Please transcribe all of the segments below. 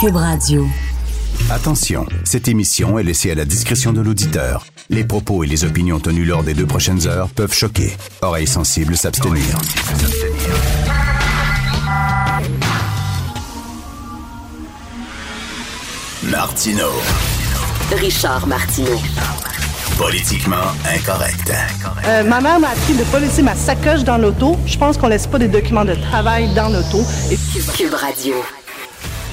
Cube Radio. Attention, cette émission est laissée à la discrétion de l'auditeur. Les propos et les opinions tenues lors des deux prochaines heures peuvent choquer. Oreilles sensibles s'abstenir. Martino. Richard Martineau. Politiquement incorrect. Euh, ma mère m'a appris de ne pas laisser ma sacoche dans l'auto. Je pense qu'on laisse pas des documents de travail dans l'auto. Et... Cube Radio.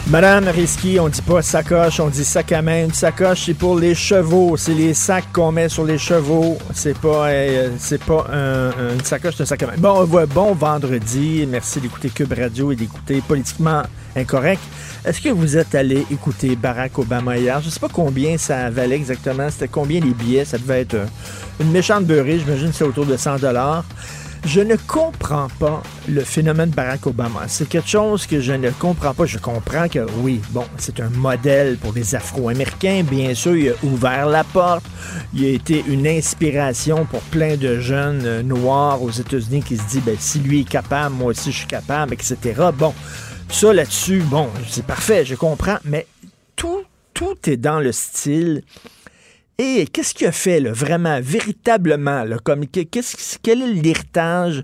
Madame Risky, on dit pas sacoche, on dit sac à main. Une sacoche, c'est pour les chevaux. C'est les sacs qu'on met sur les chevaux. C'est pas, euh, c'est pas un, une sacoche, c'est un sac à main. Bon, bon vendredi. Merci d'écouter Cube Radio et d'écouter Politiquement Incorrect. Est-ce que vous êtes allé écouter Barack Obama hier? Je sais pas combien ça valait exactement. C'était combien les billets? Ça devait être euh, une méchante beurrée. J'imagine que c'est autour de 100 dollars. Je ne comprends pas le phénomène Barack Obama. C'est quelque chose que je ne comprends pas. Je comprends que oui, bon, c'est un modèle pour les Afro-Américains. Bien sûr, il a ouvert la porte. Il a été une inspiration pour plein de jeunes euh, noirs aux États-Unis qui se disent, ben, si lui est capable, moi aussi je suis capable, etc. Bon, ça là-dessus, bon, c'est parfait, je comprends, mais tout, tout est dans le style et qu'est-ce qu'il a fait, vraiment, véritablement, comme, quel est l'héritage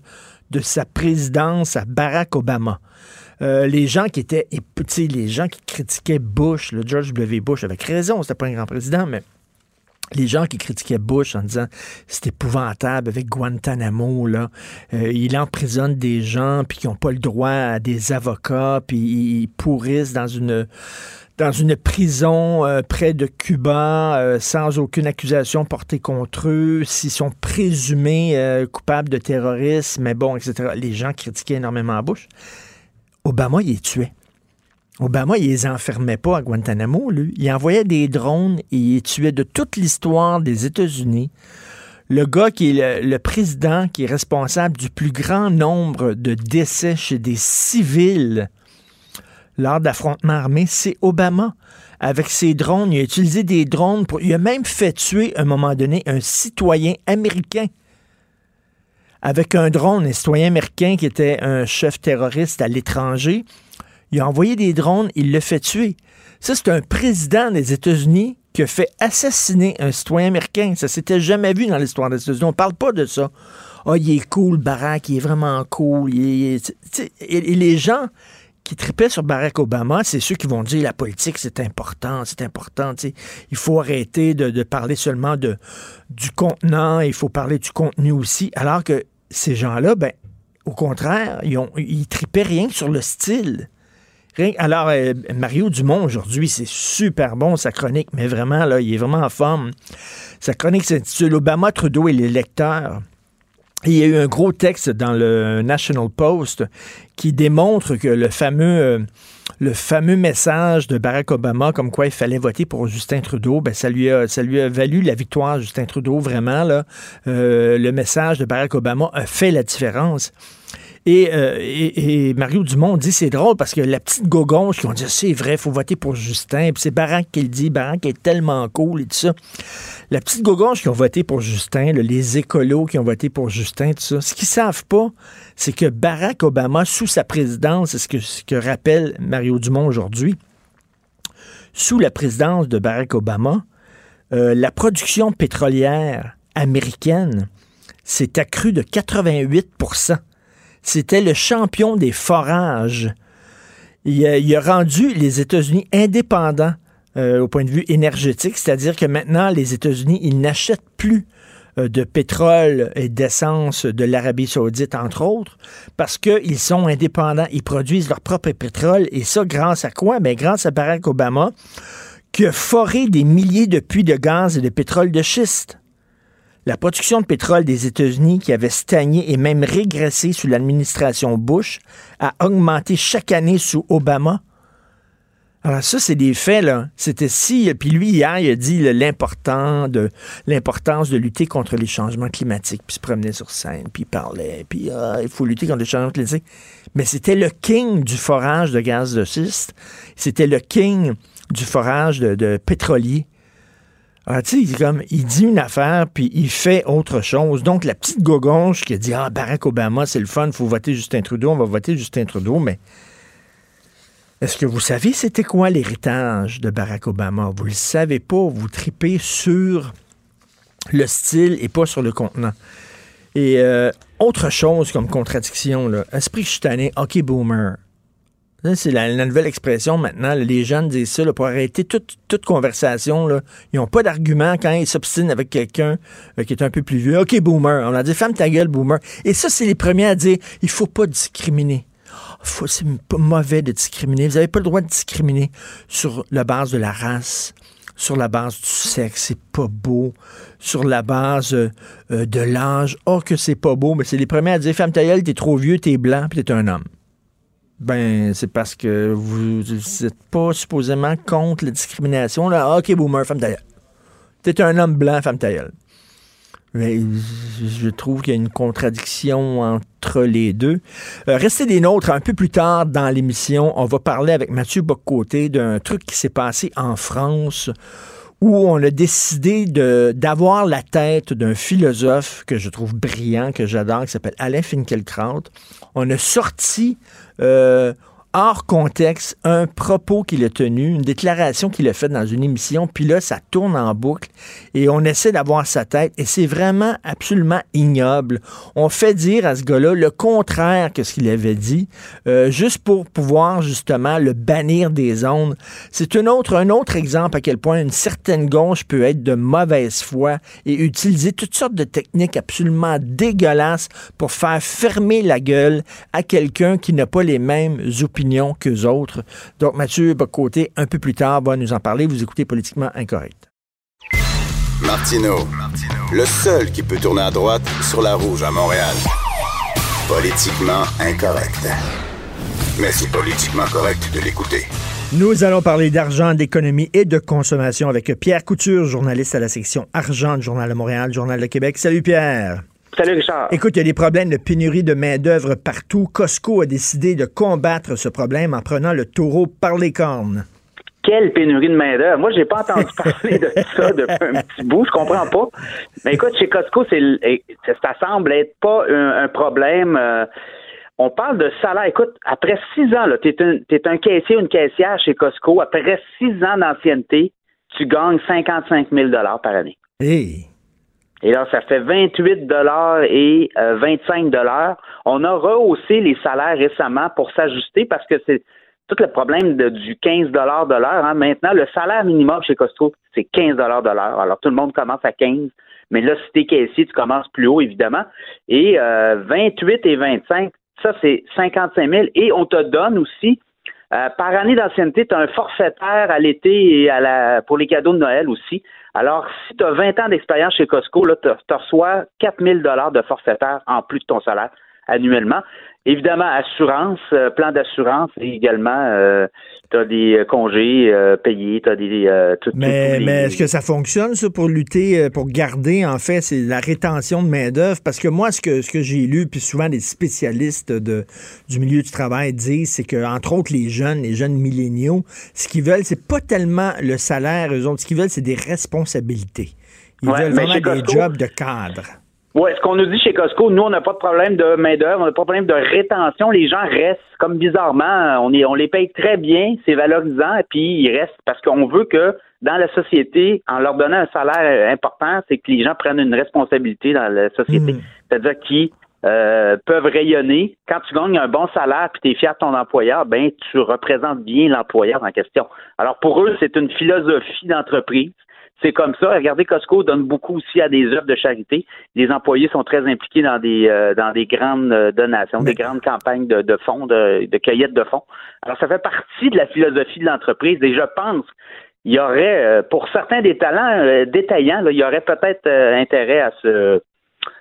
de sa présidence à Barack Obama? Euh, les gens qui étaient, les gens qui critiquaient Bush, le George W. Bush, avec raison, c'était pas un grand président, mais les gens qui critiquaient Bush en disant c'est épouvantable avec Guantanamo euh, il emprisonne des gens qui n'ont pas le droit à des avocats puis ils pourrissent dans une dans une prison euh, près de Cuba euh, sans aucune accusation portée contre eux, s'ils sont présumés euh, coupables de terrorisme, mais bon, etc. Les gens critiquaient énormément Bush. Obama, il les tuait. Obama, il les enfermait pas à Guantanamo, lui. Il envoyait des drones et il tuait de toute l'histoire des États-Unis. Le gars qui est le, le, président, qui est responsable du plus grand nombre de décès chez des civils lors d'affrontements armés, c'est Obama. Avec ses drones, il a utilisé des drones pour. Il a même fait tuer, à un moment donné, un citoyen américain. Avec un drone, un citoyen américain qui était un chef terroriste à l'étranger. Il a envoyé des drones, il l'a fait tuer. Ça, c'est un président des États-Unis qui a fait assassiner un citoyen américain. Ça s'était jamais vu dans l'histoire des États-Unis. On parle pas de ça. Ah, oh, il est cool, Barack, il est vraiment cool. et les gens qui tripaient sur Barack Obama, c'est ceux qui vont dire la politique, c'est important, c'est important. Il faut arrêter de, parler seulement de, du contenant, il faut parler du contenu aussi. Alors que ces gens-là, ben, au contraire, ils, ont, tripaient rien que sur le style. alors, euh, Mario Dumont, aujourd'hui, c'est super bon, sa chronique, mais vraiment, là, il est vraiment en forme. Sa chronique s'intitule Obama, Trudeau et les lecteurs. Il y a eu un gros texte dans le National Post qui démontre que le fameux, euh, le fameux message de Barack Obama, comme quoi il fallait voter pour Justin Trudeau, ben ça lui a, ça lui a valu la victoire, Justin Trudeau, vraiment. Là, euh, le message de Barack Obama a fait la différence. Euh, et, Mario Dumont dit c'est drôle parce que la petite gogonche qui ont dit c'est vrai, faut voter pour Justin. Puis c'est Barack qui le dit, Barack est tellement cool et tout ça. La petite gogonche qui ont voté pour Justin, les écolos qui ont voté pour Justin, tout ça, ce qu'ils savent pas, c'est que Barack Obama, sous sa présidence, c'est ce que, ce que rappelle Mario Dumont aujourd'hui, sous la présidence de Barack Obama, euh, la production pétrolière américaine s'est accrue de 88 c'était le champion des forages. Il a, rendu les États-Unis indépendants euh, au point de vue énergétique, c'est-à-dire que maintenant, les États-Unis, ils n'achètent plus euh, de pétrole et d'essence de l'Arabie saoudite, entre autres, parce qu'ils sont indépendants, ils produisent leur propre pétrole, et ça grâce à quoi? Bien, grâce à Barack Obama, qui a foré des milliers de puits de gaz et de pétrole de schiste. La production de pétrole des États-Unis, qui avait stagné et même régressé sous l'administration Bush, a augmenté chaque année sous Obama. Alors ça, c'est des faits, là. C'était si... Puis lui, hier, il a dit de l'importance de lutter contre les changements climatiques. Puis il se promenait sur scène, puis il parlait, puis ah, il faut lutter contre les changements climatiques. Mais c'était le king du forage de gaz de schiste. C'était le king du forage de pétrolier. Ah, il dit une affaire, puis il fait autre chose. Donc, la petite gogonche qui a dit, ah, Barack Obama, c'est le fun, faut voter Justin Trudeau, on va voter Justin Trudeau, mais Est-ce que vous savez c'était quoi l'héritage de Barack Obama? Vous le savez pas, vous tripez sur le style et pas sur le contenant. Et euh, autre chose comme contradiction, là, esprit tanné, hockey boomer. C'est la, nouvelle expression maintenant. les jeunes disent ça pour arrêter toute, conversation. Là. Ils n'ont pas d'argument quand ils s'obstinent avec quelqu'un euh, qui est un peu plus vieux. OK, boomer. On a dit, femme ta gueule, boomer. Et ça, c'est les premiers à dire, il faut pas discriminer. C'est pas mauvais de discriminer. Vous n'avez pas le droit de discriminer sur la base de la race, sur la base du sexe, c'est pas beau, sur la base euh, euh, de l'âge, oh que c'est pas beau, mais c'est les premiers à dire femme ta gueule, t'es trop vieux, t'es blanc, puis t'es un homme. Ben, c'est parce que vous n'êtes pas supposément contre la discrimination. Là. Ah, OK, boomer, femme. T'es un homme blanc, femme tailleule. Mais je trouve qu'il y a une contradiction entre les deux. Euh, restez des nôtres un peu plus tard dans l'émission. On va parler avec Mathieu Boccoté d'un truc qui s'est passé en France où on a décidé d'avoir la tête d'un philosophe que je trouve brillant, que j'adore, qui s'appelle Alain Finkielkraut. On a sorti euh, hors contexte un propos qu'il a tenu, une déclaration qu'il a faite dans une émission, puis là, ça tourne en boucle et on essaie d'avoir sa tête et c'est vraiment absolument ignoble. On fait dire à ce gars-là le contraire que ce qu'il avait dit, euh, juste pour pouvoir justement le bannir des ondes. C'est un autre, un autre exemple à quel point une certaine gauche peut être de mauvaise foi et utiliser toutes sortes de techniques absolument dégueulasses pour faire fermer la gueule à quelqu'un qui n'a pas les mêmes opinions opinion qu'eux autres. Donc, Mathieu Bocoté, un peu plus tard, va nous en parler. Vous écoutez Politiquement Incorrect. Martino, le seul qui peut tourner à droite sur la rouge à Montréal. Politiquement incorrect. Mais c'est politiquement correct de l'écouter. Nous allons parler d'argent, d'économie et de consommation avec Pierre Couture, journaliste à la section Argent du Journal de Montréal, Journal de Québec. Salut Pierre. Salut Richard. Écoute, il y a des problèmes de pénurie de main-d'œuvre partout. Costco a décidé de combattre ce problème en prenant le taureau par les cornes. Quelle pénurie de main-d'œuvre. Moi, j'ai pas entendu parler de ça depuis un petit bout. Je comprends pas. Mais écoute, chez Costco, c'est, ça semble être pas un, problème. Euh, on parle de salaire. Écoute, après six ans, tu es, un caissier ou une caissière chez Costco. Après six ans d'ancienneté, tu gagnes 55 000 par année. Hey. Et là, ça fait 28 dollars et 25 euh, dollars. On a rehaussé les salaires récemment pour s'ajuster parce que c'est tout le problème du 15 dollars de l'heure. Hein. Maintenant, le salaire minimum chez Costco, c'est 15 dollars de l'heure. Alors, tout le monde commence à 15. Mais là, si t'es caissier, tu commences plus haut, évidemment. Et euh, 28 et 25, ça, c'est 55 000. Et on te donne aussi, euh, par année d'ancienneté, tu as un forfaitaire à l'été et à la, pour les cadeaux de Noël aussi. Alors, si tu as 20 ans d'expérience chez Costco, tu reçois 4000 dollars de forfaitaire en plus de ton salaire annuellement. Évidemment, assurance, euh, plan d'assurance et également, euh, tu as des euh, congés payés, tu as des... Tout, mais mais est-ce que ça fonctionne, ça, pour lutter, pour garder, en fait, c'est la rétention de main-d'œuvre? Parce que moi, ce que, ce que j'ai lu, puis souvent des spécialistes de, du milieu du travail disent, c'est que, entre autres, les jeunes, les jeunes milléniaux, ce qu'ils veulent, c'est pas tellement le salaire, eux autres, ce qu'ils veulent, c'est des responsabilités. Ils veulent vraiment des jobs de cadre. Oui, ce qu'on nous dit chez Costco, nous, on n'a pas de problème de main-d'œuvre, on n'a pas de problème de rétention. Les gens restent, comme bizarrement, on, est, on les paye très bien, c'est valorisant, et puis ils restent parce qu'on veut que dans la société, en leur donnant un salaire important, c'est que les gens prennent une responsabilité dans la société. Hmm. C'est-à-dire qu'ils euh, peuvent rayonner. Quand tu gagnes un bon salaire puis tu es fier de ton employeur, ben tu représentes bien l'employeur en question. Alors pour eux, c'est une philosophie d'entreprise c'est comme ça. Regardez, Costco donne beaucoup aussi à des œuvres de charité. Les employés sont très impliqués dans des euh, dans des grandes euh, donations, des grandes campagnes de, de fonds, de, de cueillette de fonds. Alors, ça fait partie de la philosophie de l'entreprise. Et je pense il y aurait, euh, pour certains des talents détaillants, il y aurait peut-être intérêt à se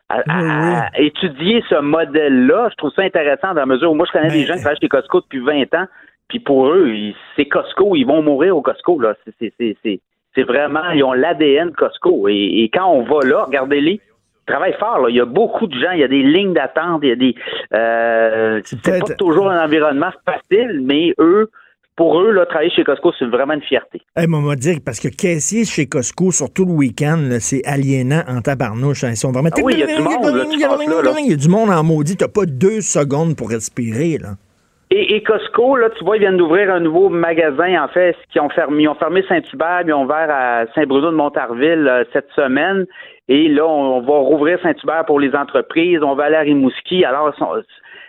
à, étudier ce modèle-là. Je trouve ça intéressant dans la mesure où moi, je connais des gens qui travaillent chez Costco depuis 20 ans, puis pour eux, c'est Costco, ils vont mourir au Costco. Là. C'est, c'est vraiment, ils ont l'ADN Costco. Et, quand on va là, regardez-les, ils travaillent fort. Là. Il y a beaucoup de gens, il y a des lignes d'attente, il y a des. Euh, c'est pas toujours un environnement facile, mais eux, pour eux, là, travailler chez Costco, c'est vraiment une fierté. Hey, moi, dire, parce que caissier chez Costco, surtout le week-end, c'est aliénant en tabarnouche. Hein. Ils sont vraiment... Ah oui, il y a du monde, là, Il y a du monde en maudit. T'as pas deux secondes pour respirer, là. Et, Costco, là, tu vois, ils viennent d'ouvrir un nouveau magasin, en fait, qui ont fermé, ils ont fermé Saint-Hubert, ils ont ouvert à Saint-Bruno de Montarville euh, cette semaine. Et là, on, va rouvrir Saint-Hubert pour les entreprises, on va aller à Rimouski. Alors,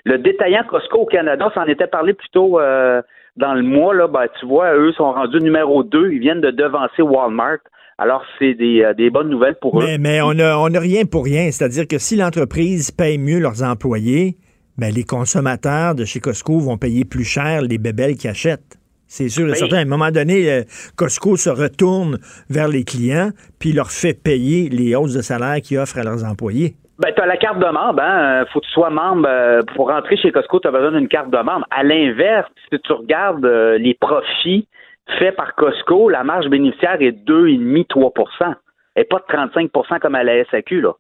le détaillant Costco au Canada, ça en était parlé plus tôt euh, dans le mois, là, ben, tu vois, eux sont rendus numéro 2, ils viennent de devancer Walmart. Alors, c'est des, euh, des bonnes nouvelles pour eux. Mais on n'a on a rien pour rien. C'est-à-dire que si l'entreprise paye mieux leurs employés, ben, les consommateurs de chez Costco vont payer plus cher les bébelles qu'ils achètent. C'est sûr et certain. À un moment donné, euh, Costco se retourne vers les clients puis leur fait payer les hausses de salaire qu'ils offrent à leurs employés. Ben, tu as la carte de membre, hein? Faut que tu sois membre. Euh, pour rentrer chez Costco, tu as besoin d'une carte de membre. À l'inverse, si tu regardes euh, les profits faits par Costco, la marge bénéficiaire est 2,5-3% et pas de 35% comme à la SAQ, là.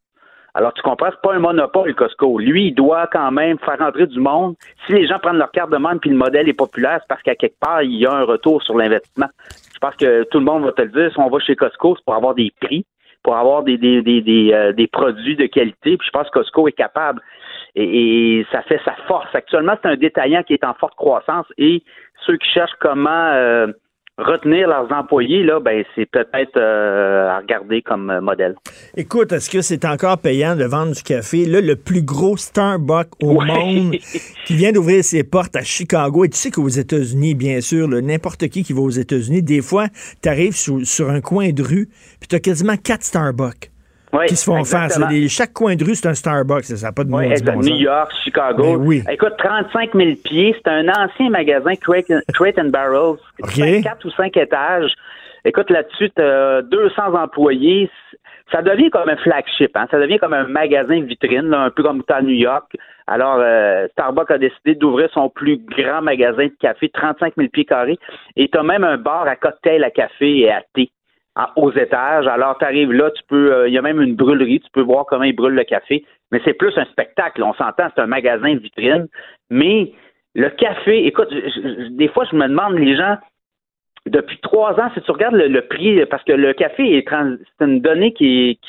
Alors, tu comprends, c'est pas un monopole, Costco. Lui, il doit quand même faire rentrer du monde. Si les gens prennent leur carte de membre puis le modèle est populaire, c'est parce qu'à quelque part, il y a un retour sur l'investissement. Je pense que tout le monde va te le dire. Si on va chez Costco, c'est pour avoir des prix, pour avoir des, des, des, des, euh, des produits de qualité. Puis je pense que Costco est capable. Et, ça fait sa force. Actuellement, c'est un détaillant qui est en forte croissance et ceux qui cherchent comment euh, retenir leurs employés, là, ben, c'est peut-être euh, à regarder comme euh, modèle. Écoute, est-ce que c'est encore payant de vendre du café? Là, le plus gros Starbucks au monde qui vient d'ouvrir ses portes à Chicago. Et tu sais qu'aux États-Unis, bien sûr, n'importe qui qui va aux États-Unis, des fois, tu arrives sur, un coin de rue, puis tu as quasiment quatre Starbucks qui se font faire. chaque coin de rue, c'est un Starbucks. Ça n'a pas de oui, New York, Chicago. Ben Écoute, 35 000 pieds. C'est un ancien magasin Crate, and Barrels. Okay. 4 ou 5 étages. Écoute, là-dessus, tu as 200 employés. Ça devient comme un flagship. Hein? Ça devient comme un magasin vitrine, un peu comme à New York. Alors, euh, Starbucks a décidé d'ouvrir son plus grand magasin de café, 35 000 pieds carrés. Et tu as même un bar à cocktail à café et à thé aux étages. Alors, tu arrives là, tu peux, euh, il y a même une brûlerie, tu peux voir comment ils brûlent le café. Mais c'est plus un spectacle. On s'entend, c'est un magasin de vitrine. Mais le café, écoute, des fois, je me demande, les gens, depuis trois ans, si tu regardes le, prix, parce que le café est, c'est une donnée qui,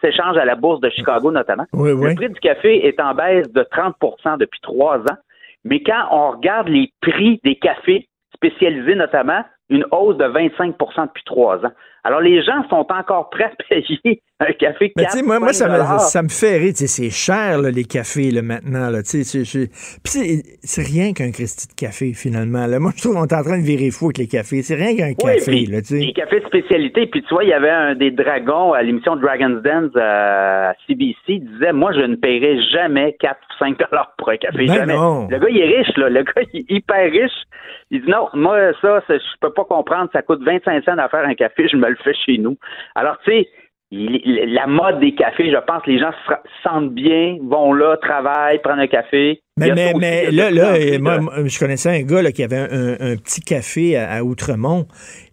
s'échange à la bourse de Chicago notamment. Le prix du café est en baisse de 30% depuis trois ans. Mais quand on regarde les prix des cafés spécialisés notamment, une hausse de 25% depuis trois ans. Alors, les gens sont encore prêts à payer un café 4 moi, moi ça, me, ça me fait rire. C'est cher, les cafés, là, maintenant. Là, Puis c'est rien qu'un Christy de café, finalement. Là. Moi, je trouve qu'on est en train de virer fou avec les cafés. C'est rien qu'un café. Puis, là, les cafés de spécialité. Puis, tu vois, il y avait un des dragons à l'émission Dragon's Dance euh, à CBC. Il disait, moi, je ne paierai jamais 4 ou 5 pour un café. Ben jamais. Le gars, il est riche. Là. Le gars, il est hyper riche. Il dit, non, moi, ça, je peux pas comprendre. Ça coûte 25 cents à faire un café. Je me le fait chez nous. Alors, tu sais, la mode des cafés, je pense, les gens se sentent bien, vont là, travaillent, prennent un café. Mais, mais, là, là moi, je connaissais un gars qui avait un, petit café à, Outremont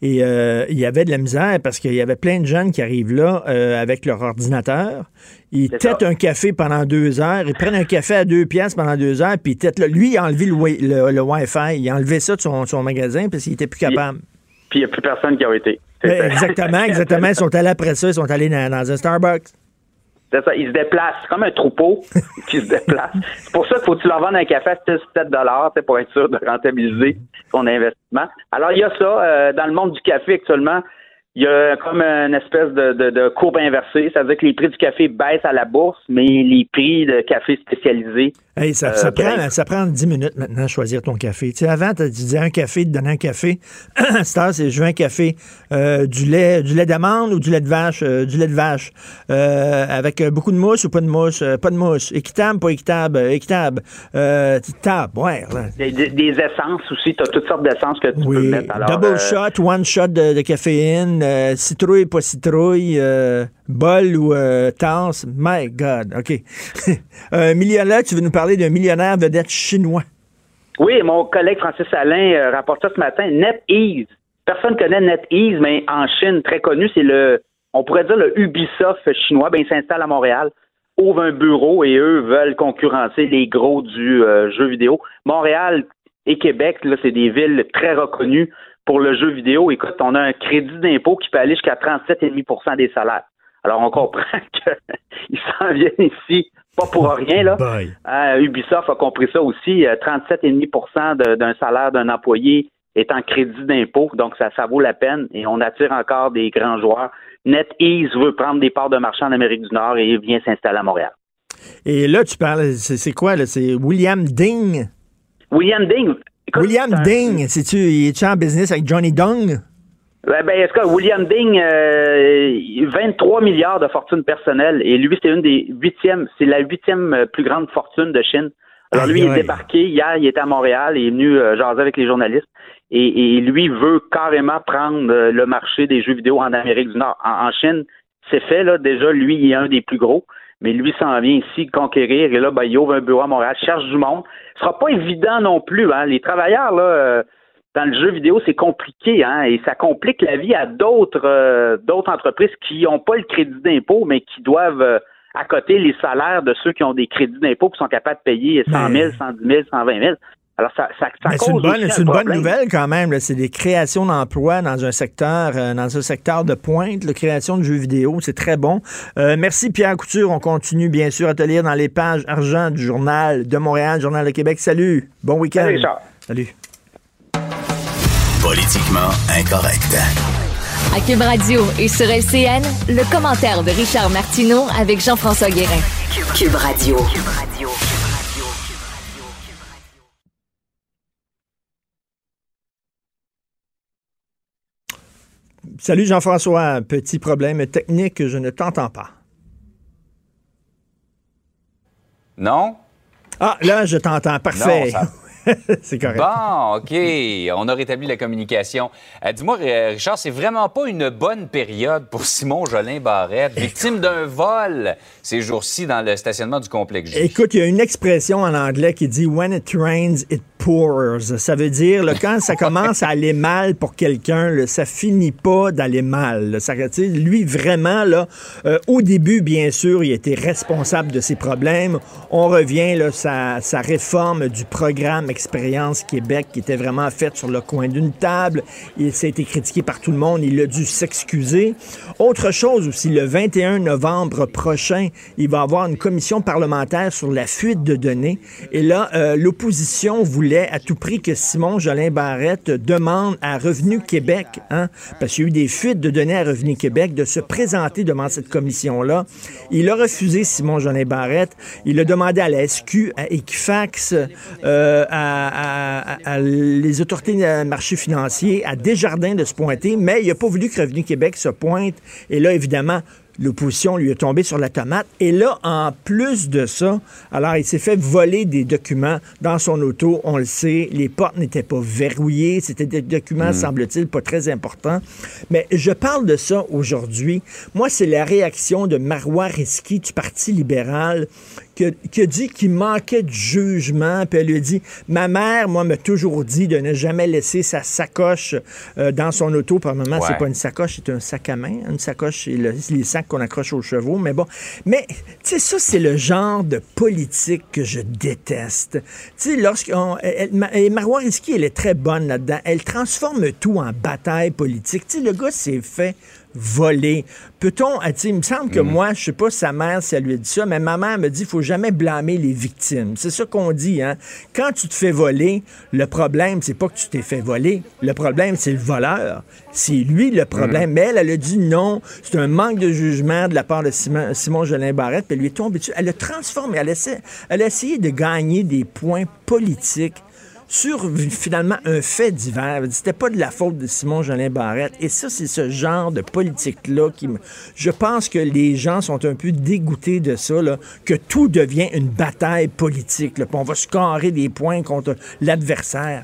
et euh, il y avait de la misère parce qu'il y avait plein de jeunes qui arrivent là euh, avec leur ordinateur. Ils têtent un café pendant deux heures, ils prennent un café à deux pièces pendant deux heures, puis ils là. Lui, il a enlevé le, le, Wi-Fi, il a enlevé ça de son, son magasin parce qu'il était plus capable. Puis il n'y a plus personne qui a été. Exactement, exactement. Ils sont allés après ça, ils sont allés dans, un Starbucks. C'est ça, ils se déplacent comme un troupeau qui se déplace. C'est pour ça qu'il faut que tu leur vendes un café à 7 dollars pour être sûr de rentabiliser ton investissement. Alors, il y a ça. Euh, dans le monde du café actuellement, il y a comme une espèce de, de, de courbe inversée, c'est-à-dire que les prix du café baissent à la bourse, mais les prix de café spécialisé. Hey, ça, ça, euh, prend, ça prend 10 minutes maintenant à choisir ton café. Tu sais, avant, tu disais un café, te donnais un café. c'est c'est je veux un café, euh, du lait du lait d'amande ou du lait de vache, euh, du lait de vache, avec beaucoup de mousse ou pas de mousse, pas de mousse, équitable, pas équitable, équitable, table, ouais. Des, des, essences aussi, tu as toutes sortes d'essences que tu peux mettre. double shot, one shot de caféine. Euh, citrouille, pas citrouille, euh, bol ou euh. My God, OK. millionnaire, tu veux nous parler d'un millionnaire vedette chinois? Oui, mon collègue Francis Alain rapporte ça ce matin. NetEase. Personne connaît NetEase, mais en Chine, très connu, c'est le, on pourrait dire le Ubisoft chinois. Ben, il s'installe à Montréal, ouvre un bureau et eux veulent concurrencer les gros du jeu vidéo. Montréal et Québec, là, c'est des villes très reconnues pour le jeu vidéo, écoute, on a un crédit d'impôt qui peut aller jusqu'à 37,5% des salaires. Alors, on comprend qu'ils s'en viennent ici pas pour rien, là. Euh, Ubisoft a compris ça aussi. Euh, 37,5 de- d'un salaire d'un employé est en crédit d'impôt, donc ça, ça vaut la peine et on attire encore des grands joueurs. NetEase veut prendre des parts de marché en Amérique du Nord et vient s'installer à Montréal. Et là, tu parles, c'est quoi, là? C'est William Ding? William Ding. écoute, William un- Ding, c'est-tu, il est en business avec Johnny Dong? Ben, ben, est-ce que William Ding, euh, 23 milliards de fortune personnelle, et lui, c'est une des huitièmes, c'est la huitième euh, plus grande fortune de Chine. Alors lui, il est débarqué hier, il était à Montréal, il est venu euh, jaser avec les journalistes, et, et lui veut carrément prendre euh, le marché des jeux vidéo en Amérique du Nord. En, en Chine, c'est fait, là, déjà, lui, il est un des plus gros, mais lui s'en vient ici conquérir, et là, ben, il ouvre un bureau à Montréal, cherche du monde. Ce sera pas évident non plus, hein. Les travailleurs, là, euh, dans le jeu vidéo, c'est compliqué, hein, et ça complique la vie à d'autres euh, d'autres entreprises qui n'ont pas le crédit d'impôt, mais qui doivent euh, accoter les salaires de ceux qui ont des crédits d'impôt qui sont capables de payer 100 000, 110 000, 120 000. Alors, ça, ça, ça c'est une bonne, un c'est une bonne nouvelle quand même. C'est des créations d'emplois dans un secteur, euh, dans un secteur de pointe, la création de jeux vidéo. C'est très bon. Euh, merci Pierre Couture. On continue bien sûr à te lire dans les pages argent du journal de Montréal, Journal de Québec. Salut. Bon week-end. Salut, Richard. Salut. Politiquement incorrect. À Cube Radio et sur LCN, le commentaire de Richard Martineau avec Jean-François Guérin. Cube Radio. Salut Jean-François. Petit problème technique, je ne t'entends pas. Non? Ah, là, je t'entends. Parfait. Non, ça- c'est correct. Bon, OK. On a rétabli la communication. Euh, Dis-moi, Richard, c'est vraiment pas une bonne période pour Simon Jolin Barrette, victime d'un vol ces jours-ci dans le stationnement du complexe. Écoute, il y a une expression en anglais qui dit When it rains, it pours. Ça veut dire, là, quand ça commence à aller mal pour quelqu'un, ça finit pas d'aller mal. là. Ça, lui, vraiment, là, euh, au début, bien sûr, il était responsable de ses problèmes. On revient, là, sa, sa réforme du programme Expérience Québec qui était vraiment faite sur le coin d'une table. Il s'est été critiqué par tout le monde. Il a dû s'excuser. Autre chose aussi, le 21 novembre prochain, il va y avoir une commission parlementaire sur la fuite de données. Et là, euh, l'opposition voulait à tout prix que Simon Jolin Barrette demande à Revenu Québec, hein, parce qu'il y a eu des fuites de données à Revenu Québec, de se présenter devant cette commission-là. Il a refusé, Simon Jolin Barrette. Il a demandé à la SQ, à Equifax, euh, à, à- à- à les autorités de marché financier, à Desjardins de se pointer, mais il n'a pas voulu que Revenu Québec se pointe. Et là, évidemment, L'opposition lui est tombée sur la tomate. Et là, en plus de ça, alors il s'est fait voler des documents dans son auto. On le sait, les portes n'étaient pas verrouillées. C'était des documents, semble-t-il, pas très importants. Mais je parle de ça aujourd'hui. Moi, c'est la réaction de Marois Risky du Parti libéral qui a, qui a dit qu'il manquait de jugement. Puis elle lui a dit Ma mère, moi, m'a toujours dit de ne jamais laisser sa sacoche euh, dans son auto. Par moment, c'est pas une sacoche, c'est un sac à main. Une sacoche, c'est le- les sacs qu'on accroche aux chevaux. Mais bon. Mais, tu sais, ça, c'est le genre de politique que je déteste. Tu sais, lorsqu'on. et Marois elle est très bonne là-dedans. Elle transforme tout en bataille politique. Tu sais, le gars s'est fait voler. Peut-on, tu sais, il me semble que moi, je sais pas sa mère si elle lui a dit ça, mais ma mère me dit, il faut jamais blâmer les victimes. C'est ça qu'on dit, hein. Quand tu te fais voler, le problème, c'est pas que tu t'es fait voler. Le problème, c'est le voleur. C'est lui le problème. Mais elle, elle a dit non. C'est un manque de jugement de la part de Simon, Simon Jolin Barrette. Puis elle lui est tombée dessus. Elle a transformé. Elle a, essayé, elle a essayé de gagner des points politiques sur finalement un fait divers. C'était pas de la faute de Simon Jolin Barrette. Et ça, c'est ce genre de politique-là qui me. Je pense que les gens sont un peu dégoûtés de ça, là, que tout devient une bataille politique. Là, on va se carrer des points contre l'adversaire.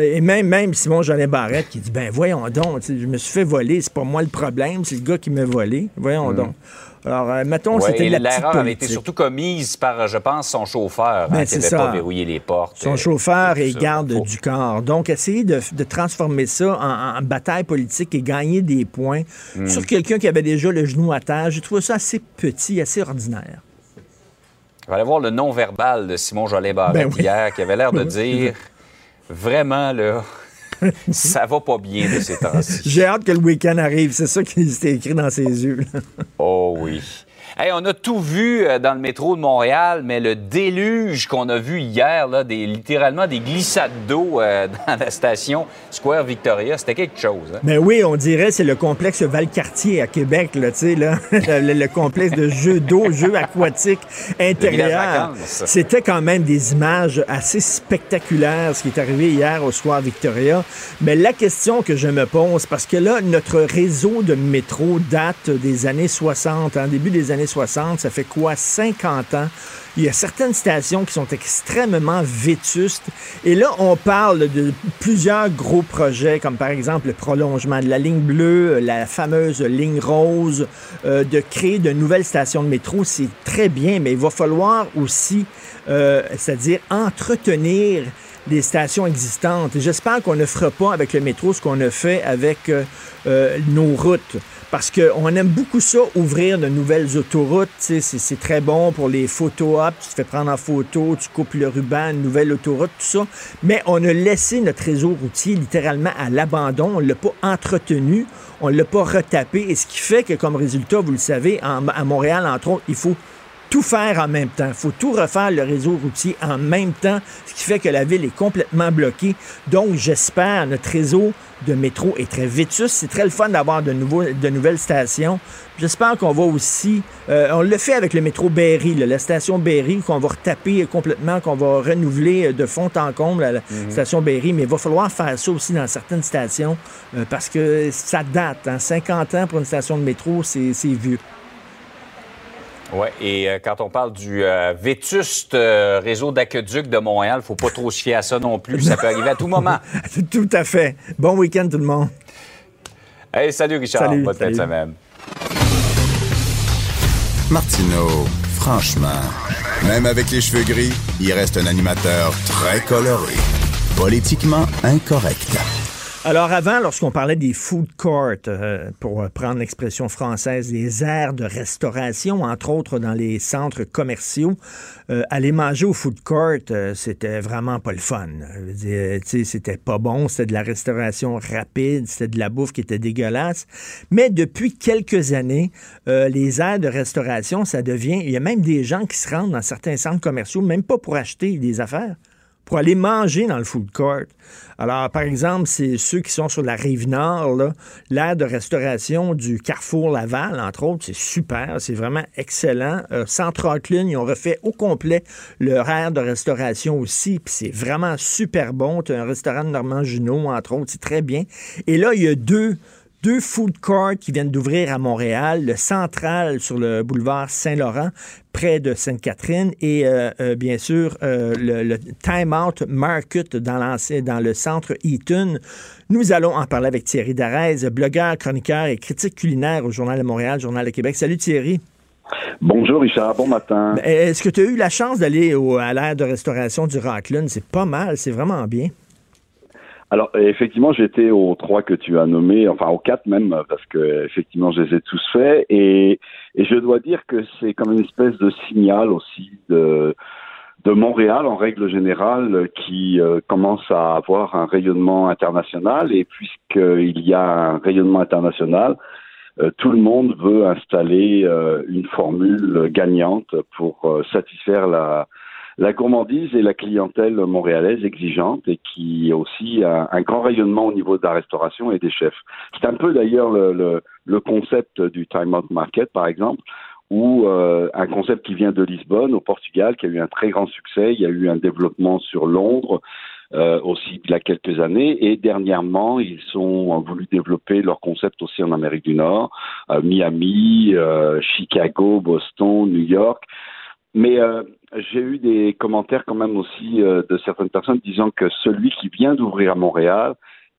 Et même, même Simon Jolin Barrette qui dit Ben voyons donc, je me suis fait voler, c'est pas moi le problème, c'est le gars qui m'a volé. Voyons donc. Alors, euh, mettons, Ouais, c'était la petite L'erreur avait été surtout commise par, je pense, son chauffeur, Ben, hein, qui c'est n'avait pas verrouillé les portes. Son euh, chauffeur et garde du corps. Donc, essayer de, de transformer ça en, en bataille politique et gagner des points Hmm. sur quelqu'un qui avait déjà le genou à terre, j'ai trouvé ça assez petit, assez ordinaire. On va aller voir le non-verbal de Simon Jolin Barrette Ben oui. hier, qui avait l'air de dire vraiment, là, ça va pas bien de ces temps-ci. J'ai hâte que le week-end arrive. C'est ça qui s'était écrit dans ses yeux. là. Oh oui. Hey, on a tout vu euh, dans le métro de Montréal, mais le déluge qu'on a vu hier, là, des, littéralement des glissades d'eau euh, dans la station Square Victoria, c'était quelque chose. Hein? Mais oui, on dirait c'est le complexe Valcartier à Québec, là, là, le, le complexe de jeux d'eau, jeux aquatiques intérieurs. C'était quand même des images assez spectaculaires, ce qui est arrivé hier au Square Victoria. Mais la question que je me pose, parce que là, notre réseau de métro date des années 60, en hein, début des années 60, ça fait quoi, 50 ans? Il y a certaines stations qui sont extrêmement vétustes. Et là, on parle de plusieurs gros projets, comme par exemple le prolongement de la ligne bleue, la fameuse ligne rose, euh, de créer de nouvelles stations de métro. C'est très bien, mais il va falloir aussi, euh, c'est-à-dire entretenir les stations existantes. J'espère qu'on ne fera pas avec le métro ce qu'on a fait avec euh, nos routes parce qu'on aime beaucoup ça, ouvrir de nouvelles autoroutes. C'est très bon pour les photos up. Tu te fais prendre en photo, tu coupes le ruban, une nouvelle autoroute, tout ça. Mais on a laissé notre réseau routier littéralement à l'abandon. On ne l'a pas entretenu, on ne l'a pas retapé. Et ce qui fait que, comme résultat, vous le savez, à Montréal, entre autres, il faut tout faire en même temps. Il faut tout refaire le réseau routier en même temps, ce qui fait que la ville est complètement bloquée. Donc, j'espère, notre réseau de métro est très vétus. C'est très le fun d'avoir de, de nouvelles stations. J'espère qu'on va aussi... Euh, on le fait avec le métro Berry, la station Berry, qu'on va retaper complètement, qu'on va renouveler de fond en comble la, mhm. station Berry. Mais il va falloir faire ça aussi dans certaines stations euh, parce que ça date. 50 hein. ans pour une station de métro, c'est vieux. Oui, et euh, quand on parle du euh, vétuste euh, réseau d'aqueduc de Montréal, faut pas trop se fier à ça non plus. Ça peut arriver à tout moment. tout à fait. Bon week-end, tout le monde. Hey, salut, Richard. Salut, Bonne fin de semaine. Martineau, franchement, même avec les cheveux gris, il reste un animateur très coloré. Politiquement incorrect. Alors avant, lorsqu'on parlait des food courts, euh, pour prendre l'expression française, des aires de restauration, entre autres dans les centres commerciaux, euh, aller manger au food court, euh, c'était vraiment pas le fun. C'était pas bon, c'était de la restauration rapide, c'était de la bouffe qui était dégueulasse. Mais depuis quelques années, les aires de restauration, ça devient... Il y a même des gens qui se rendent dans certains centres commerciaux, même pas pour acheter des affaires, pour aller manger dans le food court. Alors, par exemple, c'est ceux qui sont sur la rive nord, l'aire de restauration du Carrefour Laval, entre autres, c'est super, c'est vraiment excellent. Euh, Centre ils ont refait au complet leur aire de restauration aussi, puis c'est vraiment super bon. Tu un restaurant de Normand Junot, entre autres, c'est très bien. Et là, il y a deux deux food courts qui viennent d'ouvrir à Montréal, le central sur le boulevard Saint-Laurent, près de Sainte-Catherine, et euh, euh, bien sûr euh, le, Time Out Market dans, dans le centre Eaton. Nous allons en parler avec Thierry Darès, blogueur, chroniqueur et critique culinaire au Journal de Montréal, Journal de Québec. Salut Thierry. Bonjour Richard, bon matin. Est-ce que tu as eu la chance d'aller à l'aire de restauration du Rockland? C'est pas mal, c'est vraiment bien. Alors effectivement, j'étais aux trois que tu as nommés, enfin aux quatre même, parce que effectivement, je les ai tous faits, et, et je dois dire que c'est comme une espèce de signal aussi de de Montréal en règle générale qui euh, commence à avoir un rayonnement international. Et puisqu'il y a un rayonnement international, euh, tout le monde veut installer euh, une formule gagnante pour satisfaire la, la gourmandise et la clientèle montréalaise exigeante et qui aussi a un grand rayonnement au niveau de la restauration et des chefs. C'est un peu d'ailleurs le, le, concept du Time Out Market, par exemple, ou euh, un concept qui vient de Lisbonne, au Portugal, qui a eu un très grand succès. Il y a eu un développement sur Londres. Euh, aussi il y a quelques années et dernièrement ils ont voulu développer leur concept aussi en Amérique du Nord, euh, Miami, Chicago, Boston, New York. Mais euh, j'ai eu des commentaires quand même aussi euh, de certaines personnes disant que celui qui vient d'ouvrir à Montréal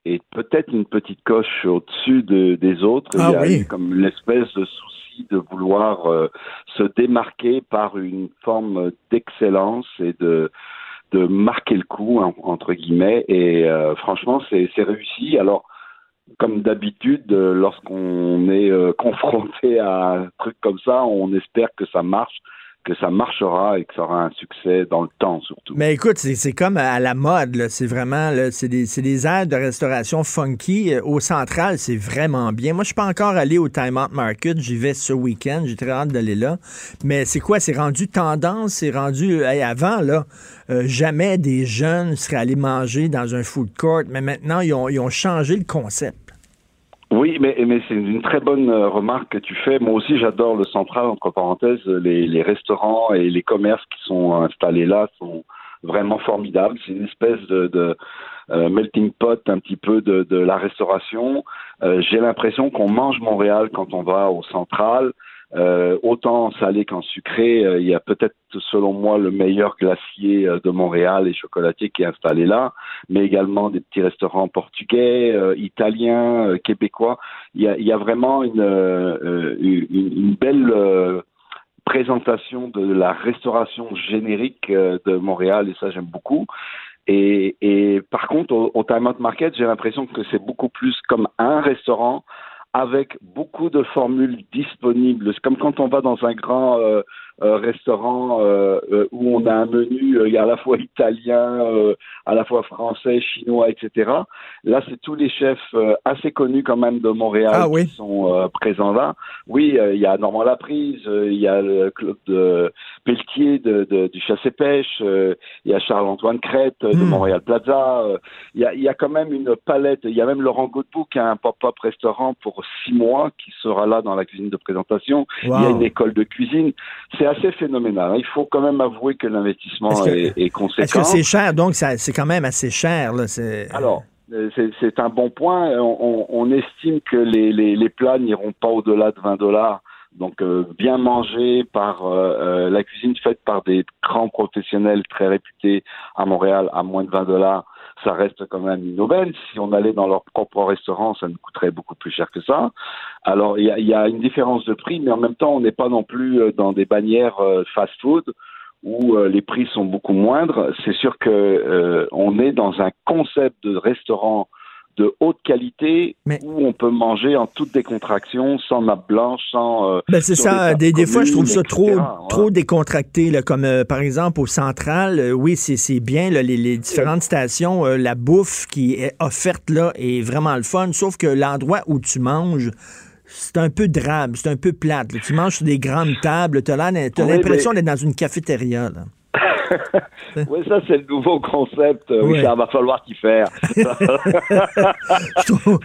est peut-être une petite coche au-dessus de, des autres. Ah, Il y a oui. comme l'espèce de souci de vouloir euh, se démarquer par une forme d'excellence et de de marquer le coup entre guillemets et franchement c'est réussi alors comme d'habitude, lorsqu'on est confronté à un truc comme ça, on espère que ça marche que ça marchera et que ça aura un succès dans le temps surtout. Mais écoute, c'est comme à la mode, c'est vraiment, c'est des, airs de restauration funky. Euh, au central, c'est vraiment bien. Moi, je suis pas encore allé au Time Out Market, j'y vais ce week-end, j'ai très hâte d'aller là. Mais c'est quoi, c'est rendu tendance, c'est rendu, avant, là, euh, jamais des jeunes seraient allés manger dans un food court, mais maintenant, ils ont, ils ont changé le concept. Oui, mais, mais c'est une très bonne euh, remarque que tu fais. Moi aussi, j'adore le central, entre parenthèses. Les, les, restaurants et les commerces qui sont installés là sont vraiment formidables. C'est une espèce de, de euh, melting pot un petit peu de, de la restauration. Euh, J'ai l'impression qu'on mange Montréal quand on va au central. Euh, autant en salé qu'en sucré, euh, il y a peut-être, selon moi, le meilleur glacier euh, de Montréal et chocolatier qui est installé là, mais également des petits restaurants portugais, italiens, québécois. Il y a, y a vraiment une, une, une, belle présentation de la restauration générique de Montréal, et ça j'aime beaucoup. Et, et, par contre, au, au Time Out Market, j'ai l'impression que c'est beaucoup plus comme un restaurant avec beaucoup de formules disponibles. C'est comme quand on va dans un grand euh, restaurant euh, euh, où on a un menu à la fois italien, à la fois français, chinois, etc. Là, c'est tous les chefs assez connus quand même de Montréal ah qui sont présents là. Oui, il y a Normand Laprise, il y a le club de Pelletier de, de, du chasse et pêche, il y a Charles-Antoine Crête de Hmm. Montréal Plaza. Il y, a, il y a quand même une palette. Il y a même Laurent Godbout qui a un pop-up restaurant pour six mois qui sera là dans la cuisine de présentation. Wow. Il y a une école de cuisine. C'est assez phénoménal. hein. Il faut quand même avouer que l'investissement Est-ce est, est Est-ce conséquent. que c'est cher? Donc, c'est quand même assez cher. Là. c'est- Alors, euh, c'est- c'est un bon point. On, on- on estime que les, les, les plats n'iront pas au-delà de 20 dollars. Donc, euh, bien mangé par euh, la cuisine faite par des grands professionnels très réputés à Montréal à moins de 20 dollars, ça reste quand même une aubaine. Si on allait dans leur propre restaurant, ça nous coûterait beaucoup plus cher que ça. Alors, il y a, y a une différence de prix, mais en même temps, on n'est pas non plus euh, dans des bannières euh, fast-food où euh, les prix sont beaucoup moindres. C'est sûr que euh, on est dans un concept de restaurant de haute qualité Mais- où on peut manger en toute décontraction, sans nappe blanche, sans. euh, Ben c'est ça. Des, des fois, je trouve ça trop, voilà. trop décontracté. Là, comme euh, par exemple au Central, euh, oui, c'est bien. là, les, les différentes stations, la bouffe qui est offerte là est vraiment le fun. Sauf que l'endroit où tu manges, c'est un peu drabe, c'est un peu plate. là. Tu manges sur des grandes tables. Tu as l'impression d'être dans une cafétéria. Là. Oui, ça c'est le nouveau concept. Euh, Oui, Ouais. ça va falloir t'y faire. Je trouve,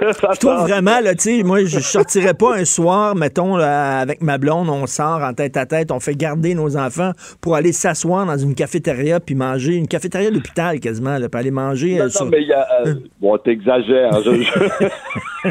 je trouve vraiment, là, tu sais, moi, je sortirais pas un soir, mettons, là, avec ma blonde, on sort en tête à tête, on fait garder nos enfants pour aller s'asseoir dans une cafétéria puis manger, une cafétéria d'hôpital quasiment, là, puis aller manger. euh, Non, sur- non, mais il y a. euh, bon, t'exagères. hein, Je, je...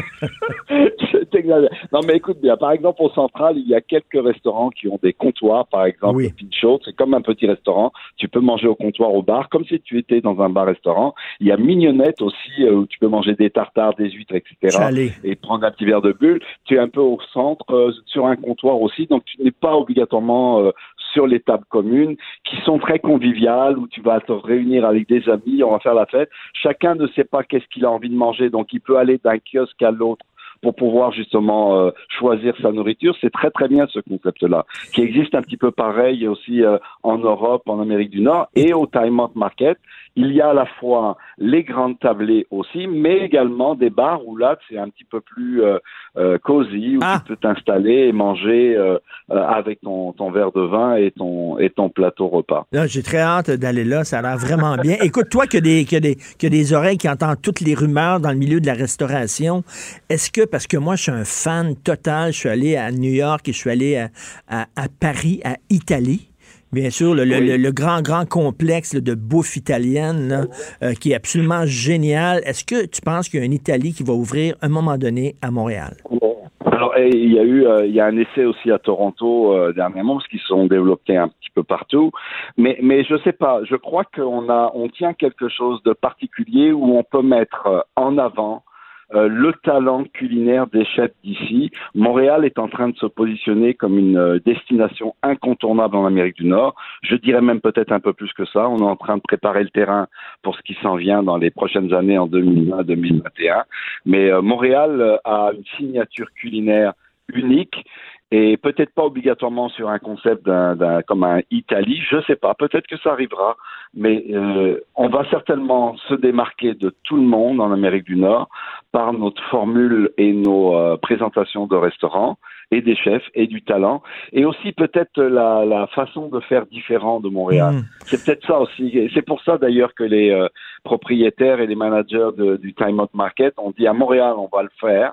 je t'exagère. Non, mais écoute bien. Par exemple, au central, il y a quelques restaurants qui ont des comptoirs. Par exemple, Oui. le Pinchot, c'est comme un petit restaurant. Tu peux manger au comptoir au bar, comme si tu étais dans un bar-restaurant. Il y a Mignonnette aussi, euh, où tu peux manger des tartares, des huîtres, etc. allé. Et prendre un petit verre de bulle. Tu es un peu au centre, euh, sur un comptoir aussi. Donc, tu n'es pas obligatoirement euh, sur les tables communes qui sont très conviviales où tu vas te réunir avec des amis, on va faire la fête. Chacun ne sait pas qu'est-ce qu'il a envie de manger, donc il peut aller d'un kiosque à l'autre pour pouvoir justement euh, choisir sa nourriture. C'est très très bien ce concept-là, qui existe un petit peu pareil aussi euh, en Europe, en Amérique du Nord et au Time Out Market. Il y a à la fois les grandes tablées aussi, mais également des bars où là c'est un petit peu plus euh, cosy, où Ah. tu peux t'installer et manger avec ton, ton verre de vin et ton, et ton plateau repas. J'ai très hâte d'aller là. Ça a l'air vraiment bien. Écoute, toi qui as, des, as des, as des oreilles qui entendent toutes les rumeurs dans le milieu de la restauration, est-ce que, parce que moi, je suis un fan total, je suis allé à New York et je suis allé à, à- à Paris, à Italie. Bien sûr, le, le- Oui. le- le grand, grand complexe là, de bouffe italienne là, euh, qui est absolument génial. Est-ce que tu penses qu'il y a une Italie qui va ouvrir à un moment donné à Montréal? Alors, et il y a eu, euh, il y a un essai aussi à Toronto euh, dernièrement, parce qu'ils se sont développés un petit peu partout. Mais, mais je sais pas. Je crois qu'on a, on tient quelque chose de particulier où on peut mettre euh, en avant euh, le talent culinaire des chefs d'ici. Montréal est en train de se positionner comme une euh, destination incontournable en Amérique du Nord. Je dirais même peut-être un peu plus que ça. On est en train de préparer le terrain pour ce qui s'en vient dans les prochaines années en 2020-2021. Mais euh, Montréal a une signature culinaire unique et peut-être pas obligatoirement sur un concept d'un, d'un- comme un Italie, je sais pas, peut-être que ça arrivera, mais euh, on va certainement se démarquer de tout le monde en Amérique du Nord par notre formule et nos euh, présentations de restaurants et des chefs et du talent et aussi peut-être la, la façon de faire différent de Montréal. Mm. C'est peut-être ça aussi. Et c'est pour ça d'ailleurs que les euh, propriétaires et les managers de- du Time Out Market ont dit à Montréal, on va le faire,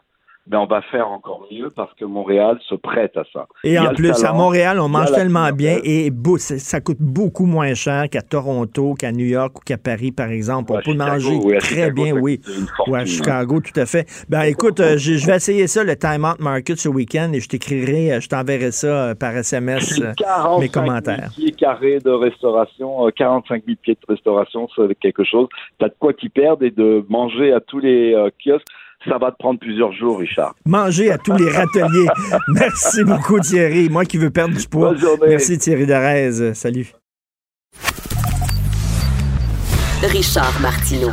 mais on va faire encore mieux parce que Montréal se prête à ça. Et en plus, à Montréal, on mange tellement bien et beau- ça coûte beaucoup moins cher qu'à Toronto, qu'à New York ou qu'à Paris, par exemple. On peut Chicago, manger oui, très Chicago, bien, oui. Ou à hein. Chicago, tout à fait. Ben écoute, euh, je, je vais essayer ça, le Time Out Market ce week-end, et je t'écrirai, euh, je t'enverrai ça euh, par SMS, euh, 45 mes 000 commentaires. pieds carrés de restauration, euh, 45 000 pieds de restauration, c'est quelque chose. T'as de quoi t'y perdre et de manger à tous les euh, kiosques. Ça va te prendre plusieurs jours, Richard. Manger à tous les râteliers. Merci beaucoup, Thierry. Moi qui veux perdre du poids. Bonne journée. Merci, Thierry Darez. Salut. Richard Martineau.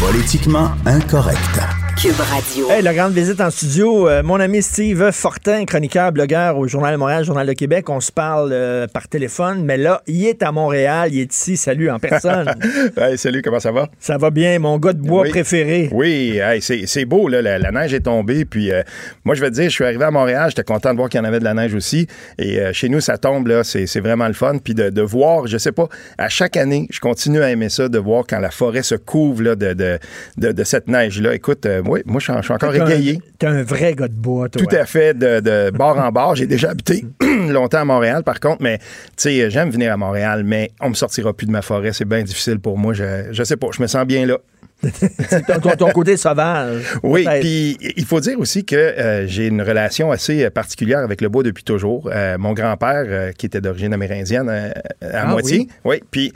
Politiquement incorrect. Cube Radio. Hey, la grande visite en studio. Euh, mon ami Steve Fortin, chroniqueur, blogueur au Journal de Montréal, Journal de Québec. On se parle euh, par téléphone, mais là, il est à Montréal, il est ici. Salut en personne. Hey, salut, comment ça va? Ça va bien, mon gars de bois Oui. préféré. Oui, hey, c'est beau, là, la, la neige est tombée. Puis euh, moi, je vais te dire, je suis arrivé à Montréal, j'étais content de voir qu'il y en avait de la neige aussi. Et euh, chez nous, ça tombe, là, c'est c'est vraiment le fun. Puis de, de voir, je sais pas, à chaque année, je continue à aimer ça, de voir quand la forêt se couvre là, de, de, de, de cette neige-là. Écoute, euh, oui, moi, je suis- je suis encore égayé. T'es un vrai gars de bois, toi. Tout à fait, de, de bord en bord. J'ai déjà habité longtemps à Montréal, par contre, mais tu sais, j'aime venir à Montréal, mais on me sortira plus de ma forêt. C'est bien difficile pour moi. Je, je sais pas, je me sens bien là. ton, ton- ton côté sauvage. Oui, puis il faut dire aussi que euh, j'ai une relation assez euh, particulière avec le bois depuis toujours. Euh, mon grand-père, euh, qui était d'origine amérindienne à Ah moitié, oui, puis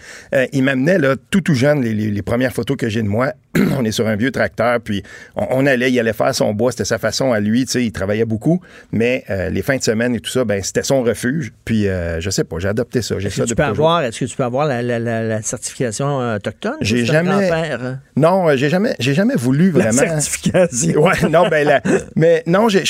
il m'amenait là tout tout jeune les, les- les premières photos que j'ai de moi. on est sur un vieux tracteur, puis on, on allait, il allait faire son bois, c'était sa façon à lui, tu sais, il travaillait beaucoup, mais euh, les fins de semaine et tout ça, ben c'était son refuge. Puis euh, je sais pas, j'ai adopté ça, Est-ce que tu peux avoir, est-ce que tu peux avoir la, la- la- la certification euh, autochtone? J'ai jamais- hein? Non, euh, j'ai jamais, j'ai jamais voulu La vraiment. certification. Ouais, non, ben la- mais non, j'ai-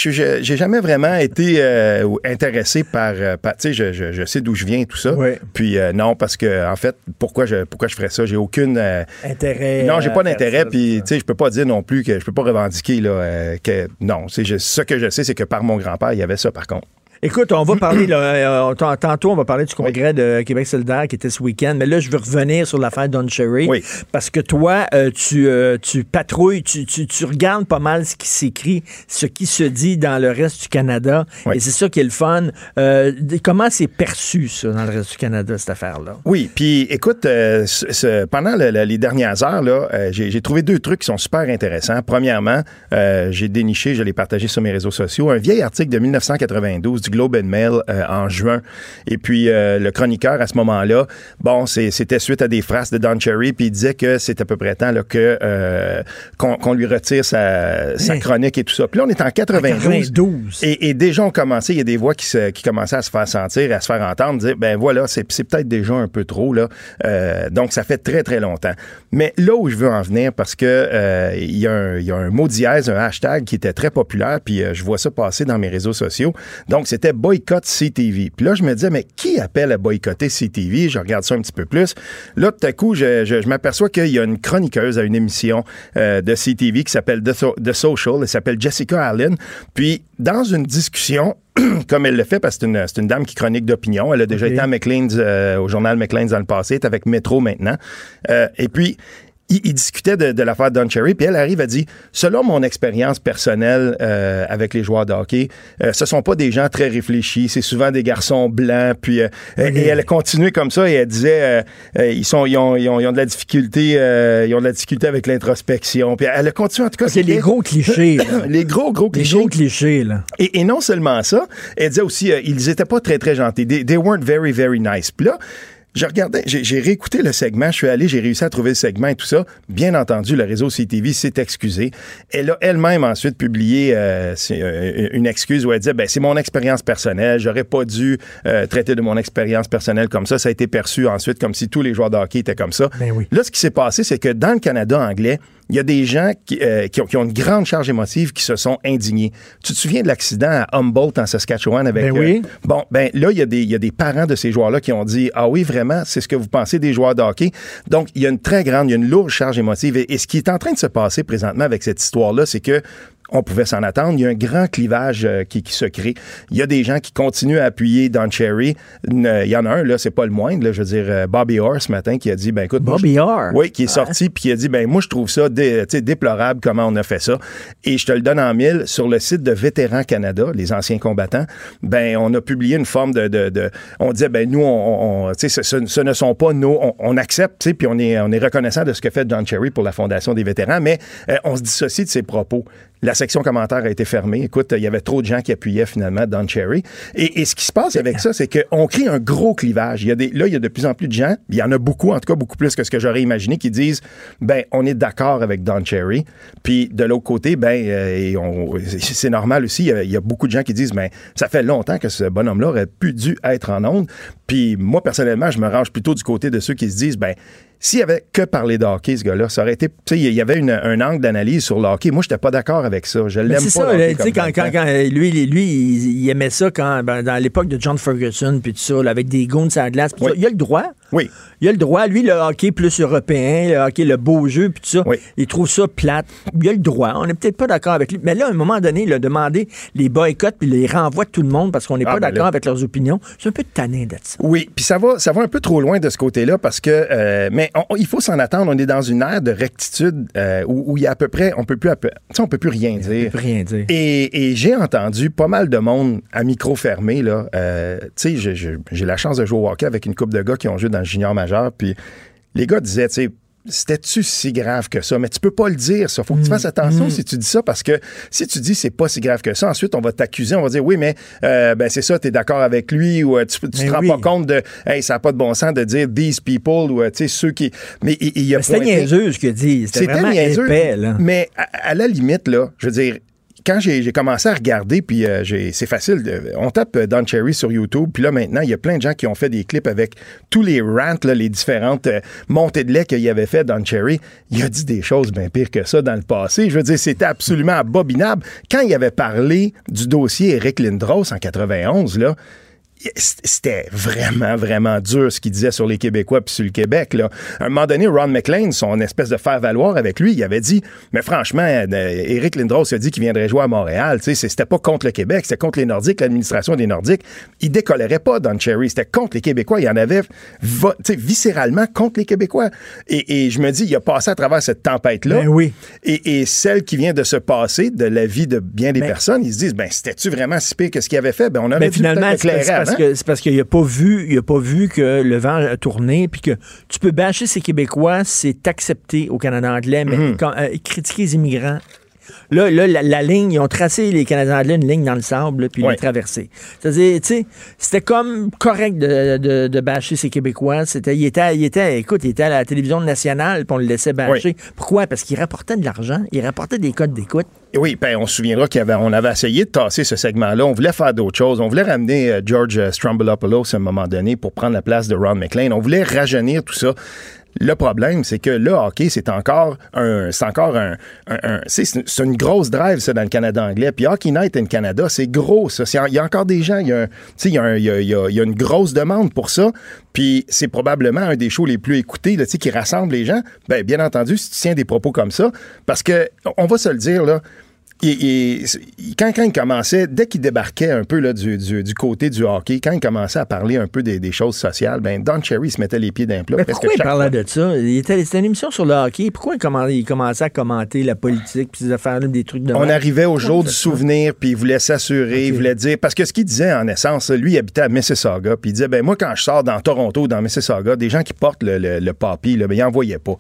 jamais vraiment été euh, intéressé par, par- tu sais, je, je- je sais d'où je viens et tout ça. Puis non, parce que en fait, pourquoi je, pourquoi je ferais ça? J'ai aucune. Intérêt. non, j'ai pas d'intérêt. Ça, Puis tu sais, je peux pas dire non plus que je peux pas revendiquer là euh, que non. C'est ce que je sais, c'est que par mon grand-père, il y avait ça par contre. Écoute, on va parler, là, euh, tant- tantôt, on va parler du congrès de Québec solidaire qui était ce week-end, mais là, je veux revenir sur l'affaire Don Cherry. Oui. Parce que toi, euh, tu, euh, tu patrouilles, tu, tu- tu regardes pas mal ce qui s'écrit, ce qui se dit dans le reste du Canada, Oui. et c'est ça qui est le fun. Euh, comment c'est perçu, ça, dans le reste du Canada, cette affaire-là? Oui, puis écoute, ce- ce- pendant le- le- les dernières heures, là, j'ai trouvé deux trucs qui sont super intéressants. Premièrement, j'ai déniché, je l'ai partagé sur mes réseaux sociaux, un vieil article de 1992 du Globe and Mail euh, en juin. Et puis euh, le chroniqueur à ce moment-là, bon, c'est- c'était suite à des phrases de Don Cherry, puis il disait que c'est à peu près temps là, que euh, qu'on lui retire sa, sa chronique et tout ça. Puis là, on est en 92. 92. Et, et déjà, on commençait, il y a des voix qui, se- qui commençaient à se faire sentir, à se faire entendre, dire, ben voilà, c'est c'est peut-être déjà un peu trop, là. Donc, ça fait très, très longtemps. Mais là où je veux en venir, parce que il y, a un- il y a un mot dièse, un hashtag qui était très populaire, puis je vois ça passer dans mes réseaux sociaux. Donc, c'était boycott CTV. Puis là, je me disais, mais qui appelle à boycotter CTV? Je regarde ça un petit peu plus. Là, tout à coup, je, je- je m'aperçois qu'il y a une chroniqueuse à une émission euh, de CTV qui s'appelle The, So- The Social. Elle s'appelle Jessica Allen. Puis, dans une discussion, comme elle le fait, parce que c'est une, c'est une dame qui chronique d'opinion. Elle a déjà été à McLean's, euh, au journal McLean's dans le passé, elle est avec Metro maintenant. Euh, et puis, il, il discutait de, de l'affaire Don Cherry, puis elle arrive à dire, selon mon expérience personnelle euh, avec les joueurs de hockey, euh, ce sont pas des gens très réfléchis, c'est souvent des garçons blancs, puis euh, et elle a continué comme ça et elle disait, euh, euh, ils sont, ils ont, ils ont, ils ont de la difficulté, euh, ils ont de la difficulté avec l'introspection, puis elle a continué en tout cas. C'est les gros clichés. les gros gros les clichés. gros clichés, là. Et, et non seulement ça, elle disait aussi, euh, ils étaient pas très, très gentils. They, they weren't very, very nice. Puis là, je regardais, j'ai réécouté le segment, je suis allé, j'ai réussi à trouver le segment et tout ça. Bien entendu, le réseau CTV s'est excusé. Elle a elle-même ensuite publié euh, euh, une excuse où elle disait, ben c'est mon expérience personnelle, j'aurais pas dû euh, traiter de mon expérience personnelle comme ça. Ça a été perçu ensuite comme si tous les joueurs de hockey étaient comme ça. Ben oui. Là, ce qui s'est passé, c'est que dans le Canada anglais, il y a des gens qui, euh, qui, ont, qui ont une grande charge émotive qui se sont indignés. Tu te souviens de l'accident à Humboldt en Saskatchewan avec... Ben oui. euh, bon, ben là, il y, a des, il y a des parents de ces joueurs-là qui ont dit, ah oui, vraiment, c'est ce que vous pensez des joueurs de hockey. Donc, il y a une très grande, il y a une lourde charge émotive. Et, et ce qui est en train de se passer présentement avec cette histoire-là, c'est que on pouvait s'en attendre. Il y a un grand clivage euh, qui, qui se crée. Il y a des gens qui continuent à appuyer Don Cherry. Il y en a un, là, c'est pas le moindre, là, je veux dire, euh, Bobby Orr ce matin qui a dit, ben écoute, moi, Bobby je- Orr? Oui, qui est sorti puis qui a dit, ben moi, je trouve ça dé- déplorable comment on a fait ça. Et je te le donne en mille, sur le site de Vétérans Canada, les anciens combattants, ben on a publié une forme de... de, de- on disait, ben nous, on, on- ce, ne sont pas nos... On, on accepte, puis on est, on est reconnaissant de ce que fait John Cherry pour la Fondation des vétérans, mais euh, on se dissocie de ses propos. La section commentaires a été fermée. Écoute, il y avait trop de gens qui appuyaient finalement Don Cherry. Et, ce qui se passe avec ça, c'est qu'on crée un gros clivage. Y là, il y a de plus en plus de gens, il y en a beaucoup, en tout cas beaucoup plus que ce que j'aurais imaginé, qui disent, ben, on est d'accord avec Don Cherry. Puis de l'autre côté, ben, euh, c'est normal aussi, il y, a, y beaucoup de gens qui disent, ben, ça fait longtemps que ce bonhomme-là aurait pu dû être en onde. Puis moi, personnellement, je me range plutôt du côté de ceux qui se disent, ben, s'il avait que parlé de hockey, ce gars-là, ça aurait été. Tu sais, il y avait un angle d'analyse sur le hockey. Moi, j'étais pas d'accord avec ça. Je l'aime pas. c'est ça, quand, quand, quand, lui, lui, lui, il, il aimait ça quand, ben, dans l'époque de John Ferguson, puis tout ça, là, avec des goons à la glace, Oui. ça. il a le droit. Oui. Il a le droit, lui, le hockey plus européen, le hockey, le beau jeu, puis tout ça, Oui. il trouve ça plate. Il a le droit. On n'est peut-être pas d'accord avec lui. Mais là, à un moment donné, il a demandé les boycotts puis les renvois de tout le monde parce qu'on n'est Ah, pas ben d'accord là. avec leurs opinions. C'est un peu tanné d'être ça. Oui, puis ça va, ça va un peu trop loin de ce côté-là parce que, euh, mais on- on- il faut s'en attendre. On est dans une ère de rectitude euh, où, où il y a à peu près, on peut plus, à peu- on peut plus rien dire. peut rien dire. Et, et j'ai entendu pas mal de monde à micro fermé là. Euh, tu sais, j'ai- la chance de jouer au hockey avec une couple de gars qui ont joué dans le junior majeur, puis les gars disaient, tu sais. C'était-tu si grave que ça? Mais tu peux pas le dire, ça. Faut que tu fasses attention si tu dis ça, parce que si tu dis c'est pas si grave que ça, ensuite on va t'accuser, on va dire oui, mais euh, ben c'est ça, t'es d'accord avec lui, ou euh, tu, tu te rends oui. pas compte de hey, ça n'a pas de bon sens de dire these people ou euh, tu sais ceux qui. Mais il, il y a C'était niaiseux ce qu'il dit. C'était vraiment épais, là. mais à, à la limite, là, je veux dire, quand j'ai commencé à regarder, puis euh, c'est facile, de- on tape euh, Don Cherry sur YouTube, puis là maintenant, il y a plein de gens qui ont fait des clips avec tous les rants, les différentes euh, montées de lait qu'il avait fait Don Cherry. Il a dit des choses bien pires que ça dans le passé. Je veux dire, c'était absolument abominable. Quand il avait parlé du dossier Eric Lindros en 91, là, c'était vraiment, vraiment dur ce qu'il disait sur les Québécois puis sur le Québec. Là. À un moment donné, Ron McLean, son espèce de faire-valoir avec lui, il avait dit Mais franchement, euh, Éric Lindros a dit qu'il viendrait jouer à Montréal. Tu sais, C'était pas contre le Québec, c'était contre les Nordiques, l'administration des Nordiques. Il décollerait pas Don Cherry. C'était contre les Québécois. Il y en avait va- tu sais, viscéralement contre les Québécois. Et, et je me dis, il a passé à travers cette tempête-là. Ben oui. Et, et celle qui vient de se passer de la vie de bien des Ben- personnes, ils se disent ben c'était-tu vraiment si pire que ce qu'il avait fait? Ben on Mais dû finalement, parce, que c'est parce qu'il a pas vu, il a pas vu que le vent a tourné, puis que tu peux bâcher ces Québécois, c'est accepté au Canada anglais, mais Mhm. quand, euh, critiquer les immigrants. Là, là la, la ligne, ils ont tracé les Canadiens anglais une ligne dans le sable, puis ils Ouais. l'ont traversée. C'est-à-dire, tu sais, c'était comme correct de, de, de bâcher ces Québécois. C'était, il était, il était, écoute, il était à la télévision nationale, puis on le laissait bâcher. Pourquoi? Parce qu'il rapportait de l'argent, il rapportait des codes d'écoute. Oui, ben, on se souviendra qu'on avait, essayé de tasser ce segment-là. On voulait faire d'autres choses. On voulait ramener euh, George euh, Stroumboulopoulos à un moment donné pour prendre la place de Ron McLean. On voulait rajeunir tout ça. Le problème, c'est que le hockey, c'est encore un, c'est encore un, c'est, une grosse drive, ça, dans le Canada anglais. Puis Hockey Night in Canada, c'est gros, ça. Il y a encore des gens, il y a, une grosse demande pour ça. Puis c'est probablement un des shows les plus écoutés, là, qui rassemble les gens. Ben, bien entendu, si tu tiens des propos comme ça, parce que, on va se le dire, là, il- il- il- quand, quand il commençait, dès qu'il débarquait un peu là, du, du- du côté du hockey, quand il commençait à parler un peu des, des choses sociales, ben Don Cherry se mettait les pieds d'un plat. Mais pourquoi il parlait fois. de ça? C'était une émission sur le hockey. Pourquoi il, commen- il commençait à commenter la politique puis ces affaires-là, des trucs de On même? arrivait au jour du souvenir, puis il voulait s'assurer, il voulait dire... Parce que ce qu'il disait, en essence, lui, il habitait à Mississauga, puis il disait, ben moi, quand je sors dans Toronto, ou dans Mississauga, des gens qui portent le, le, là, ben, il n'en voyait pas.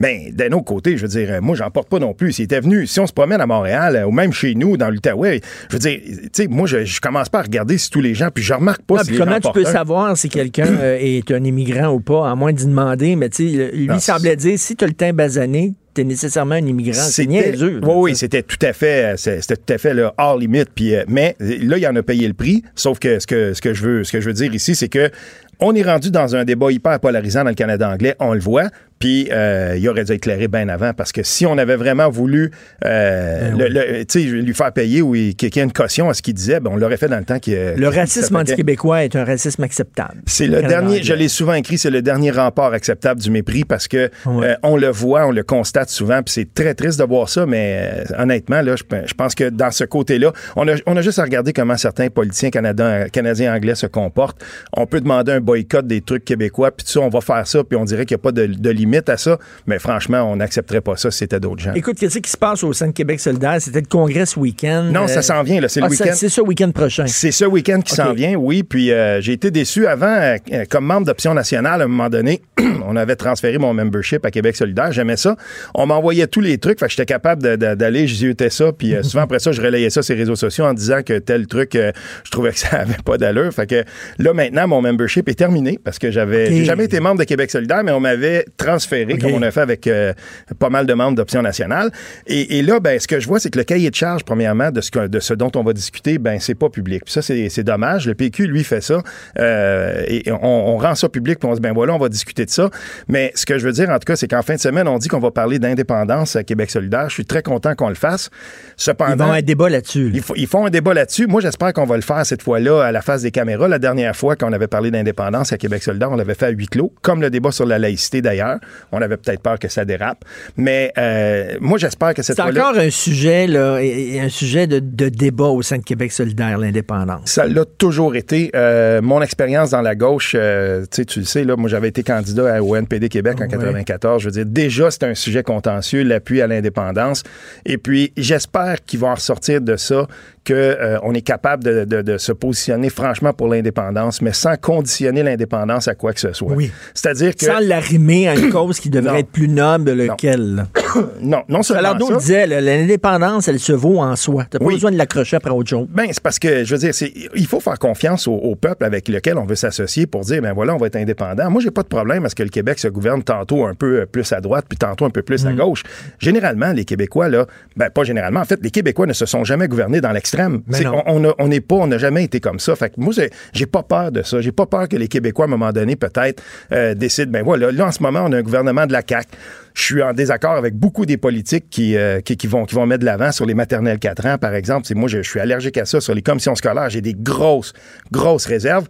Mais d'un autre côté, je veux dire, moi, j'en porte pas non plus. S'il était venu, si on se promène à Montréal, ou même chez nous, dans l'Outaouais, je veux dire, tu sais, moi, je, je commence pas à regarder si tous les gens, puis je remarque pas Ah, si puis les comment gens tu peux un. savoir si quelqu'un euh, est un immigrant ou pas, à moins d'y demander, mais tu sais, lui Non, semblait dire si tu as le teint basané, tu es nécessairement un immigrant. C'est niaiseux. Oui, oui, c'était tout à fait, euh, c'était tout à fait là, hors limite. Puis, euh, mais là, il en a payé le prix. Sauf que ce que ce que je veux, ce que je veux dire ici, c'est que on est rendu dans un débat hyper polarisant dans le Canada anglais. On le voit. Puis euh, il aurait dû éclairer bien avant parce que si on avait vraiment voulu euh, Ben le- le- lui faire payer ou il- qu'il y ait une caution à ce qu'il disait, ben, on l'aurait fait dans le temps qu'il Le racisme anti-québécois est un racisme acceptable. c'est le dernier, je l'ai souvent écrit, c'est le dernier rempart acceptable du mépris parce que Ouais. euh, on le voit, on le constate souvent, puis c'est très triste de voir ça, mais euh, honnêtement, là, je, pe- je pense que dans ce côté-là, on a, on a juste à regarder comment certains politiciens canadiens, canadiens anglais se comportent. On peut demander un boycott des trucs québécois, puis ça, on va faire ça, puis on dirait qu'il n'y a pas de, de limite à ça, mais franchement, on n'accepterait pas ça si c'était d'autres gens. Écoute, qu'est-ce qui se passe au sein de Québec solidaire? C'était le congrès ce week-end. Non, Euh, ça s'en vient, c'est le ah, week-end. C'est ce week-end prochain. C'est ce week-end qui s'en vient, oui. Puis euh, j'ai été déçu avant, euh, euh, comme membre d'Option nationale, à un moment donné, on avait transféré mon membership à Québec solidaire. J'aimais ça. On m'envoyait tous les trucs, fait j'étais capable d'aller, j'étais ça. Puis euh, souvent après ça, je relayais ça sur les réseaux sociaux en disant que tel truc, euh, je trouvais que ça avait pas d'allure. Fait que là, maintenant, mon membership est terminé parce que j'avais j'ai jamais été membre de Québec solidaire, mais on m'avait transféré, Comme on a fait avec euh, pas mal de membres d'Option nationale. Et, et là, ben, ce que je vois, c'est que le cahier de charge, premièrement, de ce, que- de ce dont on va discuter, ben, c'est pas public. Puis ça, c'est dommage. Le PQ, lui, fait ça. Euh, et on, on rend ça public, puis on se dit, ben voilà, on va discuter de ça. Mais ce que je veux dire, en tout cas, c'est qu'en fin de semaine, on dit qu'on va parler d'indépendance à Québec solidaire. Je suis très content qu'on le fasse. Ils Cependant, vont un débat là-dessus. là. ils, ils font un débat là-dessus. Moi, j'espère qu'on va le faire cette fois-là à la face des caméras. La dernière fois qu'on avait parlé d'indépendance à Québec solidaire, on l'avait fait à huis clos, comme le débat sur la laïcité d'ailleurs. On avait peut-être peur que ça dérape. Mais euh, moi, j'espère que cette C'est fois-là... encore un sujet, là, un sujet de, de débat au sein de Québec solidaire, l'indépendance. Ça l'a toujours été. Euh, mon expérience dans la gauche, euh, tu sais, tu le sais, là, moi j'avais été candidat à- au NPD Québec en Ouais. 94. Je veux dire, déjà c'est un sujet contentieux, l'appui à l'indépendance. Et puis j'espère qu'il va en ressortir de ça que euh, est capable de, de- de se positionner franchement pour l'indépendance, mais sans conditionner l'indépendance à quoi que ce soit. Oui. C'est-à-dire que Sans l'arrimer à une cause qui devrait Non. être plus noble, lequel? là. non, non seulement Alors, ça, là, l'indépendance, elle se vaut en soi. T'as pas Oui. besoin de l'accrocher après autre chose. Ben, c'est parce que, je veux dire, c'est, il faut faire confiance au, au peuple avec lequel on veut s'associer pour dire, ben voilà, on va être indépendant. Moi, j'ai pas de problème à ce que le Québec se gouverne tantôt un peu euh, plus à droite, puis tantôt un peu plus à Mm. gauche. Généralement, les Québécois, là, ben, pas généralement, en fait, les Québécois ne se sont jamais gouvernés dans l'extrême. Ben on, n'est pas, on n'a jamais été comme ça. Fait que moi, j'ai, j'ai pas peur de ça. J'ai pas peur que les Québécois, à un moment donné, peut-être, euh, décident, ben voilà, là, en ce moment, on a un gouvernement de la CAQ. Je suis en désaccord avec beaucoup des politiques qui, euh, qui, qui vont, qui vont mettre de l'avant sur les maternelles 4 ans, par exemple. C'est moi, je, je suis allergique à ça. Sur les commissions scolaires, j'ai des grosses, grosses réserves.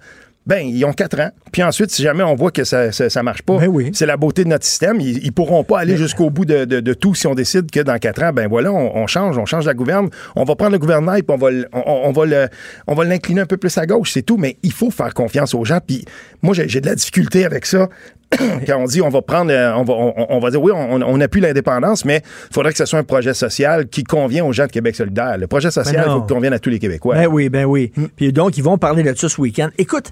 Ben, ils ont 4 ans. Puis ensuite, si jamais on voit que ça, ça, ça marche pas, Ben oui. c'est la beauté de notre système. Ils, ils pourront pas aller jusqu'au bout de, de- de tout si on décide que dans 4 ans, ben voilà, on, on change, on change la gouverne. On va prendre le gouvernement et puis on va, on, on va le, on va l'incliner un peu plus à gauche, c'est tout. Mais il faut faire confiance aux gens. Puis moi, j'ai de la difficulté avec ça. Quand on dit on va prendre, euh, on va, on, on va dire oui, on, on appuie l'indépendance, mais il faudrait que ce soit un projet social qui convient aux gens de Québec solidaire. Le projet social, il non. faut qu'il convienne à tous les Québécois. Ben oui, ben oui. Mm. Puis donc, ils vont parler de ça ce week-end. Écoute,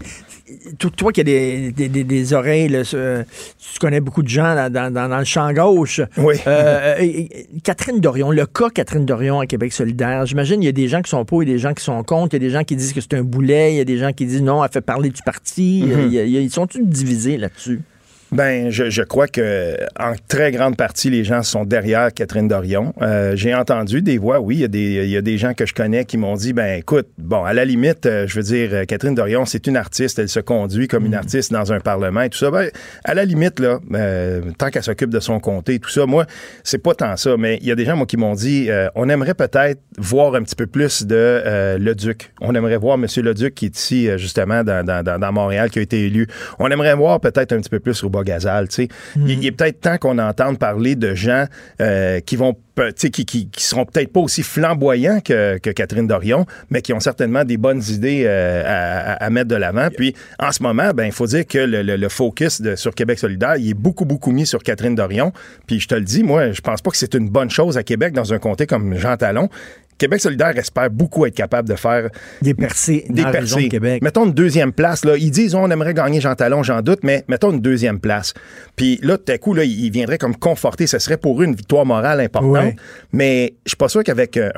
to- toi qui as des, des, des- des oreilles, là, tu connais beaucoup de gens là, dans, dans- dans le champ gauche. Oui. Euh, et- Catherine Dorion, le cas Catherine Dorion à Québec solidaire, j'imagine il y a des gens qui sont pour et des gens qui sont contre. Il y a des gens qui disent que c'est un boulet. Il y a des gens qui disent non, elle fait parler du parti. Mm-hmm. Il il ils sont tous divisés là-dessus? Ben, je, je crois que en très grande partie, les gens sont derrière Catherine Dorion. Euh, J'ai entendu des voix, oui, il y, a des, il y a des gens que je connais qui m'ont dit, ben écoute, bon, à la limite, euh, je veux dire, euh, Catherine Dorion, c'est une artiste, elle se conduit comme une artiste dans un parlement et tout ça. Ben, à la limite, là, euh, tant qu'elle s'occupe de son comté et tout ça, moi, c'est pas tant ça, mais il y a des gens, moi, qui m'ont dit, euh, on aimerait peut-être voir un petit peu plus de euh, le Duc. On aimerait voir M. le Duc qui est ici, justement, dans, dans, dans, Montréal, qui a été élu. On aimerait voir peut-être un petit peu plus Rouba Gazal, tu sais. Il, il est peut-être temps qu'on entende parler de gens euh, qui vont pe- tu sais, qui, qui, qui seront peut-être pas aussi flamboyants que, que Catherine Dorion, mais qui ont certainement des bonnes idées euh, à, à- à mettre de l'avant. Puis en ce moment, ben il faut dire que le, le- le focus de, sur Québec solidaire, il est beaucoup, beaucoup mis sur Catherine Dorion. Puis je te le dis, moi, je pense pas que c'est une bonne chose à Québec dans un comté comme Jean Talon. Québec solidaire espère beaucoup être capable de faire Des percées des dans la région de percées. Québec. Mettons une deuxième place. Là. Ils disent on aimerait gagner Jean Talon, j'en doute, mais mettons une deuxième place. Puis là, tout à coup, là, il viendrait comme conforter. Ce serait pour eux une victoire morale importante. Ouais. Mais je suis pas sûr qu'avec euh,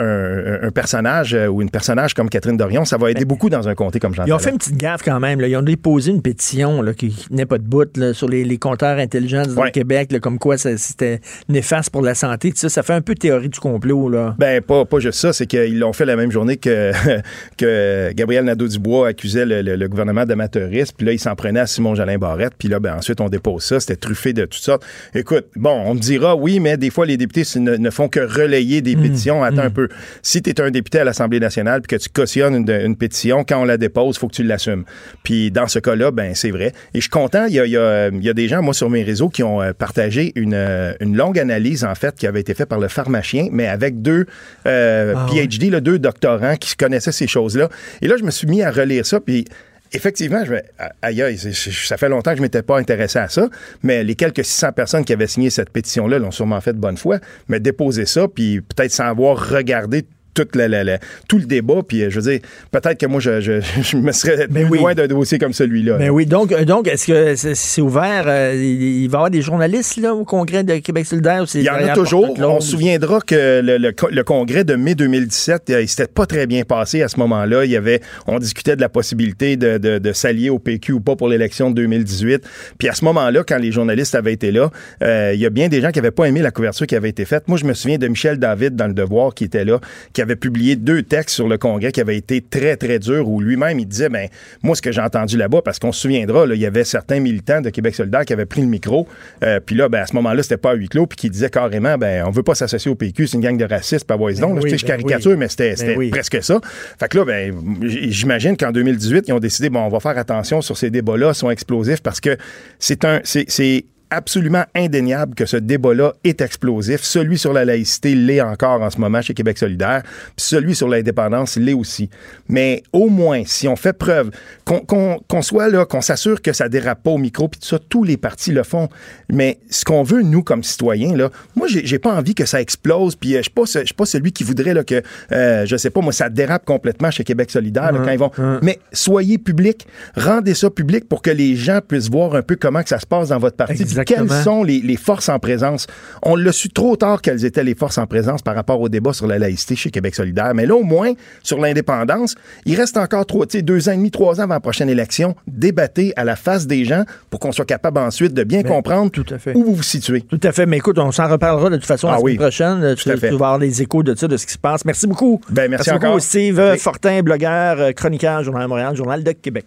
un, un personnage euh, ou une personnage comme Catherine Dorion, ça va aider beaucoup dans un comté comme jean Ils ont fait une petite gaffe quand même. là. Ils ont déposé une pétition là, qui n'est pas de bout là, sur les, les compteurs intelligents du Ouais. Québec, comme quoi c'était néfaste pour la santé. Ça, ça fait un peu théorie du complot. Là. Ben, pas, pas juste ça, c'est qu'ils l'ont fait la même journée que, que Gabriel Nadeau-Dubois accusait le, le- le gouvernement d'amateurisme, puis là, il s'en prenait à Simon Jolin Barrette, puis là, ben, ensuite, on dépose ça, c'était truffé de toutes sortes. Écoute, bon, on me dira, oui, mais des fois, les députés ne, ne font que relayer des pétitions. Attends un peu. Si tu es un député à l'Assemblée nationale, puis que tu cautionnes une, une pétition, quand on la dépose, faut que tu l'assumes. Puis dans ce cas-là, ben, c'est vrai. Et je suis content, il y a, il y a- il y a des gens, moi, sur mes réseaux, qui ont euh, partagé une, euh, une longue analyse, en fait, qui avait été faite par le pharmacien, mais avec deux euh, Ah PhD, là, deux doctorants qui connaissaient ces choses-là. Et là, je me suis mis à relire ça, puis effectivement, je me, aïe, aïe, ça fait longtemps que je m'étais pas intéressé à ça, mais les quelques 600 personnes qui avaient signé cette pétition-là l'ont sûrement fait de bonne foi, mais déposer ça, puis peut-être sans avoir regardé toute la- la- la- tout le débat, puis euh, je veux dire, peut-être que moi, je, je, je me serais Mais mis oui. loin d'un dossier comme celui-là. Ben oui, donc, euh, donc est-ce que c'est c'est ouvert? euh, il va y avoir des journalistes là, au congrès de Québec solidaire? Il y en a toujours. On se souviendra que le, le le congrès de mai 2017, euh, il s'était pas très bien passé à ce moment-là. Il y avait, on discutait de la possibilité de, de- de s'allier au PQ ou pas pour l'élection de 2018. Puis à ce moment-là, quand les journalistes avaient été là, euh, il y a bien des gens qui avaient pas aimé la couverture qui avait été faite. Moi, je me souviens de Michel David dans Le Devoir qui était là, qui avait publié deux textes sur le congrès qui avaient été très, très durs où lui-même, il disait, ben, moi, ce que j'ai entendu là-bas, parce qu'on se souviendra, là, il y avait certains militants de Québec solidaire qui avaient pris le micro, euh, puis là, ben, à ce moment-là, c'était pas à huis clos, puis qui disaient carrément, ben, on veut pas s'associer au PQ, c'est une gang de racistes, pas Ben donc. oui, je ben caricature, oui. mais c'était Ben oui. presque ça. Fait que là, ben, j'imagine qu'en 2018, ils ont décidé, bon, on va faire attention sur ces débats-là, ils sont explosifs, parce que c'est un, c'est absolument indéniable que ce débat-là est explosif. Celui sur la laïcité l'est encore en ce moment chez Québec solidaire, puis celui sur l'indépendance l'est aussi. Mais au moins, si on fait preuve, qu'on soit là, qu'on s'assure que ça dérape pas au micro, puis tout ça, tous les partis le font. Mais ce qu'on veut, nous, comme citoyens, là, moi, j'ai pas envie que ça explose, puis euh, je suis pas, suis celui qui voudrait là, que, euh, je sais pas, moi, ça dérape complètement chez Québec solidaire là, quand ils vont. Mais soyez public, rendez ça public pour que les gens puissent voir un peu comment que ça se passe dans votre parti. Exactement. Quelles sont les, les forces en présence? On l'a su trop tard quelles étaient les forces en présence par rapport au débat sur la laïcité chez Québec solidaire. Mais là, au moins, sur l'indépendance, il reste encore trois, deux ans et demi, trois ans avant la prochaine élection. Débattez à la face des gens pour qu'on soit capable ensuite de bien comprendre tout à fait. où vous vous situez. Tout à fait. Mais écoute, on s'en reparlera de toute façon Ah la semaine oui. prochaine. Tu, à tu fait. vas avoir les échos de ça, de ce qui se passe. Merci beaucoup. Ben, merci encore. Steve Oui. Fortin, blogueur, chroniqueur, Journal de Montréal, Journal de Québec.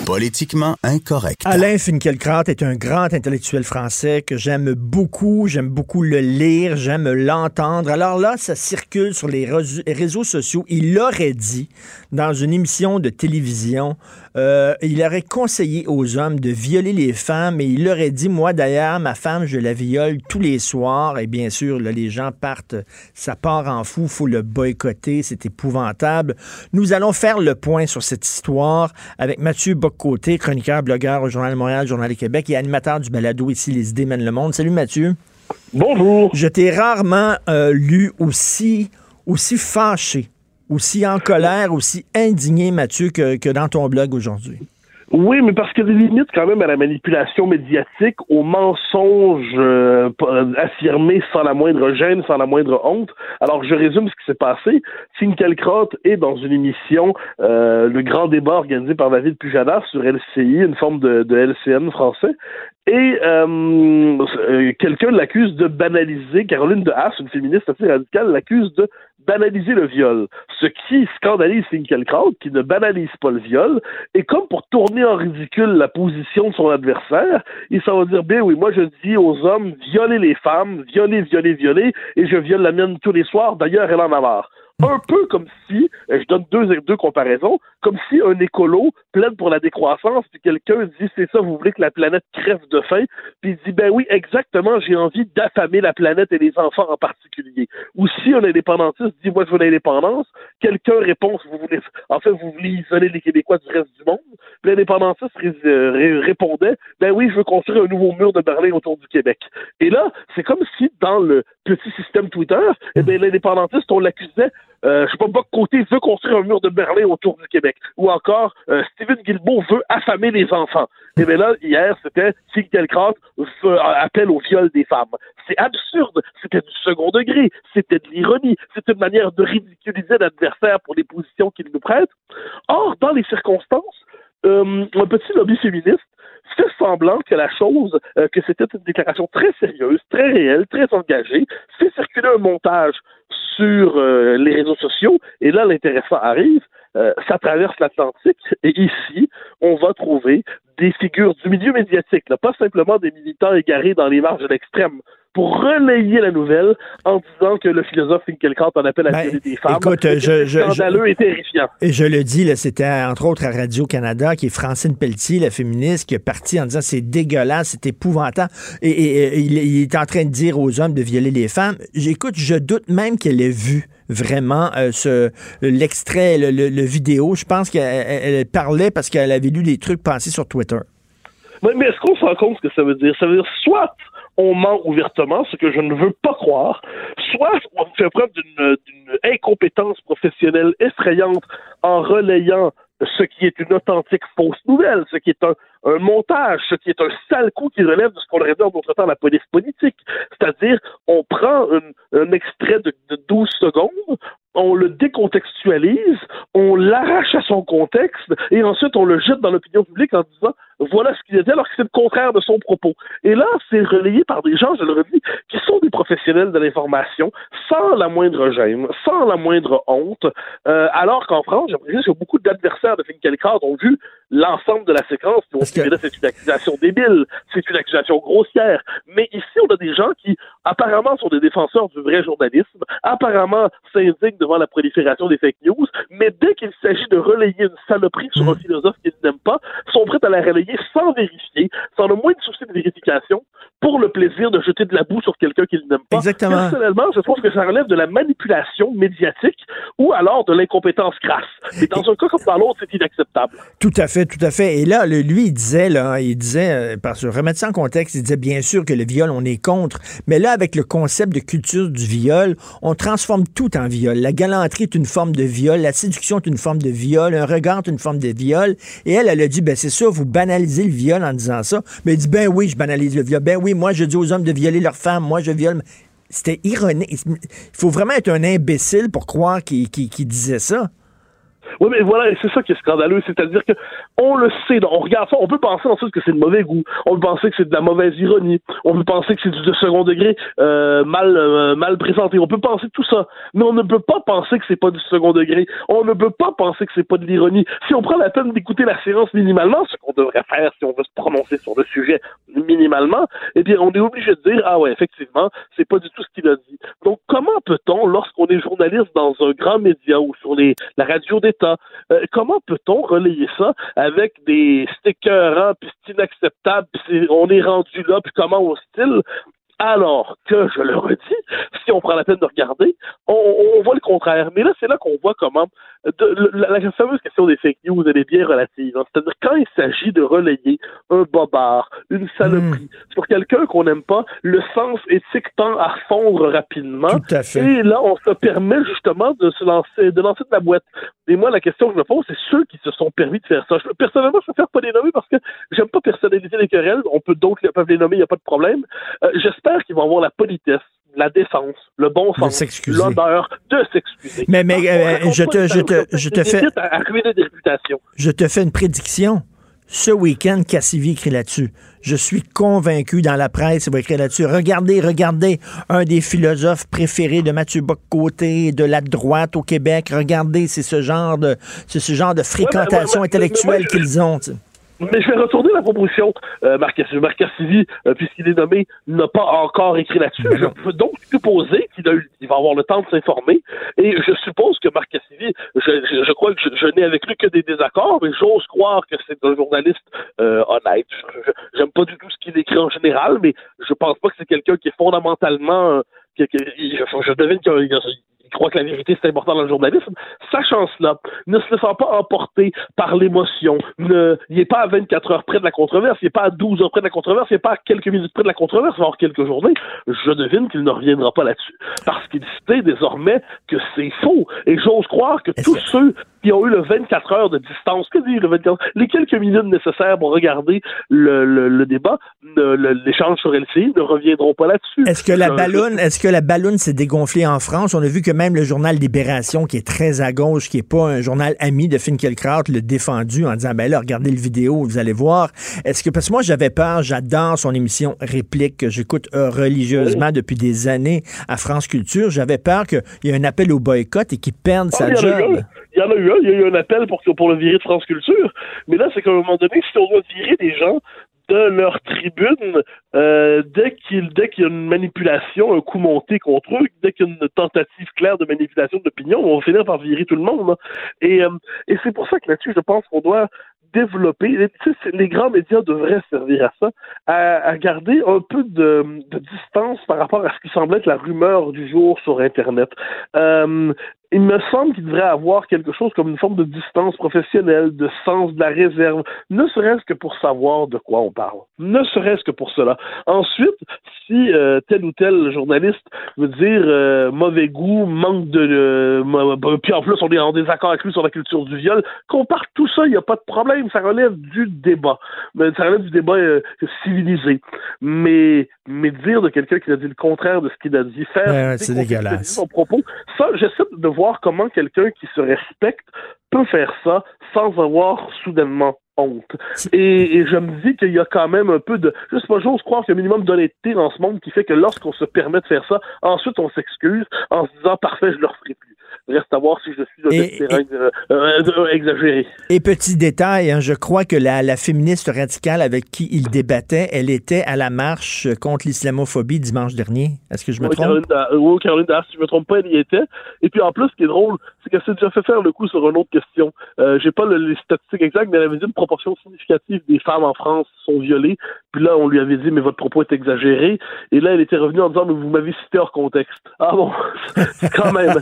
Politiquement incorrect. Alain Finkielkraut est un grand intellectuel français que j'aime beaucoup. J'aime beaucoup le lire, j'aime l'entendre. Alors là, ça circule sur les réseaux- sociaux. Il l'aurait dit dans une émission de télévision. euh, il aurait conseillé aux hommes de violer les femmes et il aurait dit, moi d'ailleurs, ma femme, je la viole tous les soirs. Et bien sûr, là, les gens partent, ça part en fou, faut le boycotter, c'est épouvantable. Nous allons faire le point sur cette histoire avec Mathieu Boccoté, chroniqueur, blogueur au Journal de Montréal, Journal de Québec et animateur du balado ici Les idées mènent le monde. Salut Mathieu. Bonjour. Je t'ai rarement euh, lu aussi, aussi fâché, aussi en colère, aussi indigné, Mathieu, que, que dans ton blog aujourd'hui. Oui, mais parce qu'il y des limites quand même à la manipulation médiatique, au mensonge euh, euh, affirmé sans la moindre gêne, sans la moindre honte. Alors, je résume ce qui s'est passé. Finkielkraut est dans une émission, euh, le grand débat organisé par David Pujadas sur LCI, une forme de, de LCN français. Et euh, euh, quelqu'un l'accuse de banaliser, Caroline de Haas, une féministe assez radicale, l'accuse de banaliser le viol. Ce qui scandalise Finkielkraut, qui ne banalise pas le viol, et comme pour tourner en ridicule la position de son adversaire, il s'en va dire, bien oui, moi je dis aux hommes, violez les femmes, violez, violez, violez, et je viole la mienne tous les soirs, d'ailleurs elle en a marre. Un peu comme si, euh, je donne deux, deux comparaisons, comme si un écolo plaide pour la décroissance, puis quelqu'un dit c'est ça, vous voulez que la planète crève de faim, puis il dit ben oui, exactement, j'ai envie d'affamer la planète et les enfants en particulier. Ou si un indépendantiste dit moi je veux l'indépendance, quelqu'un répond vous voulez, en fait vous voulez isoler les Québécois du reste du monde. L'indépendantiste euh, répondait ben oui, je veux construire un nouveau mur de Berlin autour du Québec. Et là, c'est comme si dans le petit système Twitter, eh bien, l'indépendantiste, on l'accusait euh, je sais pas, Boc Côté veut construire un mur de Berlin autour du Québec. Ou encore, euh, Steven Guilbeault veut affamer les enfants. Et bien là, hier, c'était Sigdelkraut euh, appelle au viol des femmes. C'est absurde. C'était du second degré. C'était de l'ironie. C'était une manière de ridiculiser l'adversaire pour les positions qu'il nous prête. Or, dans les circonstances, euh, un petit lobby féministe fait semblant que la chose, euh, que c'était une déclaration très sérieuse, très réelle, très engagée, fait circuler un montage sur euh, les réseaux sociaux, et là, l'intéressant arrive, ça traverse l'Atlantique, et ici, on va trouver des figures du milieu médiatique, pas simplement des militants égarés dans les marges de l'extrême, pour relayer la nouvelle en disant que le philosophe Finkielkraut en appelle à ben, des femmes. Écoute, je, je, scandaleux et terrifiant. Et je le dis, c'était entre autres à Radio-Canada, qui est Francine Pelletier, la féministe, qui est partie en disant c'est dégueulasse, c'est épouvantable. Et, il, est en train de dire aux hommes de violer les femmes. J'écoute, je doute même qu'elle ait vu vraiment euh, ce l'extrait, le, vidéo. Je pense qu'elle parlait parce qu'elle avait lu des trucs passés sur Twitter. Mais, mais est-ce qu'on se rend compte ce que ça veut dire? Ça veut dire soit on ment ouvertement, ce que je ne veux pas croire, soit on fait preuve d'une incompétence professionnelle effrayante en relayant ce qui est une authentique fausse nouvelle, ce qui est un, montage, ce qui est un sale coup qui relève de ce qu'on en d'autres temps la police politique. C'est-à-dire, on prend un, extrait de, de 12 secondes, on le décontextualise, on l'arrache à son contexte, et ensuite on le jette dans l'opinion publique en disant voilà ce qu'il a dit, alors que c'est le contraire de son propos. Et là, c'est relayé par des gens, je le redis, qui sont des professionnels de l'information, sans la moindre gêne, sans la moindre honte, euh, alors qu'en France, j'ai l'impression que beaucoup d'adversaires de Finkielkraut ont vu l'ensemble de la séquence, c'est une accusation débile, c'est une accusation grossière. Mais ici, on a des gens qui, apparemment, sont des défenseurs du vrai journalisme, apparemment s'indignent devant la prolifération des fake news, mais dès qu'il s'agit de relayer une saloperie sur un mmh. philosophe qu'ils n'aiment pas, sont prêts à la relayer sans vérifier, sans le moins de souci de vérification, pour le plaisir de jeter de la boue sur quelqu'un qu'ils n'aiment pas. Exactement. Personnellement, je trouve que ça relève de la manipulation médiatique ou alors de l'incompétence crasse. Et dans un cas comme dans l'autre, c'est inacceptable. Tout à fait, tout à fait. Et là, lui, il disait, là, il disait, euh, parce que remettre ça en contexte, il disait bien sûr que le viol, on est contre, mais là, avec le concept de culture du viol, on transforme tout en viol. La galanterie est une forme de viol, la séduction est une forme de viol, un regard est une forme de viol. Et elle, elle a dit, ben c'est ça, vous banalisez le viol en disant ça. Mais elle dit, ben oui, je banalise le viol. Ben oui, moi, je dis aux hommes de violer leurs femmes. Moi, je viole. C'était ironique. Il faut vraiment être un imbécile pour croire qu'il disait ça. Oui, mais voilà, c'est ça qui est scandaleux, c'est-à-dire que on le sait, on regarde ça, on peut penser ensuite que c'est de mauvais goût, on peut penser que c'est de la mauvaise ironie, on peut penser que c'est du second degré euh, mal euh, mal présenté, on peut penser tout ça, mais on ne peut pas penser que c'est pas du second degré, on ne peut pas penser que c'est pas de l'ironie. Si on prend la peine d'écouter la séance minimalement, ce qu'on devrait faire si on veut se prononcer sur le sujet minimalement, eh bien, on est obligé de dire ah ouais, effectivement, c'est pas du tout ce qu'il a dit. Donc, comment peut-on, lorsqu'on est journaliste dans un grand média ou sur les la radio des euh, comment peut-on relayer ça avec des stickers, puis c'est inacceptable, puis on est rendu là, puis comment hostile alors que, je le redis, si on prend la peine de regarder, on, voit le contraire. Mais là, c'est là qu'on voit comment la, fameuse question des fake news, elle est bien relative. Hein. C'est-à-dire quand il s'agit de relayer un bobard, une saloperie, hmm. sur quelqu'un qu'on n'aime pas, le sens éthique tend à fondre rapidement. Tout à fait. Et là, on se permet justement de se lancer, de lancer de la boîte. Et moi, la question que je me pose, c'est ceux qui se sont permis de faire ça. personnellement, je préfère pas les nommer parce que j'aime pas personnaliser les querelles. On peut d'autres peuvent les nommer, il n'y a pas de problème. Euh, j'espère qu'ils vont avoir la politesse, la défense, le bon sens, l'honneur de s'excuser. Mais, mais euh, je te, je te, je te fais. Je te fais une prédiction. Ce week-end, Cassivi écrit là-dessus. Je suis convaincu dans la presse, il va écrire là-dessus. Regardez, regardez, un des philosophes préférés de Mathieu Bock-Côté, de la droite au Québec. Regardez, c'est ce genre de, c'est ce genre de fréquentation intellectuelle qu'ils ont. Mais je vais retourner la proposition. Euh, Marc, Marc euh, puisqu'il est nommé, n'a pas encore écrit là-dessus. Je peux donc supposer qu'il a eu, il va avoir le temps de s'informer. Et je suppose que Marc Cassivi, je, je, crois que je, je n'ai avec lui que des désaccords, mais j'ose croire que c'est un journaliste euh, honnête. Je- je- J'aime pas du tout ce qu'il écrit en général, mais je pense pas que c'est quelqu'un qui est fondamentalement... euh, je, je devine qu'il y a- il croit que la vérité c'est important dans le journalisme. Sachant cela, ne se laissant pas emporter par l'émotion, ne, il n'est pas à 24 heures près de la controverse, il n'est pas à 12 heures près de la controverse, il n'est pas à quelques minutes près de la controverse, voire quelques journées, je devine qu'il ne reviendra pas là-dessus. Parce qu'il sait désormais que c'est faux. Et j'ose croire que tous ceux qui ont eu le 24 heures de distance, que dit le 24 les quelques minutes nécessaires pour regarder le, le, le débat, le- l'échange sur LCI, ne reviendront pas là-dessus. Est-ce que la ballonne, est-ce que la ballonne s'est dégonflée en France? On a vu que même le journal Libération, qui est très à gauche, qui est pas un journal ami de Finkielkraut, l'a défendu en disant, ben là, regardez le vidéo, vous allez voir. Est-ce que, parce que moi, j'avais peur, j'adore son émission Réplique, que j'écoute euh, religieusement depuis des années à France Culture. J'avais peur qu'il y ait un appel au boycott et qu'il perde Ah, sa job. Il y en a eu un, il y a eu un appel pour, pour le virer de France Culture. Mais là, c'est qu'à un moment donné, si on doit virer des gens de leur tribune, euh, dès qu'il dès qu'il y a une manipulation, un coup monté contre eux, dès qu'il y a une tentative claire de manipulation d'opinion, on va finir par virer tout le monde. Et, euh, et c'est pour ça que là-dessus, je pense qu'on doit développer, les, les grands médias devraient servir à ça, à, à garder un peu de, de distance par rapport à ce qui semble être la rumeur du jour sur Internet. Euh, il me semble qu'il devrait avoir quelque chose comme une forme de distance professionnelle, de sens de la réserve, ne serait-ce que pour savoir de quoi on parle. Ne serait-ce que pour cela. Ensuite, si euh, tel ou tel journaliste veut dire euh, mauvais goût, manque de... euh, bah, puis en plus, on est en désaccord avec lui sur la culture du viol, qu'on parte tout ça, il n'y a pas de problème, ça relève du débat. Mais ça relève du débat euh, civilisé. Mais, mais dire de quelqu'un qui a dit le contraire de ce qu'il a dit, faire... Ouais, ouais, c'est dégueulasse. son propos, ça, j'essaie de voir comment quelqu'un qui se respecte peut faire ça sans avoir soudainement honte. Et, et je me dis qu'il y a quand même un peu de... Je sais pas, j'ose croire qu'il y a un minimum d'honnêteté dans ce monde qui fait que lorsqu'on se permet de faire ça, ensuite on s'excuse en se disant « Parfait, je le referai plus ». Reste à voir si je suis Et- terrain euh, euh, euh, exagéré. Et petit détail, hein, je crois que la, la féministe radicale avec qui il débattait, elle était à la marche contre l'islamophobie dimanche dernier. Est-ce que je me Oui, trompe? Caroline, oui, Caroline si je me trompe pas, elle y était. Et puis en plus, ce qui est drôle, c'est qu'elle s'est déjà fait faire le coup sur une autre question. Euh, J'ai pas le- les statistiques exactes, mais elle avait dit une proportion significative des femmes en France sont violées. Puis là, on lui avait dit, mais votre propos est exagéré. Et là, elle était revenue en disant, mais vous m'avez cité hors contexte. Ah bon, quand même.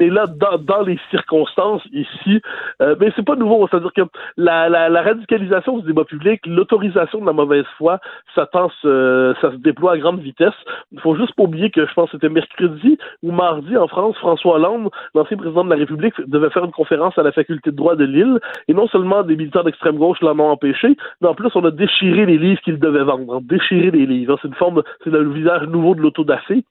Mais, là, dans, les circonstances ici, euh, mais c'est pas nouveau. C'est-à-dire que la, radicalisation du débat public, l'autorisation de la mauvaise foi, ça tend se, ça se déploie à grande vitesse. Il faut juste pas oublier que je pense c'était mercredi ou mardi en France, François Hollande, l'ancien président de la République, devait faire une conférence à la faculté de droit de Lille. Et non seulement des militaires d'extrême gauche l'en ont empêché, mais en plus on a déchiré les livres qu'il devait vendre. Déchiré les livres. C'est une forme, c'est le visage nouveau de l'autodafé.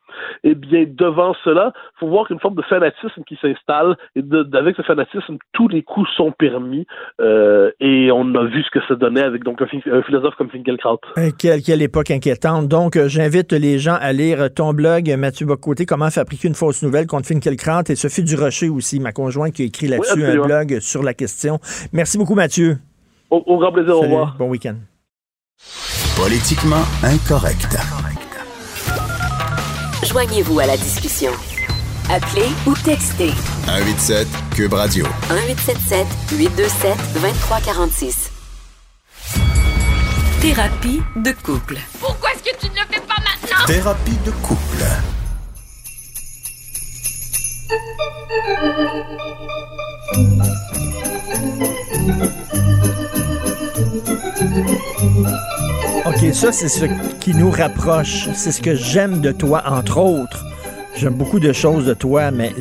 Eh bien, devant cela, faut voir qu'une forme de fanatisme qui s'installe, et avec ce fanatisme, tous les coups sont permis. Euh, et on a vu ce que ça donnait avec donc un, phi- un philosophe comme Finkielkraut. Euh, Quelle, époque inquiétante. Donc, euh, j'invite les gens à lire ton blog, Mathieu Bocoté, Comment fabriquer une fausse nouvelle contre Finkielkraut et Sophie Durocher aussi, ma conjointe, qui a écrit là-dessus un absolument. blog sur la question. Merci beaucoup, Mathieu. Au, au grand plaisir, au revoir. Bon week-end. Politiquement incorrect. Joignez-vous à la discussion. Appelez ou textez 187 Cube Radio. 1877 827 2346. Thérapie de couple. Pourquoi est-ce que tu ne le fais pas maintenant? Thérapie de couple. OK, ça, c'est ce qui nous rapproche. C'est ce que j'aime de toi, entre autres. J'aime beaucoup de choses de toi, mais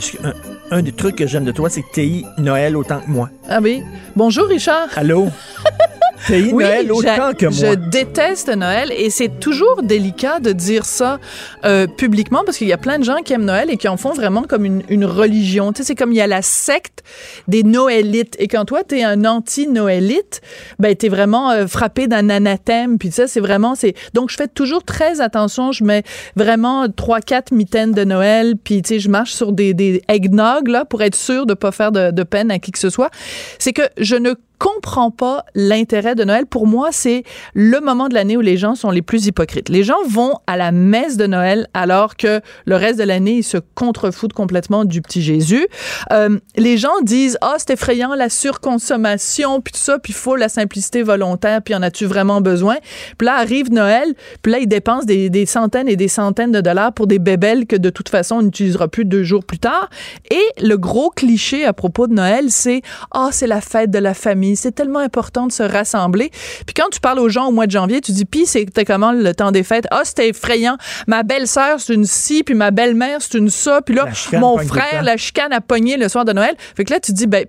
un, des trucs que j'aime de toi, c'est que tu Noël autant que moi. Ah oui? Bonjour, Richard. Allô? Tu Noël autant je, que moi. je déteste Noël et c'est toujours délicat de dire ça euh, publiquement parce qu'il y a plein de gens qui aiment Noël et qui en font vraiment comme une, une religion. Tu sais, c'est comme il y a la secte des Noëlites et quand toi t'es un anti-Noélite, ben t'es vraiment euh, frappé d'un anathème. Puis ça, c'est vraiment c'est donc je fais toujours très attention. Je mets vraiment trois quatre mitaines de Noël puis tu sais je marche sur des des eggnog pour être sûr de pas faire de peine à qui que ce soit. C'est que je ne comprends pas l'intérêt de Noël. Pour moi, c'est le moment de l'année où les gens sont les plus hypocrites. Les gens vont à la messe de Noël alors que le reste de l'année, ils se contrefoutent complètement du petit Jésus. Euh, les gens disent, ah, c'est effrayant, la surconsommation, puis tout ça, puis il faut la simplicité volontaire, puis en as-tu vraiment besoin? Puis là, arrive Noël, puis là, ils dépensent des, des centaines et des centaines de dollars pour des bébelles que de toute façon, on n'utilisera plus deux jours plus tard. Et le gros cliché à propos de Noël, c'est, ah, c'est la fête de la famille c'est tellement important de se rassembler. Puis quand tu parles aux gens au mois de janvier, tu dis, puis c'était comment le temps des fêtes? Ah, c'était effrayant. Ma belle-sœur, c'est une ci, puis ma belle-mère, c'est une ça. Puis là, mon frère, la chicane a pogné le soir de Noël. Fait que là, tu dis, ben,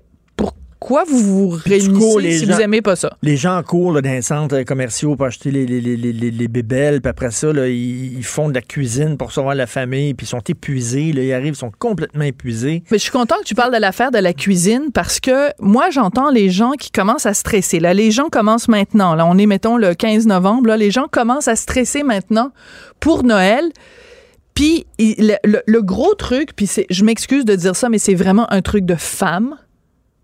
pourquoi vous vous réunissez si vous aimez pas ça? Les gens courent là, dans les centres commerciaux pour acheter les, les, les, les, bébelles, puis après ça, là, ils, font de la cuisine pour recevoir la famille, puis ils sont épuisés. Là, ils arrivent, ils sont complètement épuisés. Mais je suis content que tu parles de l'affaire de la cuisine parce que moi, j'entends les gens qui commencent à stresser. Là, les gens commencent maintenant. Là, on est, mettons, le 15 novembre. Là, les gens commencent à stresser maintenant pour Noël. Puis le, le, gros truc, puis je m'excuse de dire ça, mais c'est vraiment un truc de femme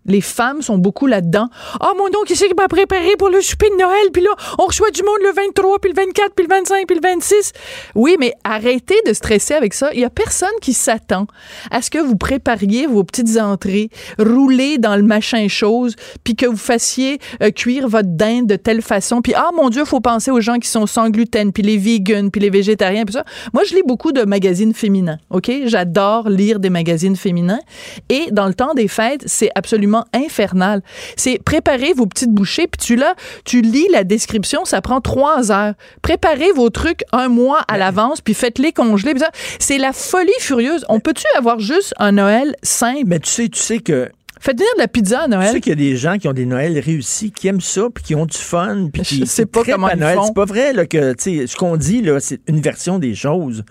les femmes sont beaucoup là-dedans. Ah, oh, mon qui c'est qui m'a préparé pour le souper de Noël? Puis là, on reçoit du monde le 23, puis le 24, puis le 25, puis le 26. Oui, mais arrêtez de stresser avec ça. Il y a personne qui s'attend à ce que vous prépariez vos petites entrées, rouler dans le machin chose, puis que vous fassiez euh, cuire votre dinde de telle façon. Puis, ah, mon Dieu, faut penser aux gens qui sont sans gluten, puis les vegans, puis les végétariens, puis ça. Moi, je lis beaucoup de magazines féminins, OK? J'adore lire des magazines féminins. Et dans le temps des fêtes, c'est absolument infernal. C'est préparer vos petites bouchées, puis tu là, tu lis la description, ça prend trois heures. Préparez vos trucs un mois à l'avance, puis faites-les congeler. C'est la folie furieuse. On peut-tu avoir juste un Noël simple? Mais tu sais, tu sais que Faites venir de la pizza à Noël. Tu sais qu'il y a des gens qui ont des Noëls réussis, qui aiment ça, puis qui ont du fun, puis qui, Je sais pas comment à Noël. C'est pas vrai là, que ce qu'on dit, là, c'est une version des choses.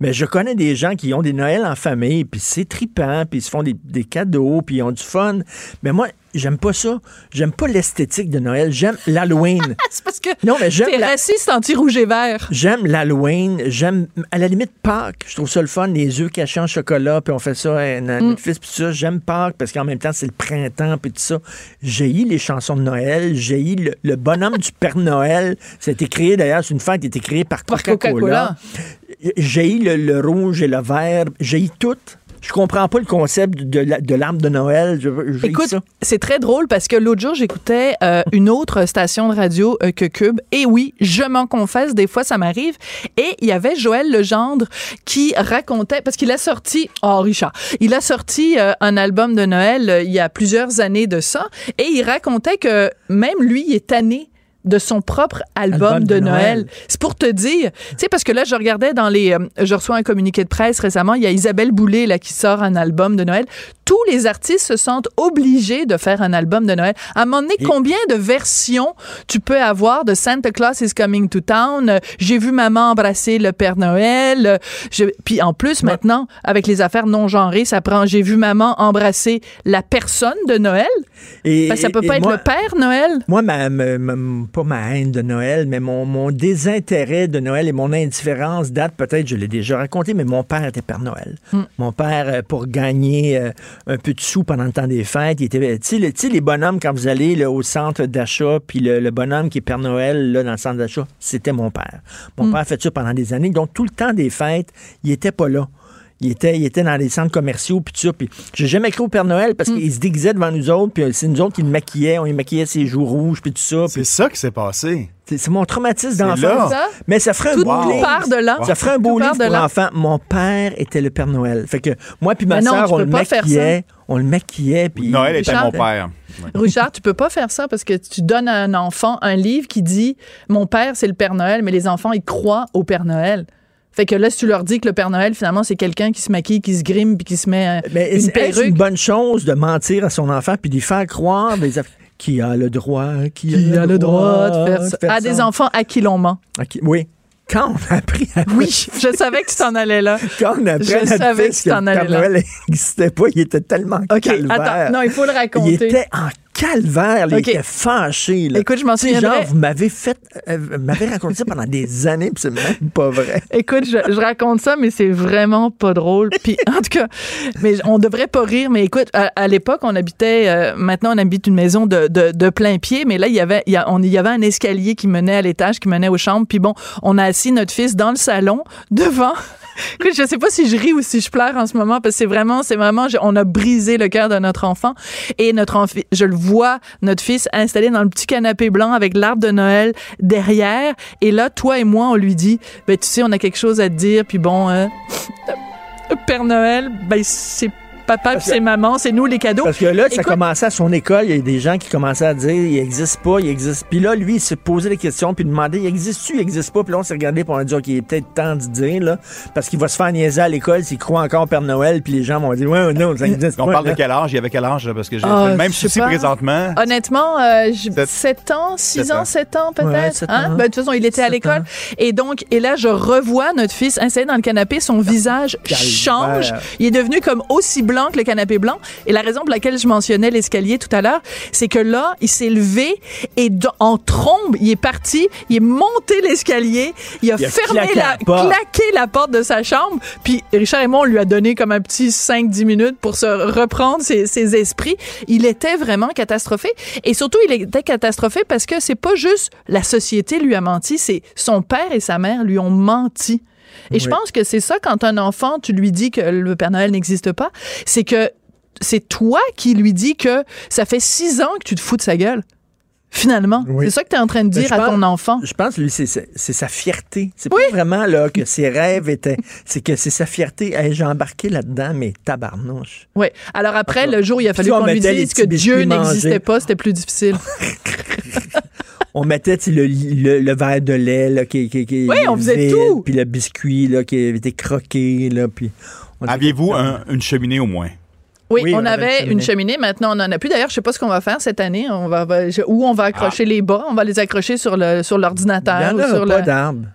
Mais je connais des gens qui ont des Noëls en famille, puis c'est tripant, puis ils se font des, des cadeaux, puis ils ont du fun. Mais moi, j'aime pas ça. J'aime pas l'esthétique de Noël. J'aime l'Halloween. c'est parce que non, mais j'aime t'es raciste anti-rouge et vert. J'aime l'Halloween. J'aime, à la limite, Pâques. Je trouve ça le fun, les œufs cachés en chocolat, puis on fait ça à notre fils, puis ça. J'aime Pâques parce qu'en même temps, c'est le printemps, puis tout ça. J'ai les chansons de Noël. J'ai le, le, bonhomme du Père Noël. C'était créé, d'ailleurs, c'est une fête qui a été créée par Coca-Cola. J'ai le, le, rouge et le vert. J'ai tout. Je comprends pas le concept de l'arbre de Noël. Écoute, c'est très drôle parce que l'autre jour, j'écoutais euh, une autre station de radio euh, que Cube. Et oui, je m'en confesse, des fois, ça m'arrive. Et il y avait Joël Legendre qui racontait, parce qu'il a sorti, oh Richard, il a sorti euh, un album de Noël il y a plusieurs années de ça. Et il racontait que même lui, il est tanné de son propre album, de, Noël. C'est pour te dire, tu sais, parce que là, je regardais dans les, euh, je reçois un communiqué de presse récemment, il y a Isabelle Boulay là qui sort un album de Noël. Tous les artistes se sentent obligés de faire un album de Noël. À un moment donné, combien de versions tu peux avoir de Santa Claus is Coming to Town? J'ai vu maman embrasser le Père Noël. Je, puis en plus, maintenant, avec les affaires non genrées, ça prend. J'ai vu maman embrasser la personne de Noël. Et, ça peut pas être le Père Noël. Moi, ma, pas ma haine de Noël, mais mon, mon, désintérêt de Noël et mon indifférence date peut-être, je l'ai déjà raconté, mais mon père était Père Noël. Hmm. Mon père, euh, pour gagner euh, un peu de sous pendant le temps des fêtes, il était, tu sais, les bonhommes, quand vous allez au centre d'achat, puis le, bonhomme qui est Père Noël là, dans le centre d'achat, c'était mon père. Mon hmm. père a fait ça pendant des années, donc tout le temps des fêtes, il était pas là. Il était, il était dans les centres commerciaux, puis tout ça. Puis j'ai jamais cru au Père Noël parce hmm. qu'il se déguisait devant nous autres, puis c'est nous autres qui le maquillaient. On lui maquillait ses joues rouges, puis tout ça. C'est ça qui s'est passé. C'est mon traumatisme d'enfant. Mais ça ferait un beau livre. de là. Ça ferait un beau livre pour l'enfant. Mon père était le Père Noël. Fait que moi puis ma soeur, on le maquillait. On le maquillait. Puis... Noël était mon père. Richard, tu peux pas faire ça parce que tu donnes à un enfant un livre qui dit Mon père, c'est le Père Noël, mais les enfants, ils croient au Père Noël. Fait que là, si tu leur dis que le Père Noël, finalement, c'est quelqu'un qui se maquille, qui se grime, puis qui se met euh, Mais une perruque. C'est une bonne chose de mentir à son enfant puis d'y faire croire des qui a le droit, qui, a, le droit, de faire ça? À des enfants à qui l'on ment. oui. Quand on a appris à... Oui, je savais que tu t'en allais là. Quand on a appris je savais que tu t'en allais là. Noël n'existait pas, il était tellement OK, attends, non, il faut le raconter. Il était en calvaire. Il était fâché. Là. Écoute, je m'en souviendrai. Genre, vous m'avez fait, euh, m'avez raconté ça pendant des années, puis c'est même pas vrai. Écoute, je, je raconte ça, mais c'est vraiment pas drôle. Puis, en tout cas, mais on devrait pas rire. Mais écoute, à, à l'époque, on habitait, euh, maintenant, on habite une maison de, de, de plein pied, mais là, il y avait, il y, a- on, il y avait un escalier qui menait à l'étage, qui menait aux chambres. Puis bon, on a assis notre fils dans le salon, devant. Écoute, je sais pas si je ris ou si je pleure en ce moment parce que c'est vraiment, c'est vraiment, on a brisé le cœur de notre enfant et notre enfant, je le vois, notre fils installé dans le petit canapé blanc avec l'arbre de Noël derrière. Et là, toi et moi, on lui dit, ben tu sais, on a quelque chose à te dire puis bon, euh, Père Noël, ben c'est papa puis c'est maman, c'est nous les cadeaux. Parce que là, ça Écoute, commençait à son école, il y a des gens qui commençaient à dire il existe pas, il existe. Puis là, lui, il s'est posé des questions, puis demandé il existe-tu, il existe pas? Puis là, on s'est regardé, puis on a dit ok, il est peut-être temps de dire, là, parce qu'il va se faire niaiser à l'école s'il croit encore au Père Noël, puis les gens vont dire ouais, non, ça existe On pas. parle de quel âge? Il y avait quel âge? là? Parce que j'ai Ah, le même souci pas. présentement. Honnêtement, euh, je- Sept- 7 ans, 6 Sept ans, ans. 7 ans peut-être. hein? Ben, de toute façon, il était à l'école. Et donc, et là, je revois notre fils installé dans le canapé. Son visage change. Il est devenu comme aussi blanc que le canapé blanc. Et la raison pour laquelle je mentionnais l'escalier tout à l'heure, c'est que là, il s'est levé et en trombe, il est parti, il est monté l'escalier, il a Il a fermé claqué la, claqué la porte de sa chambre. Puis Richard et moi, on lui a donné comme un petit 5-10 minutes pour se reprendre ses, ses esprits. Il était vraiment catastrophé. Et surtout, il était catastrophé parce que c'est pas juste la société lui a menti, c'est son père et sa mère lui ont menti. Et je Oui. pense que c'est ça quand un enfant, tu lui dis que le Père Noël n'existe pas, c'est que c'est toi qui lui dis que ça fait six ans que tu te fous de sa gueule. Finalement, Oui. c'est ça que tu es en train de Mais dire à pense- ton enfant. Je pense, lui, c'est sa fierté. C'est pas vraiment là que ses rêves étaient. C'est que c'est sa fierté. Hey, J'ai embarqué là-dedans, mais tabarnouche. Oui. Alors après, le jour où il a fallu qu'on lui dise que Dieu n'existait pas, c'était plus difficile. On mettait le, le, le verre de lait là, qui, qui, qui Oui, on faisait vide, tout. Puis le biscuit là, qui avait été croqué. Là, puis on Aviez-vous un- une cheminée au moins? Oui, Oui, on, on avait avait une une cheminée. Maintenant, on en a plus. D'ailleurs, je sais pas ce qu'on va faire cette année. On va, va- je- où on va accrocher les bas. On va les accrocher sur le sur Il l'ordinateur en pas le. d'arbre.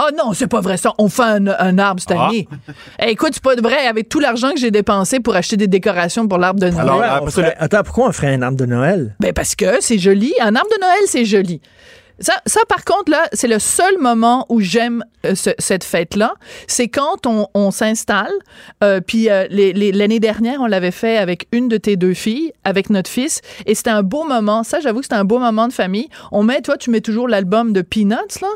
Ah non, c'est pas vrai ça. On fait un, un arbre cette Ah. année. Eh, écoute, c'est pas vrai. Avec tout l'argent que j'ai dépensé pour acheter des décorations pour l'arbre de Noël. Alors, on ferait- Attends, pourquoi on ferait un arbre de Noël? Ben parce que c'est joli. Un arbre de Noël, c'est joli. Ça, ça, par contre, là, c'est le seul moment où j'aime euh, ce- cette fête-là. C'est quand on, on s'installe. euh, puis euh, les- les- l'année dernière, on l'avait fait avec une de tes deux filles, avec notre fils. Et c'était un beau moment. Ça, j'avoue que c'était un beau moment de famille. On met, toi, tu mets toujours l'album de Peanuts, là?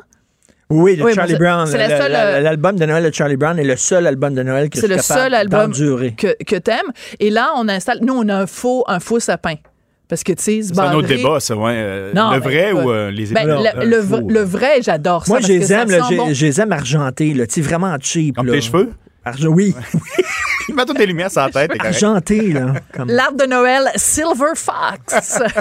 Oui, de Oui, Charlie Brown. c'est la Le- seule, le- euh, L'album de Noël de Charlie Brown est le seul album de Noël que je C'est le seul album que, que t'aimes. Et là, on installe. Nous, on a un faux, un faux sapin. Parce que, tu sais, C'est un autre débat, ça, ouais. Euh, Non, le vrai ou euh, les Ben, étoiles? le, le v- le vrai, j'adore ça. Moi, je les aime, bon. je les aime argentés, là, tu sais, vraiment cheap. Comme là. tes cheveux? Arge- oui, Mets toutes tes lumières sur la tête, argentés, là. Comme... L'arbre de Noël Silver Fox.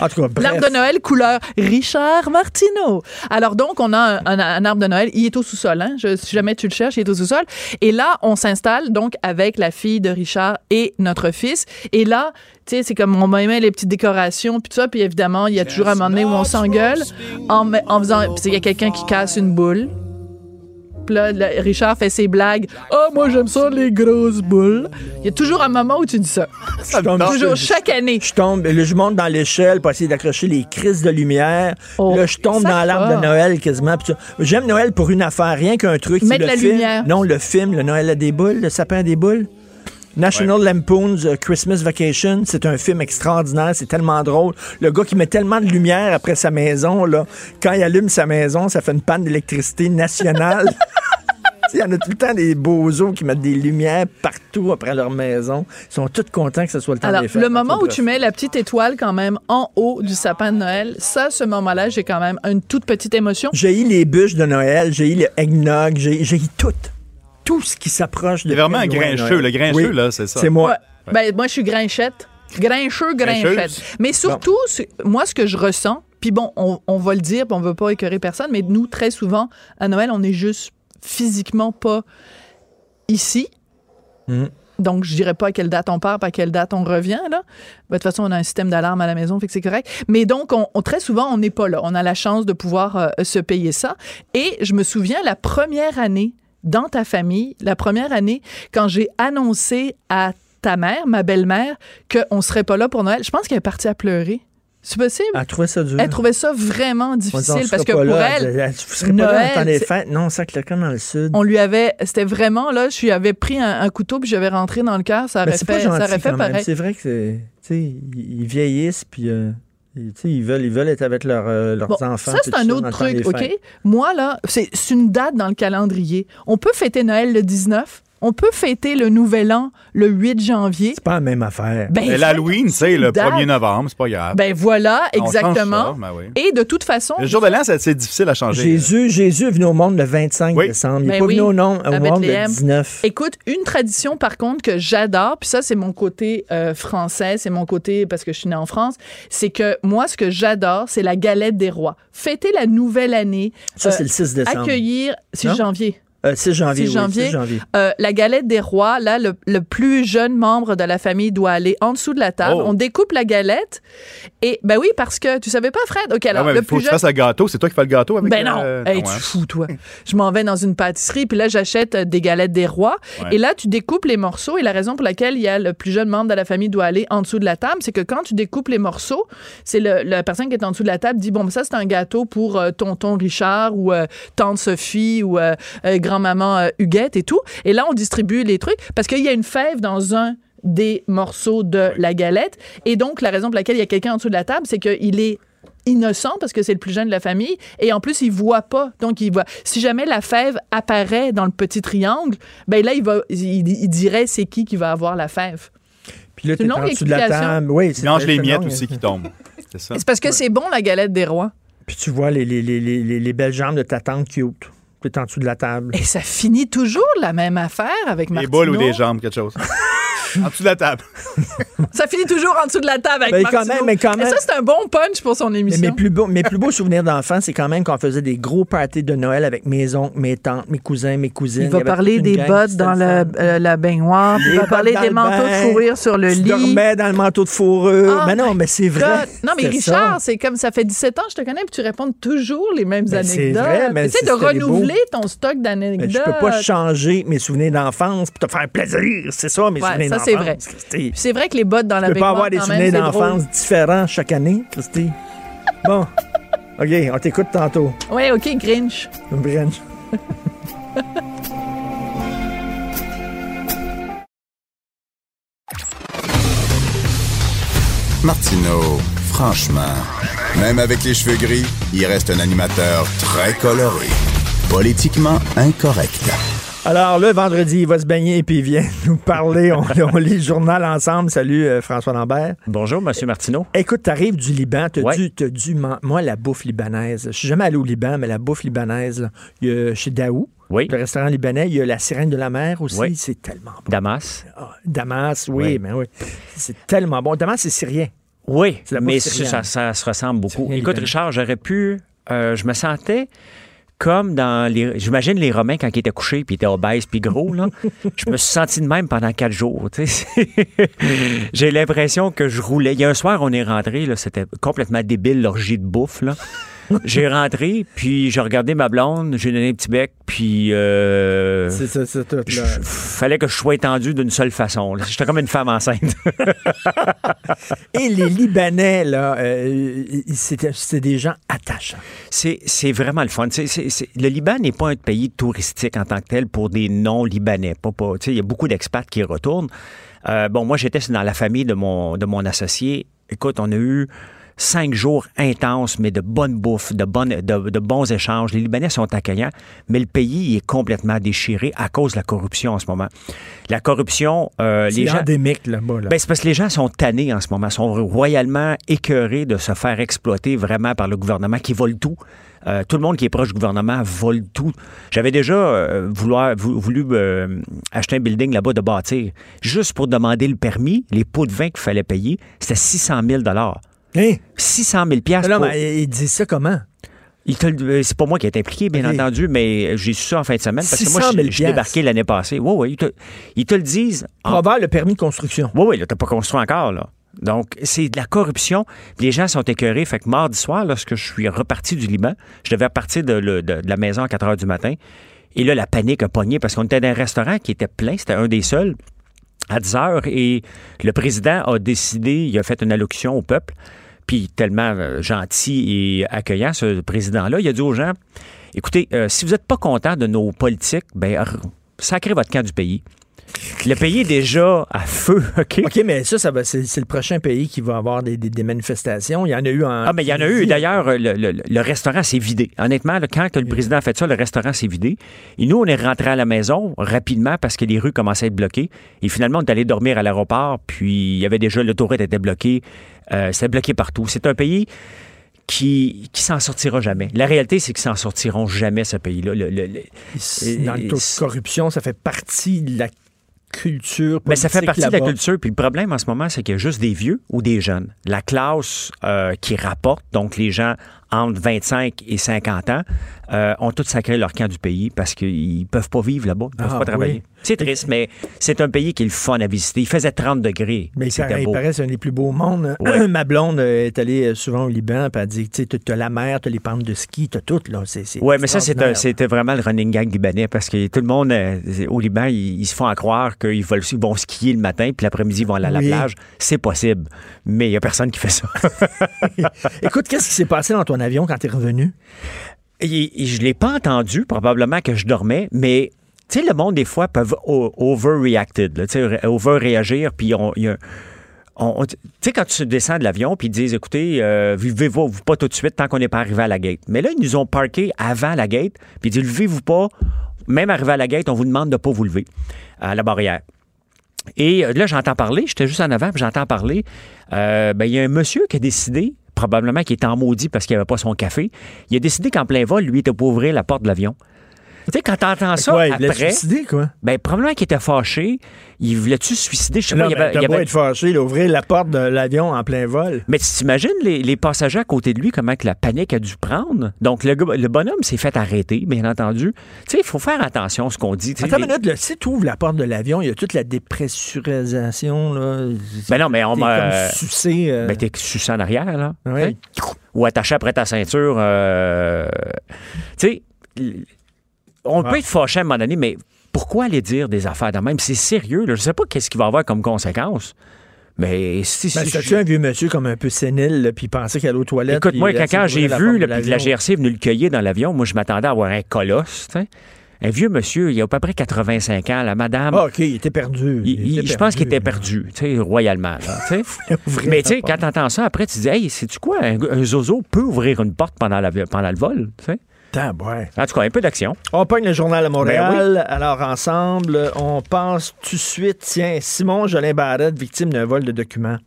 En tout cas, bref. L'arbre de Noël couleur Richard Martineau. Alors donc, on a un, un- un arbre de Noël. Il est au sous-sol. Hein? Je- si jamais tu le cherches, il est au sous-sol. Et là, on s'installe donc avec la fille de Richard et notre fils. Et là, tu sais, c'est comme on met les petites décorations puis tout ça. Puis évidemment, il y a toujours un moment donné où on s'engueule en, en faisant... puis il y a quelqu'un qui casse une boule. Puis là, le- Richard fait ses blagues. Ah, moi, j'aime ça, les grosses boules. Il y a toujours un moment où tu dis ça. Je tombe- Toujours, je- chaque année. Je tombe, là, je monte dans l'échelle pour essayer d'accrocher les crises de lumière. Oh, là, je tombe ça dans l'arbre de Noël quasiment. ça. J'aime Noël pour une affaire, rien qu'un truc. Mettre le la film. lumière. Non, le film, le Noël a des boules, le sapin a des boules. National Lampoon's euh, Christmas Vacation, c'est un film extraordinaire, c'est tellement drôle. Le gars qui met tellement de lumière après sa maison, là, quand il allume sa maison, ça fait une panne d'électricité nationale. Il y en a tout le temps des bozos qui mettent des lumières partout après leur maison. Ils sont tous contents que ce soit le temps Alors, des fêtes. le moment où Bref. tu mets la petite étoile quand même en haut du sapin de Noël, ça, ce moment-là, j'ai quand même une toute petite émotion. J'ai eu les bûches de Noël, j'ai eu le eggnog, j'ai j'ai eu tout. Tout ce qui s'approche de C'est vraiment un grincheux. Le grincheux, Oui, là, c'est ça. C'est moi. Ouais. Ben, moi, je suis grinchette. Grincheux, grinchette. Grincheuse? Mais surtout, moi, ce que je ressens, puis bon, on, on va le dire, puis on veut pas écœurer personne, mais nous, très souvent, à Noël, on est juste physiquement pas ici. Mm. Donc, je dirais pas à quelle date on part, pas à quelle date on revient, là. Ben, de toute façon, on a un système d'alarme à la maison, fait que c'est correct. Mais donc, on, on- très souvent, on n'est pas là. On a la chance de pouvoir euh, se payer ça. Et je me souviens, la première année dans ta famille, la première année, quand j'ai annoncé à ta mère, ma belle-mère, qu'on serait pas là pour Noël. Je pense qu'elle est partie à pleurer. C'est possible? Elle trouvait ça dur. Elle trouvait ça vraiment difficile parce que pour là. elle, serez pas là Noël, dans le temps des c'est- fêtes. Non, ça le dans le sud. on lui avait, c'était vraiment là, je lui avais pris un, un couteau puis j'avais rentré dans le cœur, ça aurait pas fait, ça aurait fait pareil. C'est vrai que c'est, tu sais, ils ils vieillissent puis euh, ils, veulent, ils veulent être avec leurs, euh, leurs Bon, enfants. ça, c'est un autre truc, OK? Moi, là, c'est c'est une date dans le calendrier. On peut fêter Noël le 19, on peut fêter le Nouvel An le 8 janvier. C'est pas la même affaire. Ben, Mais l'Halloween, c'est le date. 1er novembre, c'est pas grave. Ben voilà, exactement. ça, ben oui. Et de toute façon, Le jour de l'an, c'est c'est difficile à changer. Jésus, Jésus est venu au monde le 25 Oui. décembre. Il n'est Ben pas oui, venu au, nom, au monde le Bethléem. 19. Écoute, une tradition par contre que j'adore, puis ça c'est mon côté euh, français, c'est mon côté parce que je suis née en France, c'est que moi ce que j'adore, c'est la galette des rois. Fêter la nouvelle année. Ça, euh, c'est le 6 décembre. Accueillir, 6 Non? janvier. Euh, 6 janvier, 6 oui, janvier. 6 janvier. Euh, la galette des rois, là, le, le plus jeune membre de la famille doit aller en dessous de la table. Oh. On découpe la galette. Et, ben oui, parce que tu savais pas, Fred? OK, Ah alors, ouais, le il faut plus que tu jeune. fasses le gâteau. C'est toi qui fais le gâteau avec Ben non, euh, Hey, ouais. tu fous, toi. Je m'en vais dans une pâtisserie, puis là, j'achète euh, des galettes des rois. Ouais. Et là, tu découpes les morceaux. Et la raison pour laquelle il y a le plus jeune membre de la famille doit aller en dessous de la table, c'est que quand tu découpes les morceaux, c'est le- la personne qui est en dessous de la table dit Bon, ben ça, c'est un gâteau pour euh, tonton Richard ou euh, tante Sophie ou euh, euh, grand-maman euh, Huguette et tout. Et là, on distribue les trucs parce qu'il y a une fève dans un des morceaux de la galette. Et donc, la raison pour laquelle il y a quelqu'un en dessous de la table, c'est qu'il est innocent parce que c'est le plus jeune de la famille et en plus il voit pas donc il voit si jamais la fève apparaît dans le petit triangle ben là il va il, il dirait c'est qui qui va avoir la fève Puis là, C'est tu une es en dessous de la table. Oui, c'est Mélange très, les miettes aussi qui tombent. C'est ça. c'est parce que c'est bon la galette des rois Puis tu vois les, les, les, les, les- les belles jambes de ta tante cute. Puis t'es en dessous de la table. et ça finit toujours la même affaire avec Des Martineau boules ou des jambes, quelque chose. en dessous de la table. ça finit toujours en dessous de la table avec Ben, quand même, mais quand Et même. ça c'est un bon punch pour son Mais émission mes plus beaux, mes plus beaux souvenirs d'enfance, c'est quand même qu'on faisait des gros parties de Noël avec mes oncles, mes tantes, mes cousins, mes cousines. il va parler des gang, bottes dans le euh, la baignoire, il va parler des manteaux de fourrure sur le Tu lit. dormais dans le manteau de fourrure. Oh mais non, mais c'est vrai. Non, mais Richard, c'est comme ça fait 17 ans que je te connais, puis tu réponds toujours les mêmes Ben, c'est anecdotes. vrai, mais Essaie c'est- de c'était beau. renouveler ton stock Mais d'anecdotes. je peux pas changer mes souvenirs d'enfance pour te faire plaisir. C'est ça, mes Ouais, souvenirs d'enfance. C'est vrai. C'est vrai que les bottes dans la Tu peux pas avoir des souvenirs d'enfance différents chaque année, Christy. Bon. OK, on t'écoute tantôt. Ouais, OK, Grinch. Brian. Martineau, franchement, même avec les cheveux gris, il reste un animateur très coloré. Politiquement incorrect. Alors, le vendredi, il va se baigner et puis il vient nous parler. On, on lit le journal ensemble. Salut, euh, François Lambert. Bonjour, Monsieur Martineau. Écoute, t'arrives du Liban, t'as Ouais. dû, t'as dû moi, la bouffe libanaise. Je suis jamais allé au Liban, mais la bouffe libanaise, là, il y a chez Daou, Oui. le restaurant libanais, il y a la sirène de la mer aussi. Oui. C'est tellement bon. Damas. Ah, Damas, oui, Oui. mais oui. C'est tellement bon. Damas, c'est syrien. Oui, mais ça, ça, se ressemble beaucoup. Écoute. Richard, j'aurais pu. euh, je me sentais comme dans les. J'imagine les Romains quand ils étaient couchés puis ils étaient obèses puis gros, là. je me suis senti de même pendant quatre jours. J'ai l'impression que je roulais. Il y a un soir, on est rentré, là, c'était complètement débile, l'orgie de bouffe, là. J'ai rentré, puis j'ai regardé ma blonde, j'ai donné un petit bec, puis euh, C'est ça, c'est tout. là. fallait que je sois étendu d'une seule façon. J'étais comme une femme enceinte. Et les Libanais, là, euh, c'était des gens attachants. C'est, c'est vraiment le fun. C'est- c'est- c'est- le Liban n'est pas un pays touristique en tant que tel pour des non-libanais. Pas, pas, il y a beaucoup d'expats qui y retournent. Euh, bon, moi, j'étais dans la famille de mon, de mon associé. Écoute, on a eu cinq jours intenses, mais de bonne bouffe, de, bonnes, de, de bons échanges. Les Libanais sont accueillants, mais le pays est complètement déchiré à cause de la corruption en ce moment. La corruption, euh, les gens... endémique là-bas. Là. Ben, c'est parce que les gens sont tannés en ce moment, sont royalement écœurés de se faire exploiter vraiment par le gouvernement qui vole tout. Euh, tout le monde qui est proche du gouvernement vole tout. J'avais déjà euh, vouloir- voulu euh, acheter un building là-bas de bâtir. Juste pour demander le permis, les pots de vin qu'il fallait payer, c'était 600 000 Hein? 600 000 piastres Non, pour- mais ils disent ça comment? Il euh, C'est pas moi qui ai été impliqué, bien entendu, mais j'ai su ça en fin de semaine parce que moi, 600 000 je je suis débarqué l'année passée. Oui, oui. Ils te, ils te le disent. en- Pour avoir le permis de construction. oui, oui, là, t'as pas construit encore, là. Donc, c'est de la corruption. Les gens sont écœurés. Fait que mardi soir, lorsque je suis reparti du Liban, je devais repartir de, le- de- de la maison à 4 heures du matin. Et là, la panique a pogné parce qu'on était dans un restaurant qui était plein. C'était un des seuls. à 10 heures et le président a décidé, il a fait une allocution au peuple, puis tellement euh, gentil et accueillant, ce président-là, il a dit aux gens, écoutez, euh, si vous n'êtes pas content de nos politiques, ben, sacrez votre camp du pays. Le pays est déjà à feu, OK? OK, mais ça, ça va, c'est, c'est le prochain pays qui va avoir des, des- des manifestations. Il y en a eu en. Ah, mais il y en a eu. D'ailleurs, le, le- le restaurant s'est vidé. Honnêtement, là, quand le président a fait ça, le restaurant s'est vidé. Et nous, on est rentrés à la maison rapidement parce que les rues commençaient à être bloquées. Et finalement, on est allé dormir à l'aéroport. Puis, il y avait déjà, l'autoroute était bloquée. Euh, C'était bloqué partout. C'est un pays qui, qui s'en sortira jamais. La réalité, c'est qu'ils s'en sortiront jamais, ce pays-là. Le- le- le- Dans le taux de corruption, ça fait partie de la culture. Mais ça fait partie de la culture. Puis le problème en ce moment, c'est qu'il y a juste des vieux ou des jeunes. La classe euh, qui rapporte, donc les gens entre 25 et 50 ans, euh, ont tous sacré leur camp du pays parce qu'ils peuvent pas vivre là-bas. Ils peuvent Ah, pas travailler. oui. C'est triste, mais c'est un pays qui est le fun à visiter. Il faisait 30 degrés. Mais paraît, il paraît que c'est un des plus beaux mondes. Ouais. Ma blonde euh, est allée euh, souvent au Liban, puis elle dit, tu t'as la mer, t'as les pentes de ski, tout, là. C'est, c'est Oui, mais ça, c'était vraiment le running gang libanais parce que tout le monde euh, au Liban, ils, ils se font à croire qu'ils vont, ils vont skier le matin puis l'après-midi, ils vont aller à la Oui. plage. C'est possible, mais il n'y a personne qui fait ça. Écoute, qu'est-ce qui s'est passé dans ton avion quand t'es revenu? Je l'ai pas entendu, probablement que je dormais, mais tu sais, le monde, des fois, peuvent overreacted, puis tu sais, quand tu descends de l'avion, puis ils disent, écoutez, euh, vivez-vous pas tout de suite tant qu'on n'est pas arrivé à la gate. Mais là, ils nous ont parqué avant la gate, puis ils disent, levez-vous pas, même arrivé à la gate, on vous demande de pas vous lever à la barrière. Et euh, là, j'entends parler, j'étais juste en avant, puis j'entends parler. Euh, ben, il y a un monsieur qui a décidé, probablement qui est en maudit parce qu'il n'avait pas son café, il a décidé qu'en plein vol, lui, était pour ouvrir la porte de l'avion. Tu sais, quand t'entends ça il après, se suicider, quoi? ben, probablement qu'il était fâché. Il voulait-tu se suicider? Je sais pas. il y avait- il y avait- être fâché, là, ouvrir la porte de l'avion en plein vol. Mais tu t'imagines les, les passagers à côté de lui, comment que la panique a dû prendre? Donc, le, le bonhomme s'est fait arrêter, bien entendu. Tu sais, il faut faire attention à ce qu'on dit. Attends les- une minute, là, si tu ouvres la porte de l'avion, il y a toute la dépressurisation, là. Ben non, mais on m'a. sucé. euh, Ben, t'es sucé en arrière, là. Ouais. Ou attaché après ta ceinture. euh, Tu sais, on peut être fâché à un moment donné, mais pourquoi aller dire des affaires de même? C'est sérieux, là. Je sais pas qu'est-ce qu'il va avoir comme conséquence. Mais si. Ben, si- c'était-tu un vieux monsieur comme un peu sénile, puis pensait qu'il allait aux toilettes? Écoute, puis moi, il quand, j'ai vu, puis la. GRC est venue le cueillir dans l'avion, moi, je m'attendais à avoir un colosse. Un vieux monsieur, il a à peu près 85 ans, la madame. Ah, OK, il était perdu. il- il- était je pense qu'il était perdu, tu sais, royalement. là, tu sais. Ouvrir Mais tu sais, quand t'entends ça, après, tu dis, hey, sais-tu quoi? Un, un zozo peut ouvrir une porte pendant, la, pendant le vol, tu sais. Tabouin. En tout cas, un peu d'action. On pogne le journal à Montréal. Ben Alors, ensemble, on pense tout de suite, tiens, Simon Jolin Barrette, victime d'un vol de documents.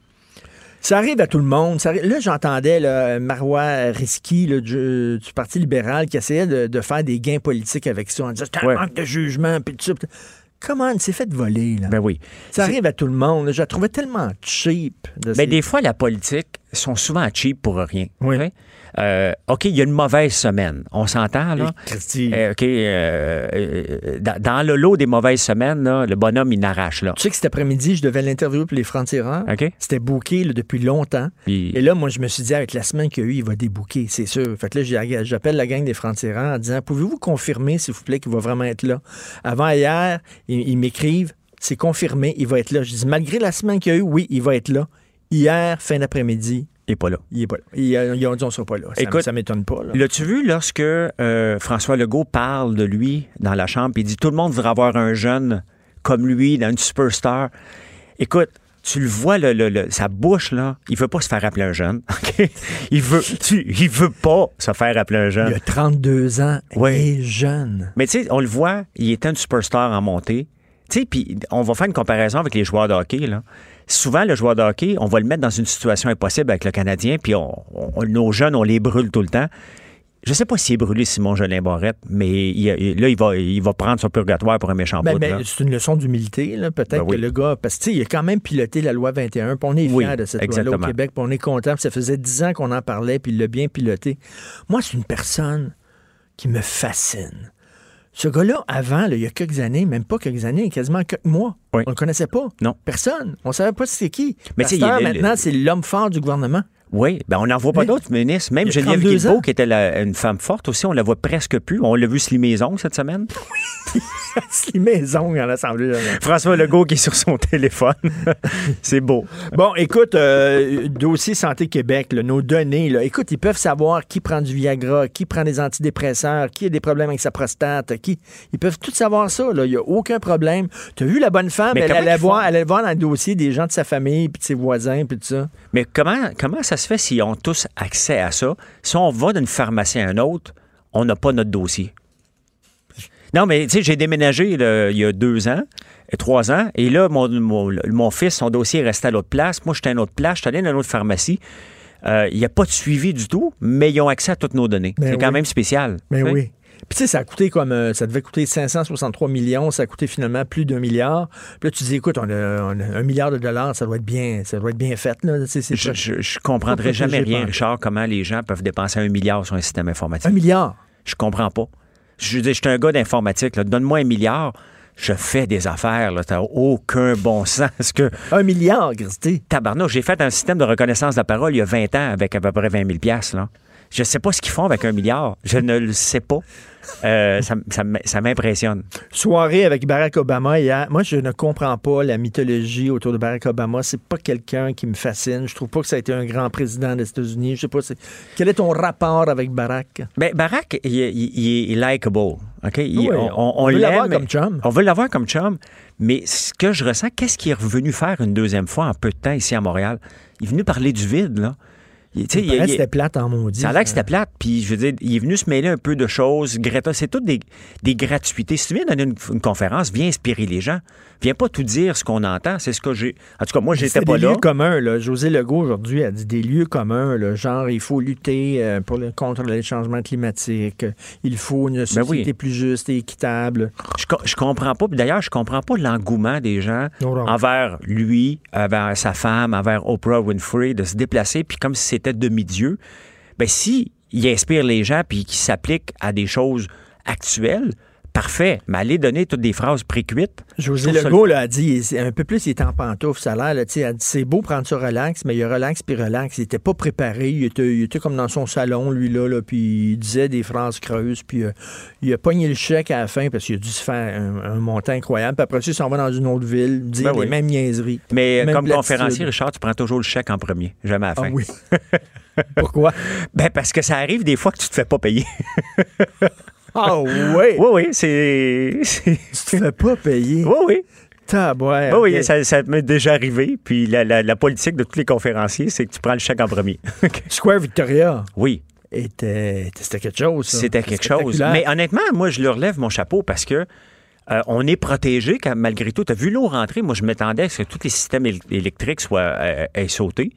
Ça arrive à tout le monde. Ça Là, j'entendais Marois Risky là, du, du Parti libéral qui essayait de, de faire des gains politiques avec ça en disant c'est un Ouais. manque de jugement. Puis tout ça. Comment il s'est fait voler, là? Ben oui. ça arrive à tout le monde. Je la trouvais tellement cheap. De ces- Ben, des fois, la politique sont souvent cheap pour rien. Oui. Euh, OK, il y a une mauvaise semaine. On s'entend, là? Euh, OK, euh, euh, dans, dans le lot des mauvaises semaines, là, le bonhomme, il n'arrache, là. Tu sais que cet après-midi, je devais l'interviewer pour les francs-tireurs. OK? C'était booké là, depuis longtemps. Puis- Et là, moi, je me suis dit, avec la semaine qu'il y a eu, il va débooker, c'est sûr. Fait que là, j'appelle la gang des francs-tireurs en disant, pouvez-vous confirmer, s'il vous plaît, qu'il va vraiment être là? Avant hier, ils, ils m'écrivent, c'est confirmé, il va être là. Je dis, malgré la semaine qu'il y a eu, oui, il va être là. Hier, fin d'après-midi, Il n'est pas là. il est pas là. Ils, ont dit, on sera pas là. Ça, Écoute, ça m'étonne pas. là. L'as-tu vu lorsque euh, François Legault parle de lui dans la chambre, il dit tout le monde voudrait avoir un jeune comme lui, dans une superstar. Écoute, tu le vois, le, le- le- sa bouche, là, il veut pas se faire appeler un jeune. Il veut, tu- il veut pas se faire appeler un jeune. Il a 32 ans, Ouais. il est jeune. Mais tu sais, on le voit, il était une superstar en montée. Tu sais, puis on va faire une comparaison avec les joueurs de hockey, là. Souvent, le joueur de hockey, on va le mettre dans une situation impossible avec le Canadien, puis on- on- nos jeunes, on les brûle tout le temps. Je sais pas s'il est brûlé Simon Jolin Barrette, mais il- là, il va, il va prendre son purgatoire pour un méchant Ben, ben, c'est une leçon d'humilité. Peut-être Ben oui. que le gars, parce que tu sais, il a quand même piloté la loi 21, puis on est fiers Oui, de cette loi-là au. Québec, puis on est content, ça faisait dix ans qu'on en parlait, puis il l'a bien piloté. Moi, c'est une personne qui me fascine. Ce gars-là, avant, là, il y a quelques années, même pas quelques années, quasiment quelques mois, Oui. on le connaissait pas. Non. Personne. On savait pas c'était qui. Mais il le- maintenant, c'est l'homme fort du gouvernement. Oui, ben on n'en voit pas d'autres ministres. Même Geneviève 32 Guilbeault, qui était la- une femme forte aussi, on la voit presque plus. On l'a vu ongles cette semaine. Les ongles à l'Assemblée. François Legault qui est sur son téléphone. C'est beau. Bon, écoute, euh, dossier Santé Québec, là, nos données, là, écoute, ils peuvent savoir qui prend du Viagra, qui prend des antidépresseurs, qui a des problèmes avec sa prostate, qui. Ils peuvent tout savoir ça. Il n'y a aucun problème. Tu as vu la bonne femme, Mais elle allait, voir, elle allait voir dans le dossier des gens de sa famille, puis de ses voisins, puis tout ça. Mais comment, comment ça se fait s'ils ont tous accès à ça? Si on va d'une pharmacie à une autre, on n'a pas notre dossier. Non, mais tu sais, j'ai déménagé là, il y a deux ans, euh, trois ans, et là, mon, mon, mon fils, son dossier est resté à l'autre place. Moi, j'étais à une autre place, j'étais allé dans une autre pharmacie. Euh, Il n'y a pas de suivi du tout, mais ils ont accès à toutes nos données. C'est quand même spécial. Mais oui. Puis tu sais, ça a coûté comme euh, ça devait coûter 563 millions, ça a coûté finalement plus d'un milliard. Puis là, tu dis, écoute, on a, on a un milliard de dollars, ça doit être bien, ça doit être bien fait. Là. C'est- c'est Je, je, je protégé jamais rien, Richard, comment les gens peuvent dépenser un milliard sur un système informatique. Un milliard? Je comprends pas. Je dire, je suis un gars d'informatique. Donne-moi un milliard, je fais des affaires. Là. T'as aucun bon sens. que... Un milliard, Christy. Tabarnouche, j'ai fait un système de reconnaissance de la parole il y a 20 ans avec à peu près 20 000 piastres, là. Je sais pas ce qu'ils font avec un milliard. Je ne le sais pas. Euh, ça m'impressionne. Soirée avec Barack Obama hier. Moi, je ne comprends pas la mythologie autour de Barack Obama. C'est pas quelqu'un qui me fascine. Je trouve pas que ça a été un grand président des États-Unis. Je sais pas. Quel est ton rapport avec Barack? Ben, Barack, il, est- il- il est likable. Oui, on, on on veut l'aime. l'avoir comme chum. On veut l'avoir comme chum. Mais ce que je ressens, qu'est-ce qu'il est revenu faire une deuxième fois en peu de temps ici à Montréal? Il est venu parler du vide, là. Il, Il il- C'était plate en maudit. Ça a l'air que c'était plate. Puis, je veux dire, il est venu se mêler un peu de choses. Greta, c'est toutes des, des gratuités. Si tu viens donner une, une conférence, viens inspirer les gens. Viens pas tout dire ce qu'on entend. C'est ce que j'ai. En tout cas, moi, j'étais pas des là. lieux communs. Là. José Legault, aujourd'hui, a dit des lieux communs. Là, genre, il faut lutter euh, pour le, contre les changements climatiques. Il faut une société Ben oui. plus juste et équitable. Je, je comprends pas. D'ailleurs, je comprends pas l'engouement des gens Non, non. envers lui, envers sa femme, envers Oprah Winfrey, de se déplacer, puis comme si c'était demi-dieu. Ben, si il inspire les gens, puis qu'il s'applique à des choses actuelles, parfait. Mais aller donner toutes des phrases précuites. José Legault le- là, a dit, un peu plus, il était en pantoufle, ça a l'air, c'est beau prendre ça relax, mais il a relax puis relax. Il était pas préparé, il était, il était comme dans son salon, lui, là, puis il disait des phrases creuses, puis euh, il a pogné le chèque à la fin parce qu'il a dû se faire un, un montant incroyable. Puis après ça, il s'en va dans une autre ville, dire Ben les mêmes niaiseries. Mais Même comme platitude. conférencier, Richard, tu prends toujours le chèque en premier, jamais à la Ah fin. oui. Pourquoi? Ben parce que ça arrive des fois que tu te fais pas payer. Ah oui? Oui, oui, c'est. Tu te fais pas payer. Oui, oui. Tabouais. Oui, ça, ça m'est déjà arrivé. Puis la, la- la politique de tous les conférenciers, c'est que tu prends le chèque en premier. Square Victoria Oui, était, c'était quelque chose. ça. c'était quelque chose. Mais honnêtement, moi, je leur lève mon chapeau parce que euh, on est protégé quand, malgré tout. Tu as vu l'eau rentrer? Moi, je m'attendais à ce que tous les systèmes éle- électriques soient euh, aient sauté.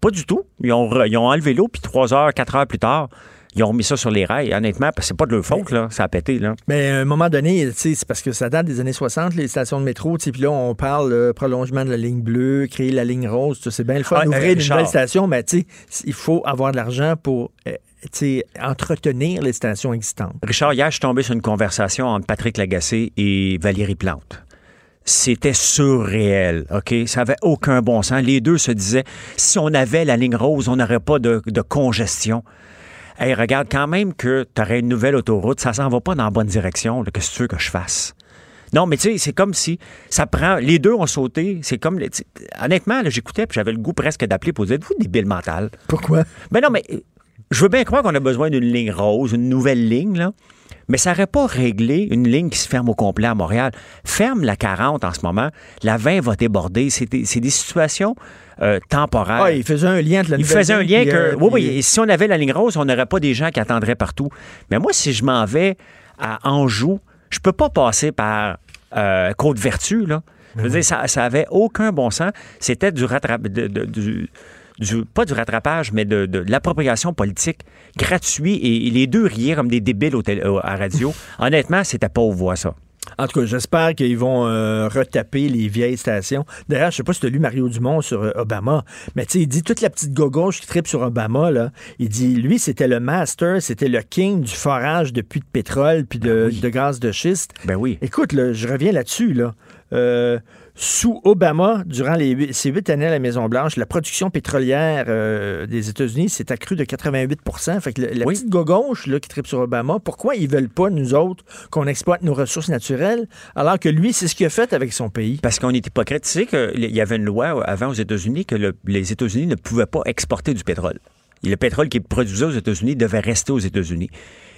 Pas du tout. Ils ont, ils ont enlevé l'eau, puis trois heures, quatre heures plus tard, ils ont remis ça sur les rails. Honnêtement, parce que c'est pas de leur faute, là. Ça a pété, là. Mais à un moment donné, c'est parce que ça date des années 60, les stations de métro. Puis là, on parle euh, prolongement de la ligne bleue, créer la ligne rose. C'est bien le fun Ah, d'ouvrir euh, une nouvelle station, mais tu sais, il faut avoir de l'argent pour euh, entretenir les stations existantes. Richard, hier, je suis tombé sur une conversation entre Patrick Lagacé et Valérie Plante. C'était surréel, OK? Ça avait aucun bon sens. Les deux se disaient, si on avait la ligne rose, on n'aurait pas de, de congestion. Hey, regarde, quand même que tu aurais une nouvelle autoroute, ça s'en va pas dans la bonne direction. Qu'est-ce que tu veux que je fasse? Non, mais tu sais, c'est comme si ça prend. Les deux ont sauté. C'est comme. Honnêtement, là, j'écoutais puis j'avais le goût presque d'appeler pour dire Êtes-vous débile mental? Pourquoi? Ben non, mais je veux bien croire qu'on a besoin d'une ligne rose, une nouvelle ligne, là. Mais ça n'aurait pas réglé une ligne qui se ferme au complet à Montréal. Ferme la 40 en ce moment. La 20 va déborder. C'est des, c'est des situations euh, temporaires. Ah, il faisait un lien entre la Il faisait un ligne lien puis, que. euh, oui, oui. puis- Et si on avait la ligne rose, on n'aurait pas des gens qui attendraient partout. Mais moi, si je m'en vais à Anjou, je peux pas passer par euh, Côte-Vertu, là. Je veux dire, ça, ça avait aucun bon sens. C'était du rattrapage. du, du- pas du rattrapage, mais de, de l'appropriation politique gratuit. Et, et les deux riaient comme des débiles au à radio. Honnêtement, c'était pas aux voix, ça. En tout cas, j'espère qu'ils vont euh, retaper les vieilles stations. D'ailleurs, je sais pas si tu as lu Mario Dumont sur euh, Obama, mais tu sais, il dit toute la petite gauche qui tripe sur Obama, là, il dit, lui, c'était le master, c'était le king du forage de puits de pétrole puis de, de gaz de schiste. Ben oui. Écoute, là, je reviens là-dessus, là. Euh, Sous Obama, durant les huit- ces huit années à la Maison-Blanche, la production pétrolière euh, des États-Unis s'est accrue de 88% Fait que le- la petite gauche là, qui tripe sur Obama, pourquoi ils veulent pas, nous autres, qu'on exploite nos ressources naturelles, alors que lui, c'est ce qu'il a fait avec son pays? Parce qu'on est hypocrite. Tu sais qu'il y avait une loi avant aux États-Unis que le- les États-Unis ne pouvaient pas exporter du pétrole. Et le pétrole qui est produisé aux États-Unis devait rester aux États-Unis.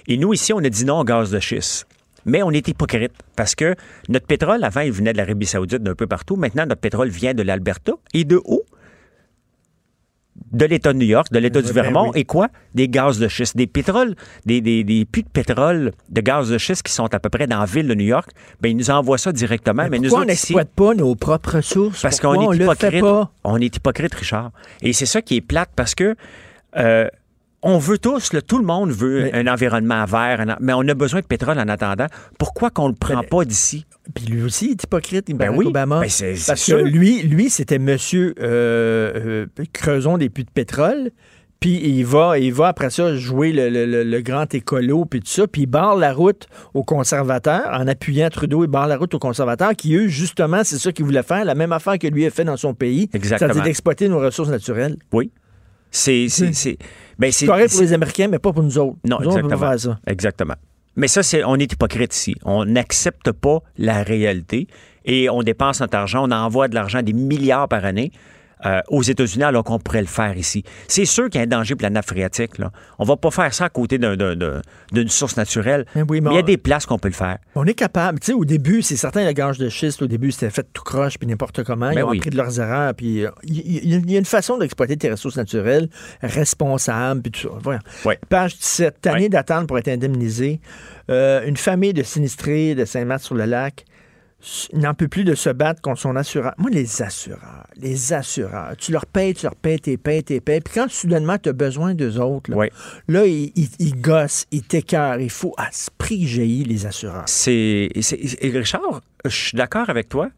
Et nous, ici, on a dit non au gaz de schiste. Mais on est hypocrite parce que notre pétrole, avant, il venait de l'Arabie Saoudite, d'un peu partout. Maintenant, notre pétrole vient de l'Alberta. Et de où? De l'État de New York, de l'État du ben Vermont. oui. Et quoi? Des gaz de schiste. Des pétroles, des, des, des puits de pétrole, de gaz de schiste qui sont à peu près dans la ville de New York. Ben, ils nous envoient ça directement. Mais, nous Pourquoi on n'exploite pas nos propres ressources? parce qu'on on est hypocrite. On est hypocrite, Richard. Et c'est ça qui est plate parce que euh, on veut tous, là, tout le monde veut un environnement vert, un mais on a besoin de pétrole en attendant. Pourquoi qu'on ne le prend pas d'ici? Puis lui aussi, il est hypocrite, Ben Barack oui, Obama. ben c'est Parce sûr. que lui, lui c'était monsieur euh, euh, creusons des puits de pétrole. Puis il va, il va après ça jouer le, le- le- le grand écolo puis tout ça, puis il barre la route aux conservateurs en appuyant Trudeau, il barre la route aux conservateurs qui eux justement c'est ça qu'ils voulaient faire, la même affaire que lui a fait dans son pays, Exactement. c'est-à-dire d'exploiter nos ressources naturelles. Oui. C'est c'est c'est ben C'est correct pour les Américains, mais pas pour nous autres. Non, Nous autres, on exactement. faire ça. Exactement. Mais ça, c'est, on est hypocrite ici. On n'accepte pas la réalité et on dépense notre argent, on envoie de l'argent, des milliards par année. Euh, aux États-Unis alors qu'on pourrait le faire ici. C'est sûr qu'il y a un danger pour la nappe phréatique. Là. On va pas faire ça à côté d'un- d'un- d'un- d'une source naturelle. Mais oui, mais mais il y a des places qu'on peut le faire. On est capable. Tu sais, au début, c'est certain, le gage de schiste, au début, c'était fait tout croche, puis n'importe comment. Ils Ben ont oui. appris de leurs erreurs, puis euh, il y, a une façon d'exploiter tes ressources naturelles responsables, puis tout ça. Page 17, année d'attente pour être indemnisé. Euh, une famille de sinistrés de Saint-Marc-sur-le-Lac n'en peut plus de se battre contre son assureur. Moi, les assureurs, les assureurs, tu leur payes, tu leur payes, t'es payes, t'es payes. Puis quand soudainement, tu as besoin d'eux autres, là, là ils, ils- ils gossent, ils t'écœurent. Il faut à ce prix jaillit les assureurs. C'est, Richard, je suis d'accord avec toi.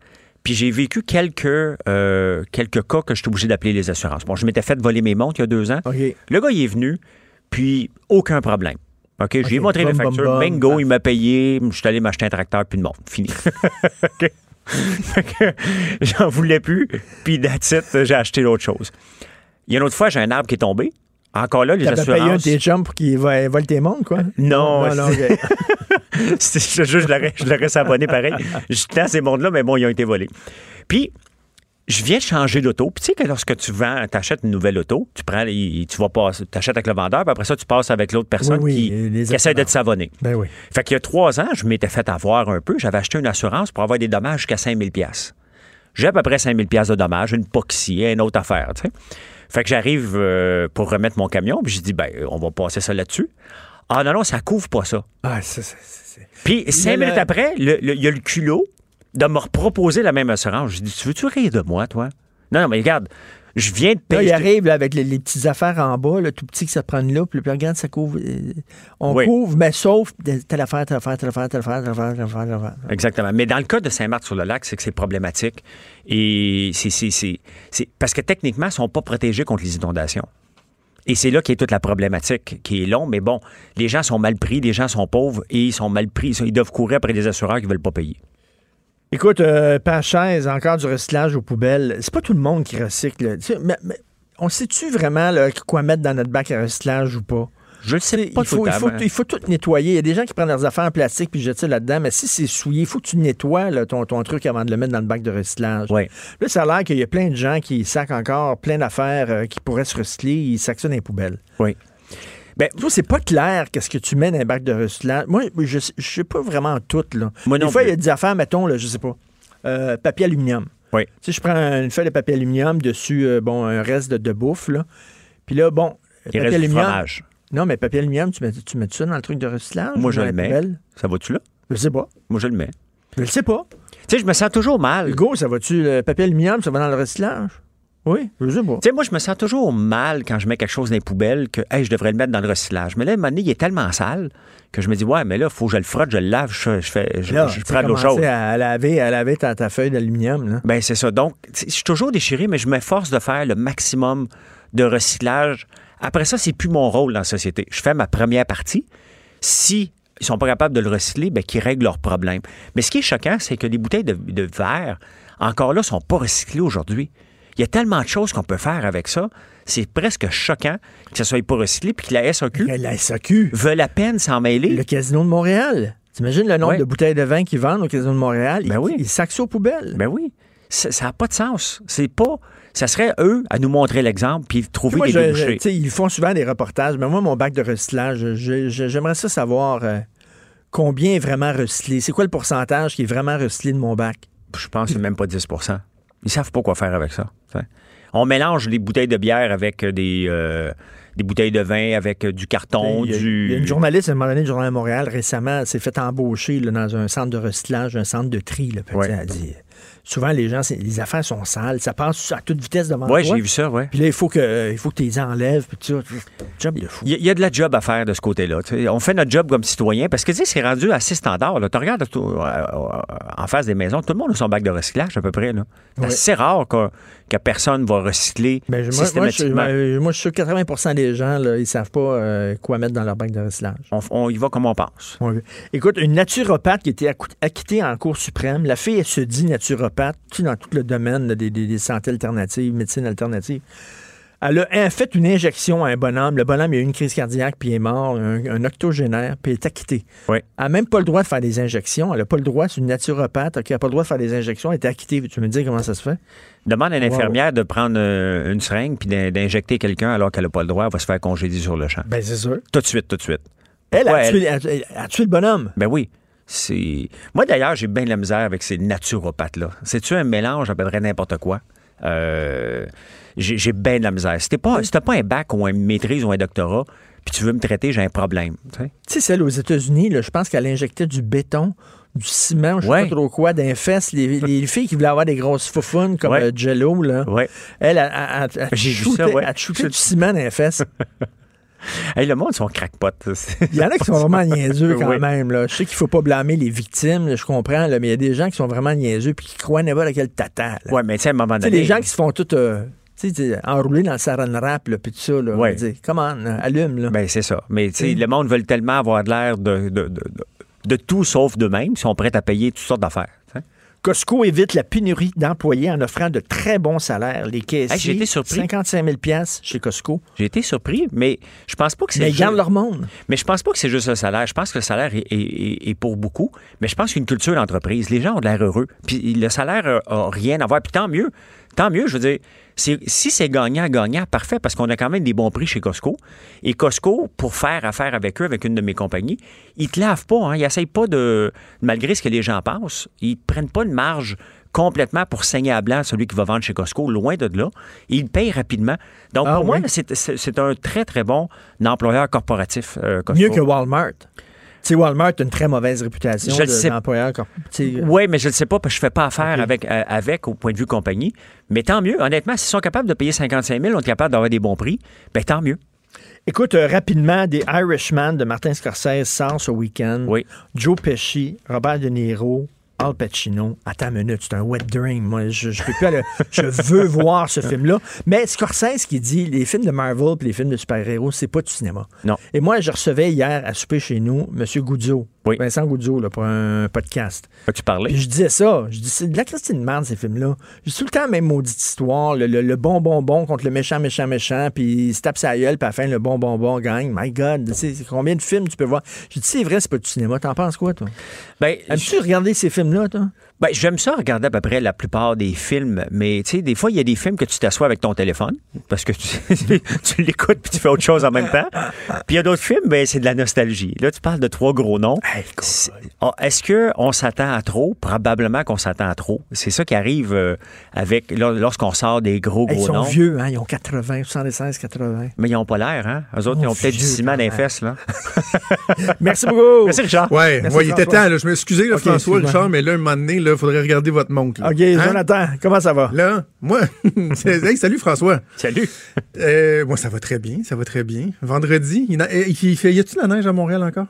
Puis j'ai vécu quelques, euh, quelques cas que je suis obligé d'appeler les assurances. Bon, je m'étais fait voler mes montres il y a deux ans. Le gars, il est venu, puis aucun problème. OK, je lui ai OK, montré mes bum, bum, factures. bum, Bingo, il m'a payé. Je suis allé m'acheter un tracteur, puis de montre. Fini. OK. J'en voulais plus. Puis that's it, j'ai acheté l'autre chose. Il y a une autre fois, j'ai un arbre qui est tombé. Encore là, les T'avais assurances... payé un tes chums pour qu'il vo- vole tes montres, quoi? Non, non, non, c'est- ok. C'est- je l'aurais, sabonné pareil. Je tenais à ces mondes-là, mais bon, ils ont été volés. Puis, je viens de changer d'auto. Puis, tu sais que lorsque tu vends, tu achètes une nouvelle auto, tu prends, tu vas passer, tu achètes avec le vendeur, puis après ça, tu passes avec l'autre personne Oui, oui, qui, essaie de te savonner. Ben oui. Fait qu'il y a trois ans, je m'étais fait avoir un peu. J'avais acheté une assurance pour avoir des dommages jusqu'à 5000 pièces. J'ai à peu près 5000 pièces de dommages, une poxy, une autre affaire, tu sais. Fait que j'arrive euh, pour remettre mon camion, puis je dis, ben, on va passer ça là-dessus. Ah non, non, ça couvre pas ça. Ah, ça, ça, ça, Puis cinq minutes après, il y a le culot de me reproposer la même assurance. Je dis, tu veux-tu rire de moi, toi? Non, non, mais regarde, je viens de Là, payer. il arrive là, avec les, les petites affaires en bas, là, tout petit que ça prend loupe, puis regarde, ça couvre. euh, on Oui. couvre, mais sauf telle affaire, telle affaire, telle affaire, telle affaire, telle affaire, telle affaire, telle affaire. Exactement. Mais dans le cas de Saint-Marc-sur-le-Lac, c'est que c'est problématique. Et c'est- parce que techniquement, ils ne sont pas protégés contre les inondations. Et c'est là qu'est toute la problématique, qui est long. Mais bon, les gens sont mal pris, les gens sont pauvres et ils sont mal pris. Ils doivent courir après des assureurs qui ne veulent pas payer. Écoute, euh, page 16, encore du recyclage aux poubelles. C'est pas tout le monde qui recycle. là. Tu sais, mais, mais on sait-tu vraiment là, quoi mettre dans notre bac à recyclage ou pas? Je le sais pas il faut, il, faut, temps, il faut tout nettoyer. Il y a des gens qui prennent leurs affaires en plastique puis jettent ça là-dedans, mais si c'est souillé, il faut que tu nettoies là, ton, ton truc avant de le mettre dans le bac de recyclage. Ouais. Là, ça a l'air qu'il y a plein de gens qui sacent encore plein d'affaires euh, qui pourraient se recycler, ils sacent ça dans les poubelles. Oui. Ben, Toi, c'est pas clair qu'est-ce que tu mets dans un bac de recyclage. Moi, je, je sais pas vraiment tout, là. Moi des non fois, il y a des affaires, mettons, là, je sais pas, euh, papier aluminium. Oui. Tu sais, je prends une feuille de papier aluminium, dessus, euh, bon, un reste de, de bouffe, là. Puis là, bon, Il reste du fromage. Non, mais papier aluminium, tu mets, tu mets ça dans le truc de recyclage? Moi, je le mets. poubelle? Ça va-tu là? Je sais pas. Moi, je le mets. Je le sais pas. Tu sais, je me sens toujours mal. Hugo, ça va-tu, le papier aluminium, ça va dans le recyclage? Oui, je sais pas. Tu sais, moi, je me sens toujours mal quand je mets quelque chose dans les poubelles que, hey, je devrais le mettre dans le recyclage. Mais là, à un moment donné, il est tellement sale que je me dis, ouais, mais là, il faut que je le frotte, je le lave, je, je fais, je, Là, je tu prends de l'eau commencer chaude. à laver, à laver ta, ta feuille d'aluminium, là. Ben, c'est ça. Donc, je suis toujours déchiré, mais je m'efforce de faire le maximum de recyclage. Après ça, c'est plus mon rôle dans la société. Je fais ma première partie. Si ils sont pas capables de le recycler, ben, qu'ils règlent leurs problèmes. Mais ce qui est choquant, c'est que les bouteilles de, de verre, encore là, sont pas recyclés aujourd'hui. Il y a tellement de choses qu'on peut faire avec ça. C'est presque choquant que ça soit pas recyclé puis que la SAQ, La SAQ, veut la peine s'en mêler. le casino de Montréal. T'imagines le nombre Ouais. de bouteilles de vin qu'ils vendent au casino de Montréal? Ben ils, oui. ils sacent ça aux poubelles. Ben oui. Ça n'a pas de sens. C'est pas. Ça serait eux à nous montrer l'exemple puis trouver Moi, des je- débouchés. ils font souvent des reportages, mais moi, mon bac de recyclage, j'aimerais ça savoir euh, combien est vraiment recyclé. C'est quoi le pourcentage qui est vraiment recyclé de mon bac? Je pense que c'est même pas 10 Ils savent pas quoi faire avec ça. On mélange des bouteilles de bière avec euh, des, euh, des bouteilles de vin, avec euh, du carton, il, y a, du. il y a une journaliste, à un moment donné, du Journal de Montréal, récemment, s'est fait embaucher là, dans un centre de recyclage, un centre de tri. Là, Ouais. elle dit, souvent, les gens, les affaires sont sales, ça passe à toute vitesse devant Ouais, toi. j'ai vu ça, ouais. Puis là, il faut que, euh, il faut que tu les enlèves, puis ça. Job de fou. Il y, a- il y a de la job à faire de ce côté-là. tu. On fait notre job comme citoyen parce que tu sais, c'est rendu assez standard. Tu regardes euh, euh, en face des maisons, tout le monde a son bac de recyclage à peu près. là. C'est Ouais. assez rare que, que personne va recycler Ben, je- moi, moi, je, systématiquement. moi, moi, je suis sûr que 80% des gens, là, ils savent pas euh, quoi mettre dans leur bac de recyclage. on, on y va comme on pense. Ouais. Écoute, une naturopathe qui accou- acquittée en Cour suprême, la fille, elle se dit naturopathe, tu dans tout le domaine là, des, des, des santé alternatives, médecine alternative. Elle a fait une injection à un bonhomme. Le bonhomme, il a eu une crise cardiaque, puis il est mort, un, un octogénaire, puis il est acquitté. Oui. Elle n'a même pas le droit de faire des injections. Elle n'a pas le droit, c'est une naturopathe, OK, elle n'a pas le droit de faire des injections, elle est acquittée. Tu me dis comment ça se fait? Demande à une Wow. infirmière de prendre euh, une seringue puis d'in- d'injecter quelqu'un alors qu'elle n'a pas le droit, elle va se faire congédier sur le champ. Ben, c'est sûr. Tout de suite, tout de suite. Elle a, Ouais, tué, elle a tué le bonhomme. Ben oui. C'est. Moi, d'ailleurs, j'ai bien de la misère avec ces naturopathes-là. C'est-tu un mélange près n'importe quoi? Euh, j'ai j'ai bien de la misère. Si pas, si t'as pas un bac ou une maîtrise ou un doctorat, puis tu veux me traiter, j'ai un problème. tu sais. Celle aux États-Unis, là, je pense qu'elle injectait du béton, du ciment, je sais Ouais. pas trop quoi, d'un fesses. Les, les filles qui voulaient avoir des grosses foufounes comme Ouais. euh, Jello, là, Ouais. elle, J'ai ça, elle shootait du ciment dans les fesses. Hey, le monde, ils sont crackpot. Il y en a qui sont vraiment niaiseux quand Oui. même. Là. Je sais qu'il faut pas blâmer les victimes, là, je comprends, là, mais il y a des gens qui sont vraiment niaiseux puis qui croient n'importe quel tata. Ouais, mais tu sais, à un moment donné. les gens qui se font tout euh, enrouler dans le saran wrap, là, puis tout ça. Là, Ouais. On va dire, Come on, là, allume. Là. Ben, c'est ça. Mais tu sais, le monde veut tellement avoir de l'air de, de, de, de- de tout sauf d'eux-mêmes. Ils sont prêts à payer toutes sortes d'affaires. Costco évite la pénurie d'employés en offrant de très bons salaires. Les caissiers, Hey, j'ai été surpris. 55 000 chez Costco. J'ai été surpris, mais je pense pas que c'est. Mais ils juste- gardent leur monde. Mais je pense pas que c'est juste le salaire. Je pense que le salaire est, est- est- est pour beaucoup. Mais je pense qu'une culture d'entreprise, les gens ont de l'air heureux. Puis le salaire a, a rien à voir. Puis tant mieux. Tant mieux, je veux dire. Si c'est gagnant-gagnant, parfait, parce qu'on a quand même des bons prix chez Costco. Et Costco, pour faire affaire avec eux, avec une de mes compagnies, ils te lavent pas. Hein, ils n'essayent pas de. Malgré ce que les gens pensent, ils prennent pas une marge complètement pour saigner à blanc celui qui va vendre chez Costco, loin de là. Ils payent rapidement. Donc, Ah pour moi, oui? c'est un très, très bon employeur corporatif, euh, Costco. Mieux que Walmart. Sais, Walmart a une très mauvaise réputation Je le de- sais. d'employeur. tu sais, Oui, mais je ne sais pas parce que je ne fais pas affaire avec, euh, avec au point de vue compagnie. Mais tant mieux. Honnêtement, s'ils sont capables de payer 55 000, on est capable d'avoir des bons prix, ben tant mieux. Écoute, euh, rapidement, des Irishman de Martin Scorsese sort ce week-end. Oui. Joe Pesci, Robert De Niro, Al Pacino. Attends une minute, c'est un wet dream. Moi, je, je peux plus aller- Je veux voir ce film-là. Mais Scorsese qui dit les films de Marvel et les films de super-héros, c'est pas du cinéma. Non. Et moi, je recevais hier à souper chez nous M. Goudzo, Oui. Vincent Goudzo, là, pour un podcast. As-tu parlé? Puis je disais ça. Je dis, c'est de la Christine merde, ces films-là. J'ai tout le temps la même maudite histoire. Le, le- le bon bonbon contre le méchant, méchant, méchant. Puis il se tape sa gueule, puis à la fin, le bon bonbon gagne. My God, c'est combien de films tu peux voir? J'ai dit, c'est vrai, c'est pas du cinéma. T'en penses quoi, toi? Ben, Aimes-tu regarder ces films-là, toi? Ben, j'aime ça regarder à peu près la plupart des films, mais tu sais, des fois, il y a des films que tu t'assois avec ton téléphone parce que tu, tu l'écoutes puis tu fais autre chose en même temps. Puis il y a d'autres films, ben, c'est de la nostalgie. Là, tu parles de trois gros noms. Oh, Est-ce qu'on s'attend à trop? Probablement qu'on s'attend à trop. C'est ça qui arrive euh, avec là, lorsqu'on sort des gros, Hey, gros ils sont noms. vieux, hein? Ils ont 80, 76, 80. Mais ils n'ont pas l'air, hein? Eux autres, ils ont peut-être du vieux, ciment dans les fesses, là. Merci beaucoup. Merci, Richard. Ouais, Merci, moi, il était temps. Là. Je m'excusais, là, Ok, François. Richard, mais là, un moment donné, il faudrait regarder votre montre. là. OK, Hein? Jonathan, comment ça va? Là, moi, hey, salut François. Salut. Euh, moi, ça va très bien, ça va très bien. Vendredi, il, na- il, il fait, y a-tu de la neige à Montréal encore?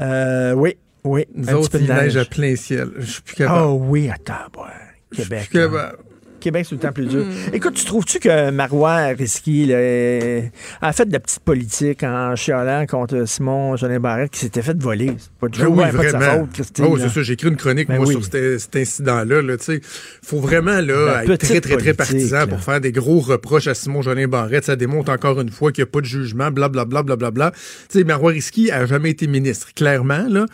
Euh, oui, oui. Nous un autres, petit peu il de neige neige. à plein ciel. Je suis plus capable. Oh oui, attends, ouais. Je suis Québec. plus là. capable. Québec, c'est tout le temps plus dur. Hmm. Écoute, tu trouves-tu que Marois Risky là, euh, a fait de la petite politique en chialant contre Simon Jolin Barrette qui s'était fait voler? C'est pas du Ben oui, pas de sa vraiment. faute, Christine. Oui, là. c'est ça. J'ai écrit une chronique, Ben moi, oui. sur cet, cet incident-là. Là, sais. faut vraiment là, être très, très, très partisan là. pour faire des gros reproches à Simon Jolin Barrette. Ça démontre encore une fois qu'il n'y a pas de jugement, blablabla, blablabla. Tu sais, Marois Risky a jamais été ministre, clairement, là.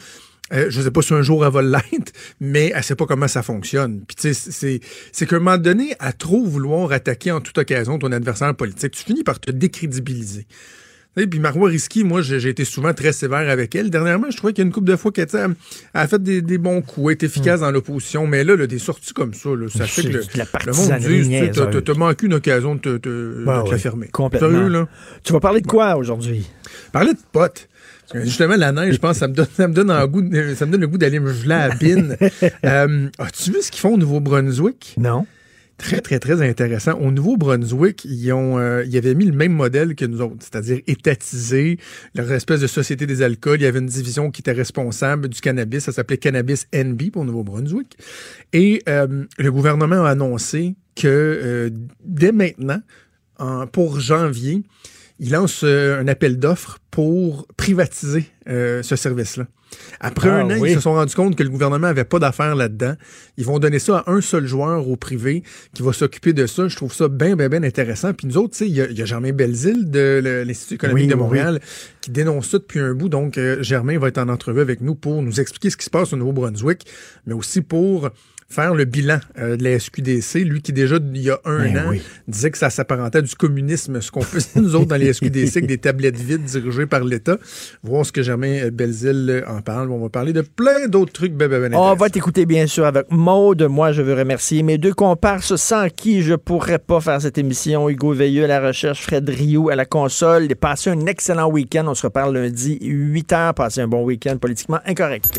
Euh, je sais pas si un jour elle va l'être, mais elle sait pas comment ça fonctionne. Puis tu sais, c'est c'est qu'à un moment donné, à trop vouloir attaquer en toute occasion ton adversaire politique, tu finis par te décrédibiliser. Et puis Marois Risky, moi, j'ai été souvent très sévère avec elle. Dernièrement, je trouvais qu'il y a une couple de fois qu'elle a fait des, des bons coups, elle est efficace dans l'opposition. Mais là, là, des sorties comme ça, là, ça fait que le, le monde dit, t'as- manqué une occasion de te, te- Ben de te oui, la fermer. Complètement. Sérieux, là? Tu vas parler de quoi aujourd'hui? Parler de potes. Que Justement, la neige, je pense, ça me donne, ça me donne, un goût ça me donne le goût d'aller me geler à la bine. Euh, As-tu vu ce qu'ils font au Nouveau-Brunswick? Non. Très, très, très intéressant. Au Nouveau-Brunswick, ils, ont, euh, ils avaient mis le même modèle que nous autres, c'est-à-dire étatisé, leur espèce de société des alcools. Il y avait une division qui était responsable du cannabis. Ça s'appelait Cannabis NB pour Nouveau-Brunswick. Et euh, le gouvernement a annoncé que euh, dès maintenant, en- pour janvier, il lance euh, un appel d'offres pour privatiser euh, ce service-là. Après Ah, un an, oui. ils se sont rendus compte que le gouvernement avait pas d'affaires là-dedans. Ils vont donner ça à un seul joueur au privé qui va s'occuper de ça. Je trouve ça bien, bien, bien intéressant. Puis nous autres, tu sais, il y, a- il y a Germain Belzile de l'Institut économique Oui, de oui, Montréal qui dénonce ça depuis un bout. Donc, euh, Germain va être en entrevue avec nous pour nous expliquer ce qui se passe au Nouveau-Brunswick, mais aussi pour faire le bilan euh, de la SQDC. Lui qui déjà, il y a un Ben an, oui. disait que ça s'apparentait à du communisme, ce qu'on faisait nous autres dans les SQDC avec des tablettes vides dirigées par l'État. Voir ce que Germain Belzile en parle. On va parler de plein d'autres trucs ben On va t'écouter bien sûr avec Maude. Moi, je veux remercier mes deux comparses sans qui je pourrais pas faire cette émission. Hugo Veilleux à la recherche, Fred Rioux à la console. Passez un excellent week-end. On se reparle lundi, 8 h. Passez un bon week-end politiquement incorrect.